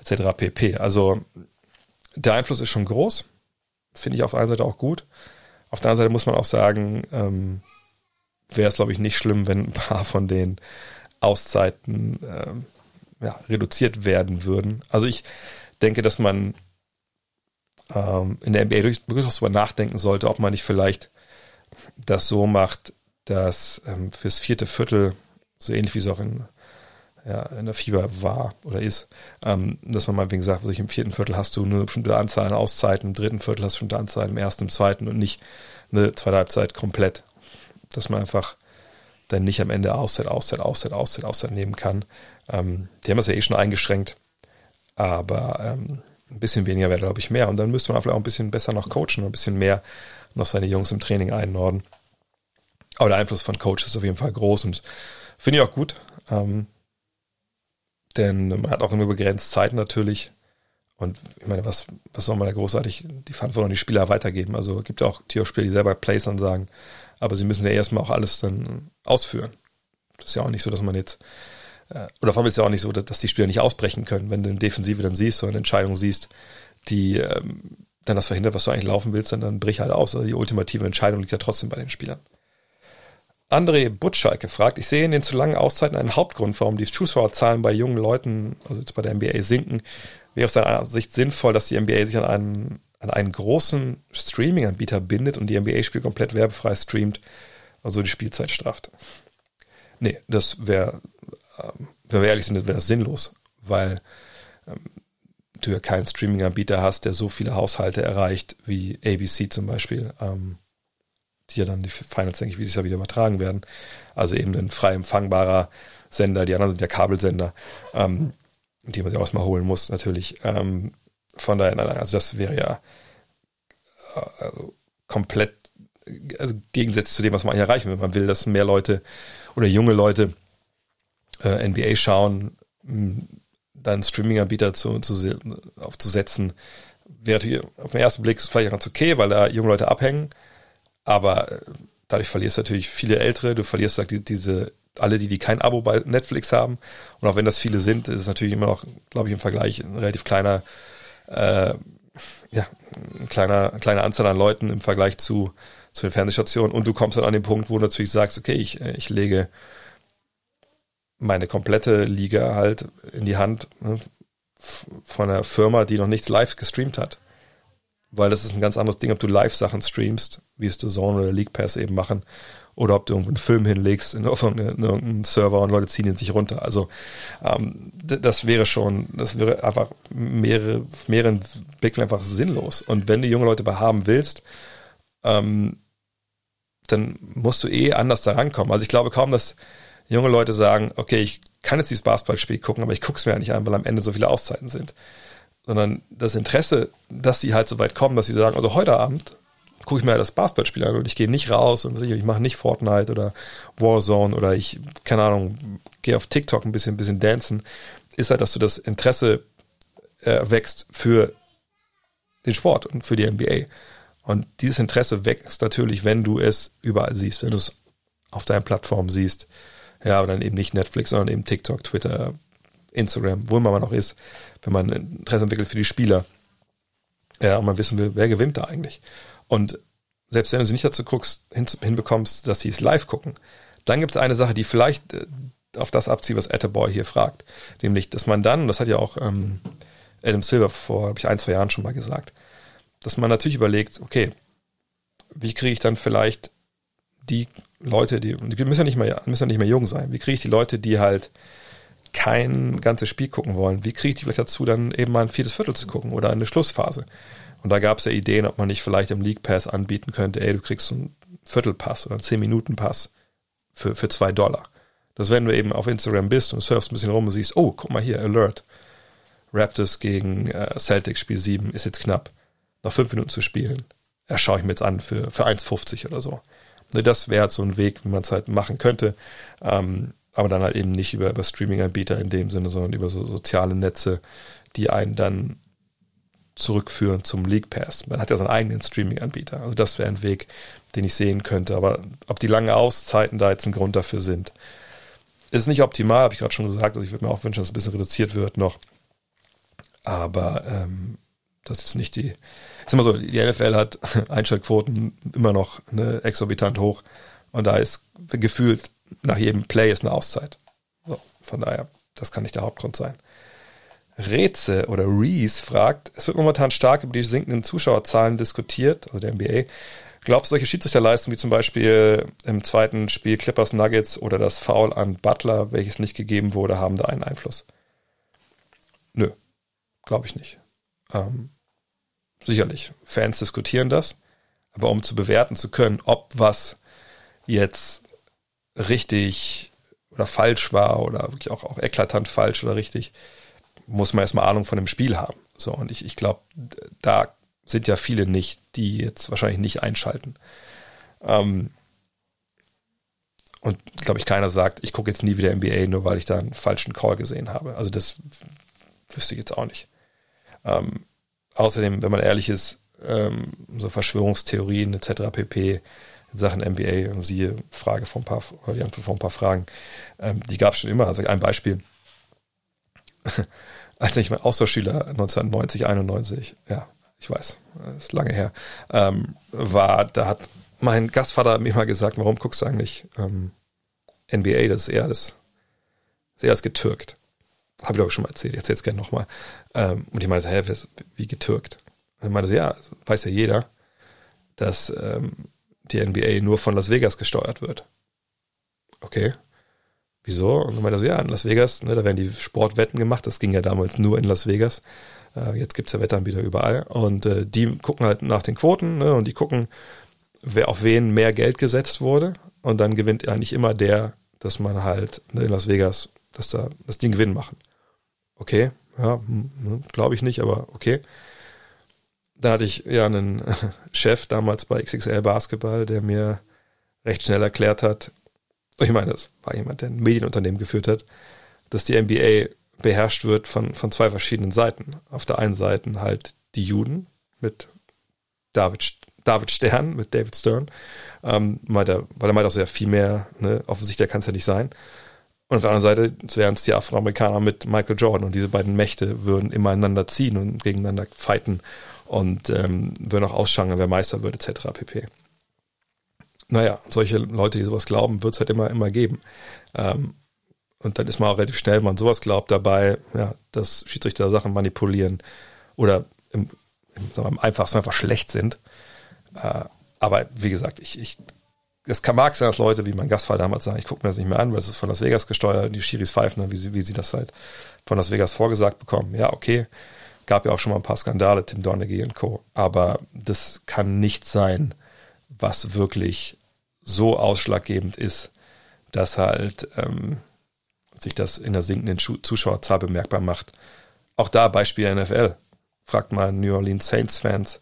etc. pp. Also der Einfluss ist schon groß, finde ich auf der einen Seite auch gut. Auf der anderen Seite muss man auch sagen, ähm, wäre es, glaube ich, nicht schlimm, wenn ein paar von den Auszeiten ähm, ja, reduziert werden würden. Also ich denke, dass man ähm, in der NBA wirklich darüber nachdenken sollte, ob man nicht vielleicht das so macht, dass ähm, fürs vierte Viertel, so ähnlich wie es auch in, ja, in der Fieber war oder ist, ähm, dass man mal wegen sagt, also im vierten Viertel hast du eine bestimmte Anzahl an Auszeiten, im dritten Viertel hast du eine Anzahl, im ersten, im zweiten und nicht eine zweite Halbzeit komplett. Dass man einfach dann nicht am Ende Auszeit, Auszeit, Auszeit, Auszeit, Auszeit nehmen kann. Ähm, die haben es ja eh schon eingeschränkt, aber ähm, ein bisschen weniger wäre, glaube ich, mehr. Und dann müsste man vielleicht auch ein bisschen besser noch coachen, ein bisschen mehr noch seine Jungs im Training einnorden. Aber der Einfluss von Coach ist auf jeden Fall groß und finde ich auch gut. Ähm, denn man hat auch immer begrenzt Zeit natürlich. Und ich meine, was, was soll man da großartig die Verantwortung an die Spieler weitergeben? Also gibt ja auch Tierspieler, die selber Plays ansagen, aber sie müssen ja erstmal auch alles dann ausführen. Das ist ja auch nicht so, dass man jetzt oder vor allem ist ja auch nicht so, dass die Spieler nicht ausbrechen können, wenn du eine Defensive dann siehst oder eine Entscheidung siehst, die ähm, dann das verhindert, was du eigentlich laufen willst, dann, dann brich halt aus. Also die ultimative Entscheidung liegt ja trotzdem bei den Spielern. André Butschalke fragt, ich sehe in den zu langen Auszeiten einen Hauptgrund, warum die Zuschauerzahlen bei jungen Leuten, also jetzt bei der NBA, sinken. Wäre aus seiner Sicht sinnvoll, dass die NBA sich an einen, an einen großen Streaming-Anbieter bindet und die NBA-Spiele komplett werbefrei streamt, also die Spielzeit strafft. Nee, das wäre wenn wir ehrlich sind, wäre das sinnlos, weil ähm, du ja keinen Streaming-Anbieter hast, der so viele Haushalte erreicht wie ABC zum Beispiel, ähm, die ja dann die Finals, denke ich, wie sich ja wieder übertragen werden. Also eben ein frei empfangbarer Sender, die anderen sind ja Kabelsender, ähm, die man sich auch mal holen muss, natürlich. Ähm, von daher, nein, also das wäre ja äh, also komplett also gegensätzlich zu dem, was man eigentlich erreichen will. Man will, dass mehr Leute oder junge Leute äh, NBA schauen, dann Streaming-Anbieter zu, zu, aufzusetzen, wäre auf den ersten Blick vielleicht ganz okay, weil da junge Leute abhängen, aber äh, dadurch verlierst du natürlich viele Ältere, du verlierst like, die, diese, alle, die, die kein Abo bei Netflix haben. Und auch wenn das viele sind, ist es natürlich immer noch, glaube ich, im Vergleich ein relativ kleiner, äh, ja, ein kleiner, eine kleine Anzahl an Leuten im Vergleich zu, zu den Fernsehstationen. Und du kommst dann an den Punkt, wo du natürlich sagst, okay, ich, äh, ich lege meine komplette Liga halt in die Hand ne, von einer Firma, die noch nichts live gestreamt hat. Weil das ist ein ganz anderes Ding, ob du Live-Sachen streamst, wie es The Zone oder League Pass eben machen, oder ob du irgendwo einen Film hinlegst in irgendeinen Server und Leute ziehen ihn sich runter. Also ähm, das wäre schon, das wäre einfach mehrere, mehreren Blickwinkeln einfach sinnlos. Und wenn du junge Leute behaben willst, ähm, dann musst du eh anders da rankommen. Also ich glaube kaum, dass junge Leute sagen, okay, ich kann jetzt dieses Basketballspiel gucken, aber ich gucke es mir nicht an, weil am Ende so viele Auszeiten sind. Sondern das Interesse, dass sie halt so weit kommen, dass sie sagen, also heute Abend gucke ich mir das Basketballspiel an und ich gehe nicht raus und ich mache nicht Fortnite oder Warzone oder ich, keine Ahnung, gehe auf TikTok ein bisschen, ein bisschen dancen, ist halt, dass du das Interesse äh, wächst für den Sport und für die NBA. Und dieses Interesse wächst natürlich, wenn du es überall siehst, wenn du es auf deinen Plattformen siehst, ja, aber dann eben nicht Netflix, sondern eben TikTok, Twitter, Instagram, wo immer man auch ist, wenn man Interesse entwickelt für die Spieler. Ja, und man wissen will, wer gewinnt da eigentlich. Und selbst wenn du sie nicht dazu guckst, hin, hinbekommst, dass sie es live gucken, dann gibt es eine Sache, die vielleicht äh, auf das abzieht, was Attaboy hier fragt. Nämlich, dass man dann, das hat ja auch ähm, Adam Silver vor, ich, ein, zwei Jahren schon mal gesagt, dass man natürlich überlegt, okay, wie kriege ich dann vielleicht die Leute, die, die müssen ja nicht mehr, müssen ja nicht mehr jung sein. Wie kriege ich die Leute, die halt kein ganzes Spiel gucken wollen? Wie kriege ich die vielleicht dazu, dann eben mal ein viertes Viertel zu gucken oder eine Schlussphase? Und da gab es ja Ideen, ob man nicht vielleicht im League Pass anbieten könnte, ey, du kriegst einen Viertelpass oder einen 10-Minuten-Pass für, für zwei Dollar. Das, wenn du eben auf Instagram bist und surfst ein bisschen rum und siehst, oh, guck mal hier, Alert. Raptors gegen äh, Celtics Spiel 7 ist jetzt knapp. Noch fünf Minuten zu spielen. Ja, schaue ich mir jetzt an für, für 1,50 oder so. Ne, das wäre halt so ein Weg, wie man es halt machen könnte. Ähm, aber dann halt eben nicht über, über Streaming-Anbieter in dem Sinne, sondern über so soziale Netze, die einen dann zurückführen zum League Pass. Man hat ja seinen eigenen Streaming-Anbieter. Also das wäre ein Weg, den ich sehen könnte. Aber ob die langen Auszeiten da jetzt ein Grund dafür sind, ist nicht optimal, habe ich gerade schon gesagt. Also ich würde mir auch wünschen, dass es ein bisschen reduziert wird noch. Aber ähm, das ist nicht die. Ist immer so, die NFL hat Einschaltquoten immer noch ne, exorbitant hoch. Und da ist gefühlt nach jedem Play ist eine Auszeit. So, von daher, das kann nicht der Hauptgrund sein. Reze oder Reese fragt, es wird momentan stark über die sinkenden Zuschauerzahlen diskutiert, also der NBA. Glaubst du, solche Schiedsrichterleistungen wie zum Beispiel im zweiten Spiel Clippers Nuggets oder das Foul an Butler, welches nicht gegeben wurde, haben da einen Einfluss? Nö, glaube ich nicht. Ähm, sicherlich, Fans diskutieren das, aber um zu bewerten zu können, ob was jetzt richtig oder falsch war oder wirklich auch, auch eklatant falsch oder richtig, muss man erstmal Ahnung von dem Spiel haben. So, und ich, ich glaube, da sind ja viele nicht, die jetzt wahrscheinlich nicht einschalten. Ähm, und glaube ich, keiner sagt, ich gucke jetzt nie wieder NBA, nur weil ich da einen falschen Call gesehen habe. Also das wüsste ich jetzt auch nicht. Ähm, außerdem, wenn man ehrlich ist, ähm, so Verschwörungstheorien etc. pp. in Sachen und siehe Frage von ein paar, oder die Antwort von ein paar Fragen, ähm, die gab es schon immer. Also ein Beispiel. Als ich mein Austauschschüler 1990, 91, ja, ich weiß, ist lange her, ähm, war, da hat mein Gastvater mir mal gesagt, warum guckst du eigentlich ähm, NBA? Das ist eher das, ist eher das getürkt. Habe ich glaube ich schon mal erzählt, ich erzähle es gerne nochmal. Ähm, und ich meinte, hä, wie getürkt? Und er meinte, ja, weiß ja jeder, dass ähm, die NBA nur von Las Vegas gesteuert wird. Okay. Wieso? Und dann meinte so, ja, in Las Vegas, ne, da werden die Sportwetten gemacht, das ging ja damals nur in Las Vegas. Äh, jetzt gibt's ja Wettanbieter überall. Und äh, die gucken halt nach den Quoten ne, und die gucken, wer auf wen mehr Geld gesetzt wurde. Und dann gewinnt eigentlich immer der, dass man halt ne, in Las Vegas, dass da, dass die einen Gewinn machen. Okay, ja, hm, hm, glaube ich nicht, aber okay. Dann hatte ich ja einen Chef damals bei XXL Basketball, der mir recht schnell erklärt hat, ich meine, das war jemand, der ein Medienunternehmen geführt hat, dass die NBA beherrscht wird von, von zwei verschiedenen Seiten. Auf der einen Seite halt die Juden mit David, David Stern, mit David Stern, ähm, weil, er, meint auch sehr viel mehr, ne, offensichtlich kann es ja nicht sein. Und auf der anderen Seite wären es die Afroamerikaner mit Michael Jordan und diese beiden Mächte würden immer einander ziehen und gegeneinander fighten und ähm, würden auch ausschangen, wer Meister wird, etc. pp. Naja, solche Leute, die sowas glauben, wird es halt immer, immer geben. Ähm, und dann ist man auch relativ schnell, wenn man sowas glaubt, dabei, ja, dass Schiedsrichter Sachen manipulieren oder im, im, wir, im einfachsten einfach schlecht sind. Äh, aber wie gesagt, ich, ich es kann mag sein, dass Leute wie mein Gastfall damals sagen, ich gucke mir das nicht mehr an, weil es ist von Las Vegas gesteuert, die Schiris pfeifen, wie sie, wie sie das halt von Las Vegas vorgesagt bekommen. Ja, okay. Gab ja auch schon mal ein paar Skandale, Tim Donaghy und Co. Aber das kann nicht sein, was wirklich so ausschlaggebend ist, dass halt ähm, sich das in der sinkenden Zuschauerzahl bemerkbar macht. Auch da Beispiel NFL. Fragt mal New Orleans Saints-Fans,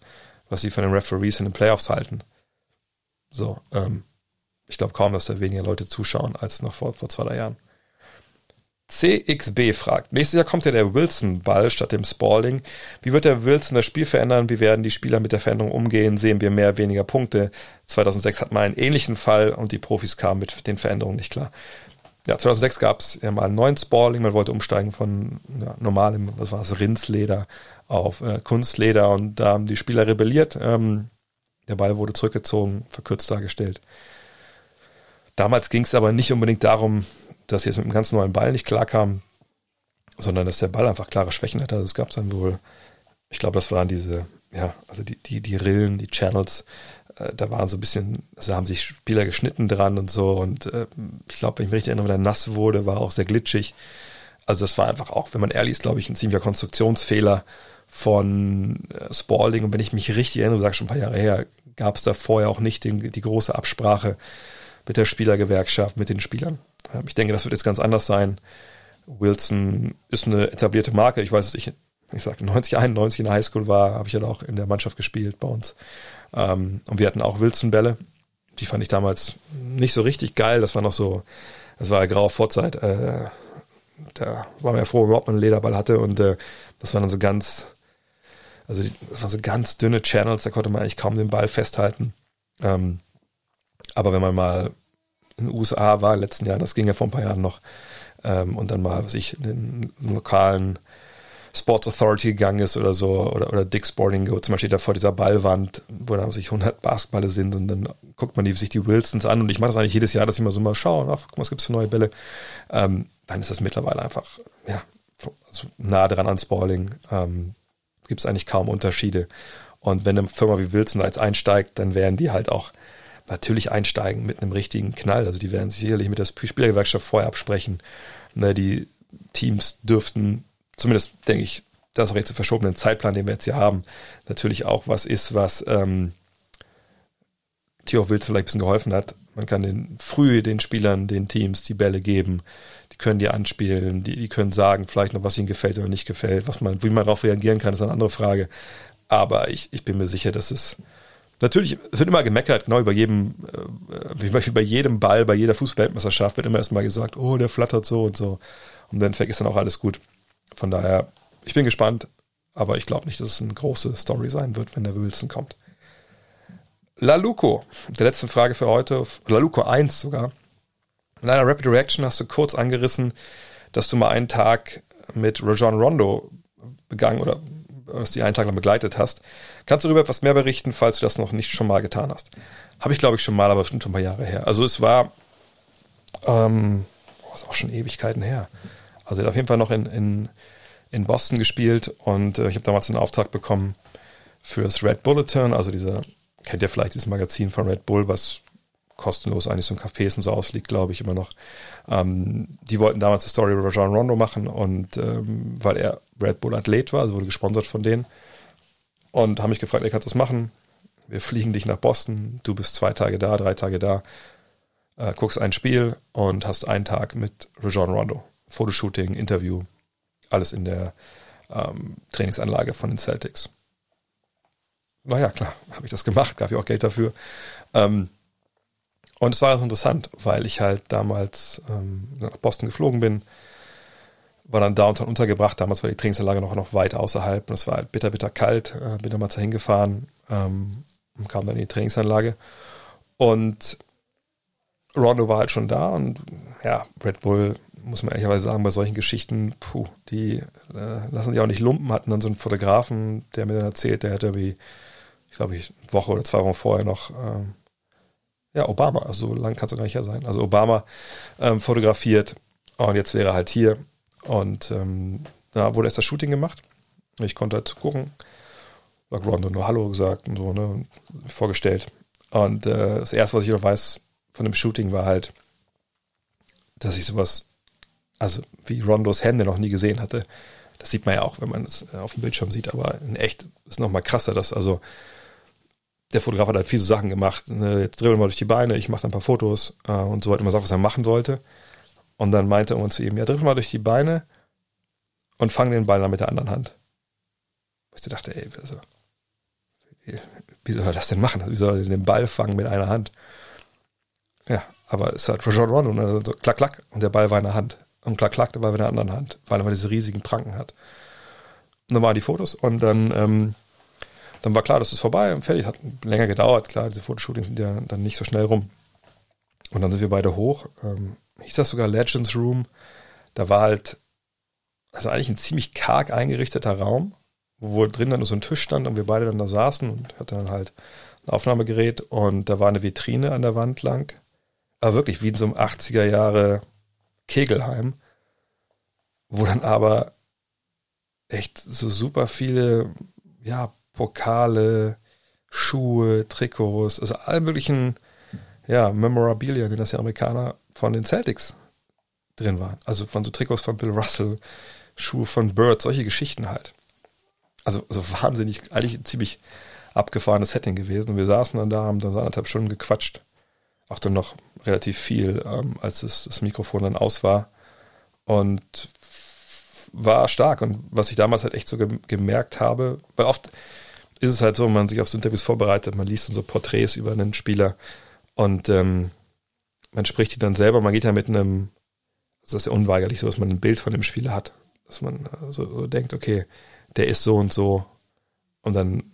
was sie von den Referees in den Playoffs halten. So, ähm, ich glaube kaum, dass da weniger Leute zuschauen als noch vor, vor zwei, drei Jahren. CXB fragt, nächstes Jahr kommt ja der Wilson-Ball statt dem Spalding. Wie wird der Wilson das Spiel verändern? Wie werden die Spieler mit der Veränderung umgehen? Sehen wir mehr, weniger Punkte? 2006 hat man einen ähnlichen Fall und die Profis kamen mit den Veränderungen nicht klar. Ja, 2006 gab es ja mal einen neuen Spalding. Man wollte umsteigen von ja, normalem, was war es, Rindsleder auf äh, Kunstleder und da haben die Spieler rebelliert. Ähm, der Ball wurde zurückgezogen, verkürzt dargestellt. Damals ging es aber nicht unbedingt darum, dass sie jetzt mit einem ganz neuen Ball nicht klarkam, sondern dass der Ball einfach klare Schwächen hatte. Also es gab dann wohl, ich glaube, das waren diese, ja, also die, die, die Rillen, die Channels, äh, da waren so ein bisschen, also haben sich Spieler geschnitten dran und so und äh, ich glaube, wenn ich mich richtig erinnere, wenn er nass wurde, war auch sehr glitschig. Also das war einfach auch, wenn man ehrlich ist, glaube ich, ein ziemlicher Konstruktionsfehler von äh, Spalding und wenn ich mich richtig erinnere, sage schon ein paar Jahre her, gab es da vorher auch nicht den, die große Absprache mit der Spielergewerkschaft, mit den Spielern. Ich denke, das wird jetzt ganz anders sein. Wilson ist eine etablierte Marke. Ich weiß, ich, ich sage 90, 91 in der Highschool war, habe ich ja auch in der Mannschaft gespielt bei uns. Ähm, und wir hatten auch Wilson-Bälle. Die fand ich damals nicht so richtig geil. Das war noch so, das war eine graue Vorzeit. Äh, da war man ja froh, überhaupt einen Lederball hatte. Und äh, das war dann so ganz, Also das waren so ganz dünne Channels, da konnte man eigentlich kaum den Ball festhalten. Ähm, aber wenn man mal in den USA war, letzten Jahren, das ging ja vor ein paar Jahren noch, ähm, und dann mal, was ich, in den lokalen Sports Authority gegangen ist oder so, oder, oder Dick Sporting Goods, man steht da vor dieser Ballwand, wo da sich 100 Basketballe sind und dann guckt man die, sich die Wilsons an und ich mache das eigentlich jedes Jahr, dass ich mal so mal schaue, ach, guck mal, was gibt's für neue Bälle. Ähm, dann ist das mittlerweile einfach, ja, also nah dran an Spalling. Ähm, gibt es eigentlich kaum Unterschiede. Und wenn eine Firma wie Wilson als einsteigt, dann werden die halt auch natürlich einsteigen mit einem richtigen Knall. Also die werden sich sicherlich mit der Spielergewerkschaft vorher absprechen. Ne, die Teams dürften, zumindest denke ich, das auch jetzt zu verschobenen Zeitplan, den wir jetzt hier haben, natürlich auch was ist, was ähm, Theo Wilson vielleicht ein bisschen geholfen hat. Man kann den früh den Spielern, den Teams die Bälle geben. Die können die anspielen, die, die können sagen, vielleicht noch, was ihnen gefällt oder nicht gefällt. Was man, wie man darauf reagieren kann, ist eine andere Frage. Aber ich, ich bin mir sicher, dass es natürlich, es wird immer gemeckert, genau über jedem, äh, bei jedem Ball, bei jeder Fußballweltmeisterschaft wird immer erstmal gesagt, oh, der flattert so und so. Und dann ist dann auch alles gut. Von daher, ich bin gespannt, aber ich glaube nicht, dass es eine große Story sein wird, wenn der Wilson kommt. Laluco, der letzte Frage für heute, Laluco 1 sogar. In einer Rapid Reaction hast du kurz angerissen, dass du mal einen Tag mit Rajon Rondo begangen oder was die einen Tag lang begleitet hast. Kannst du darüber etwas mehr berichten, falls du das noch nicht schon mal getan hast? Habe ich, glaube ich, schon mal, aber bestimmt schon ein paar Jahre her. Also es war, ähm, oh, ist auch schon Ewigkeiten her. Also er hat auf jeden Fall noch in, in, in Boston gespielt und äh, ich habe damals einen Auftrag bekommen für das Red Bulletin, also dieser, kennt ihr vielleicht dieses Magazin von Red Bull, was kostenlos eigentlich so ein Cafés und so ausliegt, glaube ich, immer noch. Ähm, die wollten damals die Story über John Rondo machen und ähm, weil er Red Bull Athlet war, also wurde gesponsert von denen und haben mich gefragt, ey, kannst du das machen? Wir fliegen dich nach Boston, du bist zwei Tage da, drei Tage da, äh, guckst ein Spiel und hast einen Tag mit Rajon Rondo. Fotoshooting, Interview, alles in der ähm, Trainingsanlage von den Celtics. Naja, klar, habe ich das gemacht, gab ja auch Geld dafür. Ähm, und es war ganz interessant, weil ich halt damals ähm, nach Boston geflogen bin, war dann downtown untergebracht. Damals war die Trainingsanlage noch, noch weit außerhalb und es war halt bitter, bitter kalt. Äh, bin damals dahin gefahren ähm, und kam dann in die Trainingsanlage. Und Rondo war halt schon da und ja, Red Bull, muss man ehrlicherweise sagen, bei solchen Geschichten, puh, die äh, lassen sich auch nicht lumpen, hatten dann so einen Fotografen, der mir dann erzählt, der hätte wie, ich glaube, ich, eine Woche oder zwei Wochen vorher noch ähm, ja, Obama, also so lang kann es gar nicht her sein. Also Obama ähm, fotografiert und jetzt wäre er halt hier. Und ähm, da wurde erst das Shooting gemacht. Ich konnte halt gucken. War Rondo nur Hallo gesagt und so, ne, vorgestellt. Und äh, das erste, was ich noch weiß von dem Shooting, war halt, dass ich sowas, also wie Rondos Hände noch nie gesehen hatte. Das sieht man ja auch, wenn man es auf dem Bildschirm sieht, aber in echt ist noch mal krasser, dass also der Fotograf hat halt viele Sachen gemacht. Ne, jetzt dribbeln wir durch die Beine, ich mache dann ein paar Fotos äh, und so hat immer gesagt, was er machen sollte. Und dann meinte er uns zu ihm, ja, dribbel mal durch die Beine und fang den Ball dann mit der anderen Hand. Ich dachte, ey, also, wie soll er das denn machen? Wie soll er den Ball fangen mit einer Hand? Ja, aber es hat Rajon Rondo, ne? so klack, klack, und der Ball war in der Hand. Und klack, klack, der Ball war in der anderen Hand, weil er diese riesigen Pranken hat. Und dann waren die Fotos und dann ähm, dann war klar, das ist vorbei und fertig. Hat länger gedauert, klar, diese Fotoshootings sind ja dann nicht so schnell rum. Und dann sind wir beide hoch. Ähm, hieß das sogar Legends Room. Da war halt, also eigentlich ein ziemlich karg eingerichteter Raum, wo drin dann so ein Tisch stand und wir beide dann da saßen und hatte dann halt ein Aufnahmegerät und da war eine Vitrine an der Wand lang. Aber wirklich wie in so einem 80er Jahre Kegelheim, wo dann aber echt so super viele, ja, Pokale, Schuhe, Trikots, also alle möglichen ja, Memorabilia, die das ja Amerikaner von den Celtics drin waren. Also von so Trikots von Bill Russell, Schuhe von Bird, solche Geschichten halt. Also so wahnsinnig, eigentlich ziemlich abgefahrenes Setting gewesen. Und wir saßen dann da, haben dann so anderthalb Stunden gequatscht. Auch dann noch relativ viel, ähm, als das, das Mikrofon dann aus war. Und war stark. Und was ich damals halt echt so gemerkt habe, weil oft ist es halt so, wenn man sich auf so Interviews vorbereitet, man liest dann so Porträts über einen Spieler und ähm, man spricht die dann selber, man geht ja mit einem, das ist ja unweigerlich so, dass man ein Bild von dem Spieler hat, dass man so, so denkt, okay, der ist so und so Und dann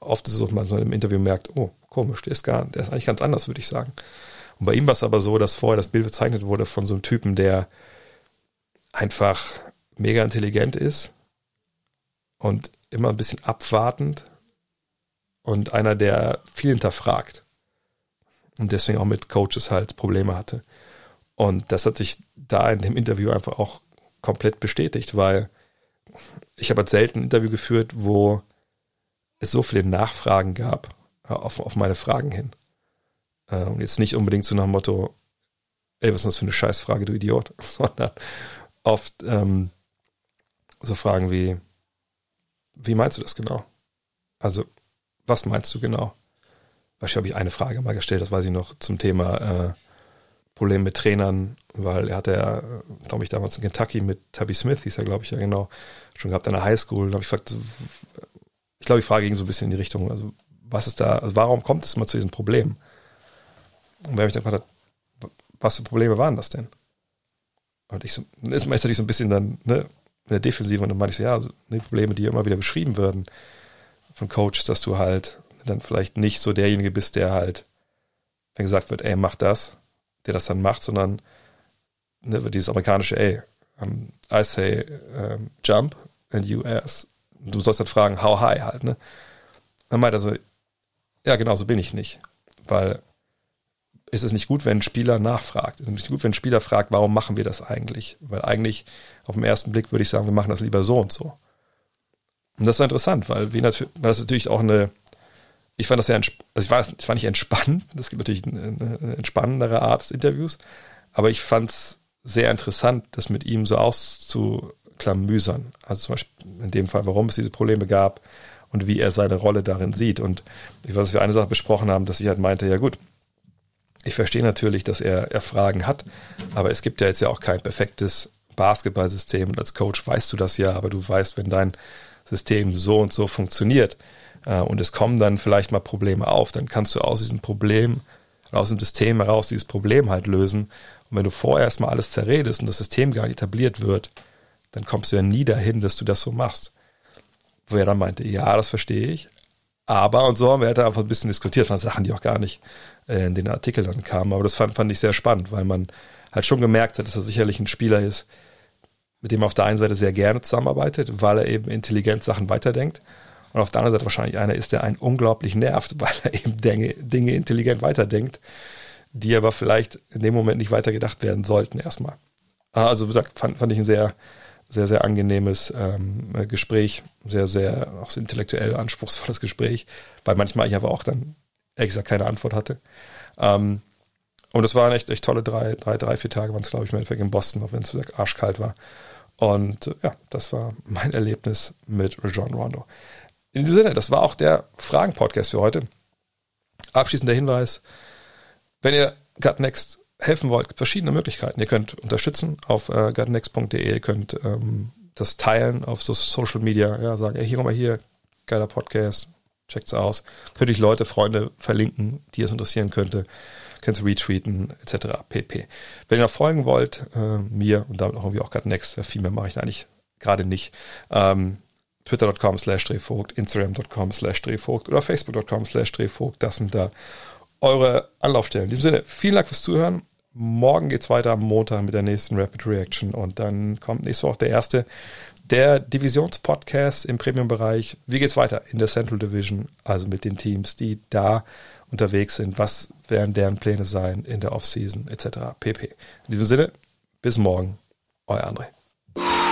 oft ist es so, dass man so im Interview merkt, oh, komisch, der ist gar, der ist eigentlich ganz anders, würde ich sagen. Und bei ihm war es aber so, dass vorher das Bild bezeichnet wurde von so einem Typen, der einfach mega intelligent ist und immer ein bisschen abwartend und einer, der viel hinterfragt und deswegen auch mit Coaches halt Probleme hatte. Und das hat sich da in dem Interview einfach auch komplett bestätigt, weil ich habe halt selten ein Interview geführt, wo es so viele Nachfragen gab äh, auf, auf meine Fragen hin. Und jetzt nicht unbedingt so nach dem Motto, ey, was ist das für eine Scheißfrage, du Idiot, sondern oft ähm, so Fragen wie, wie meinst du das genau? Also, was meinst du genau? Beispielsweise habe ich eine Frage mal gestellt, das weiß ich noch, zum Thema äh, Problem mit Trainern, weil er hatte ja, glaube ich, damals in Kentucky mit Tabby Smith, hieß er, glaube ich, ja genau, schon gehabt an der Highschool. Da habe ich gefragt, ich glaube, die Frage ging so ein bisschen in die Richtung, also was ist da, also warum kommt es mal zu diesem Problem? Und wer mich dann gefragt hat, was für Probleme waren das denn? Und ich so, dann ist man natürlich so ein bisschen dann, ne, in der Defensive und dann meinte ich so, ja, also die Probleme, die immer wieder beschrieben werden von Coaches, dass du halt dann vielleicht nicht so derjenige bist, der halt, wenn gesagt wird, ey, mach das, der das dann macht, sondern ne, dieses amerikanische, ey, um, I say um, jump and you ask. Du sollst dann fragen, how high halt, ne? Dann meint er so, ja, genau, so bin ich nicht. Weil ist es nicht gut, wenn ein Spieler nachfragt. Es ist nicht gut, wenn ein Spieler fragt, warum machen wir das eigentlich? Weil eigentlich auf den ersten Blick würde ich sagen, wir machen das lieber so und so. Und das war interessant, weil, wir natürlich, weil das natürlich auch eine, ich fand das ja, also ich war, ich fand nicht entspannt, es gibt natürlich eine, eine entspannendere Art des Interviews, aber ich fand es sehr interessant, das mit ihm so auszuklamüsern. Also zum Beispiel in dem Fall, warum es diese Probleme gab und wie er seine Rolle darin sieht. Und ich weiß, dass wir eine Sache besprochen haben, dass ich halt meinte, ja gut, ich verstehe natürlich, dass er, er Fragen hat, aber es gibt ja jetzt ja auch kein perfektes Basketballsystem und als Coach weißt du das ja, aber du weißt, wenn dein System so und so funktioniert und es kommen dann vielleicht mal Probleme auf, dann kannst du aus diesem Problem, aus dem System heraus dieses Problem halt lösen. Und wenn du vorher erstmal alles zerredest und das System gar nicht etabliert wird, dann kommst du ja nie dahin, dass du das so machst. Wo er dann meinte, ja, das verstehe ich, aber und so haben wir halt einfach ein bisschen diskutiert von Sachen, die auch gar nicht äh, in den Artikel dann kamen. Aber das fand, fand ich sehr spannend, weil man halt schon gemerkt hat, dass er sicherlich ein Spieler ist, mit dem er auf der einen Seite sehr gerne zusammenarbeitet, weil er eben intelligent Sachen weiterdenkt. Und auf der anderen Seite wahrscheinlich einer ist, der einen unglaublich nervt, weil er eben Dinge, Dinge intelligent weiterdenkt, die aber vielleicht in dem Moment nicht weitergedacht werden sollten erstmal. Also wie gesagt, fand, fand ich ein sehr, sehr, sehr angenehmes ähm, Gespräch, sehr, sehr auch so intellektuell anspruchsvolles Gespräch, weil manchmal ich aber auch dann ehrlich gesagt keine Antwort hatte. Ähm, und es waren echt, echt tolle drei, drei, drei, vier Tage, waren es, glaube ich, im Endeffekt in Boston, auch wenn es arschkalt war. Und äh, ja, das war mein Erlebnis mit John Rondo. In diesem Sinne, das war auch der Fragen-Podcast für heute. Abschließender Hinweis, wenn ihr Gutnext helfen wollt, gibt verschiedene Möglichkeiten. Ihr könnt unterstützen auf äh, gutnext.de, ihr könnt ähm, das teilen auf so Social Media, ja, sagen, ey, hier mal hier, geiler Podcast, checkt's aus. Könnt ich Leute, Freunde verlinken, die es interessieren könnte. Könnt ihr retweeten, etc. pp. Wenn ihr noch folgen wollt, äh, mir und damit auch irgendwie auch Gutnext, viel mehr mache ich eigentlich gerade nicht. Ähm, twitter.com slash drehvogt, instagram.com slash drehvogt oder facebook.com slash drehvogt. Das sind da eure Anlaufstellen. In diesem Sinne, vielen Dank fürs Zuhören. Morgen geht's weiter am Montag mit der nächsten Rapid Reaction und dann kommt nächste Woche der erste der Divisionspodcast im Premium-Bereich. Wie geht's weiter in der Central Division, also mit den Teams, die da unterwegs sind? Was werden deren Pläne sein in der Offseason etc. pp. In diesem Sinne, bis morgen, euer André.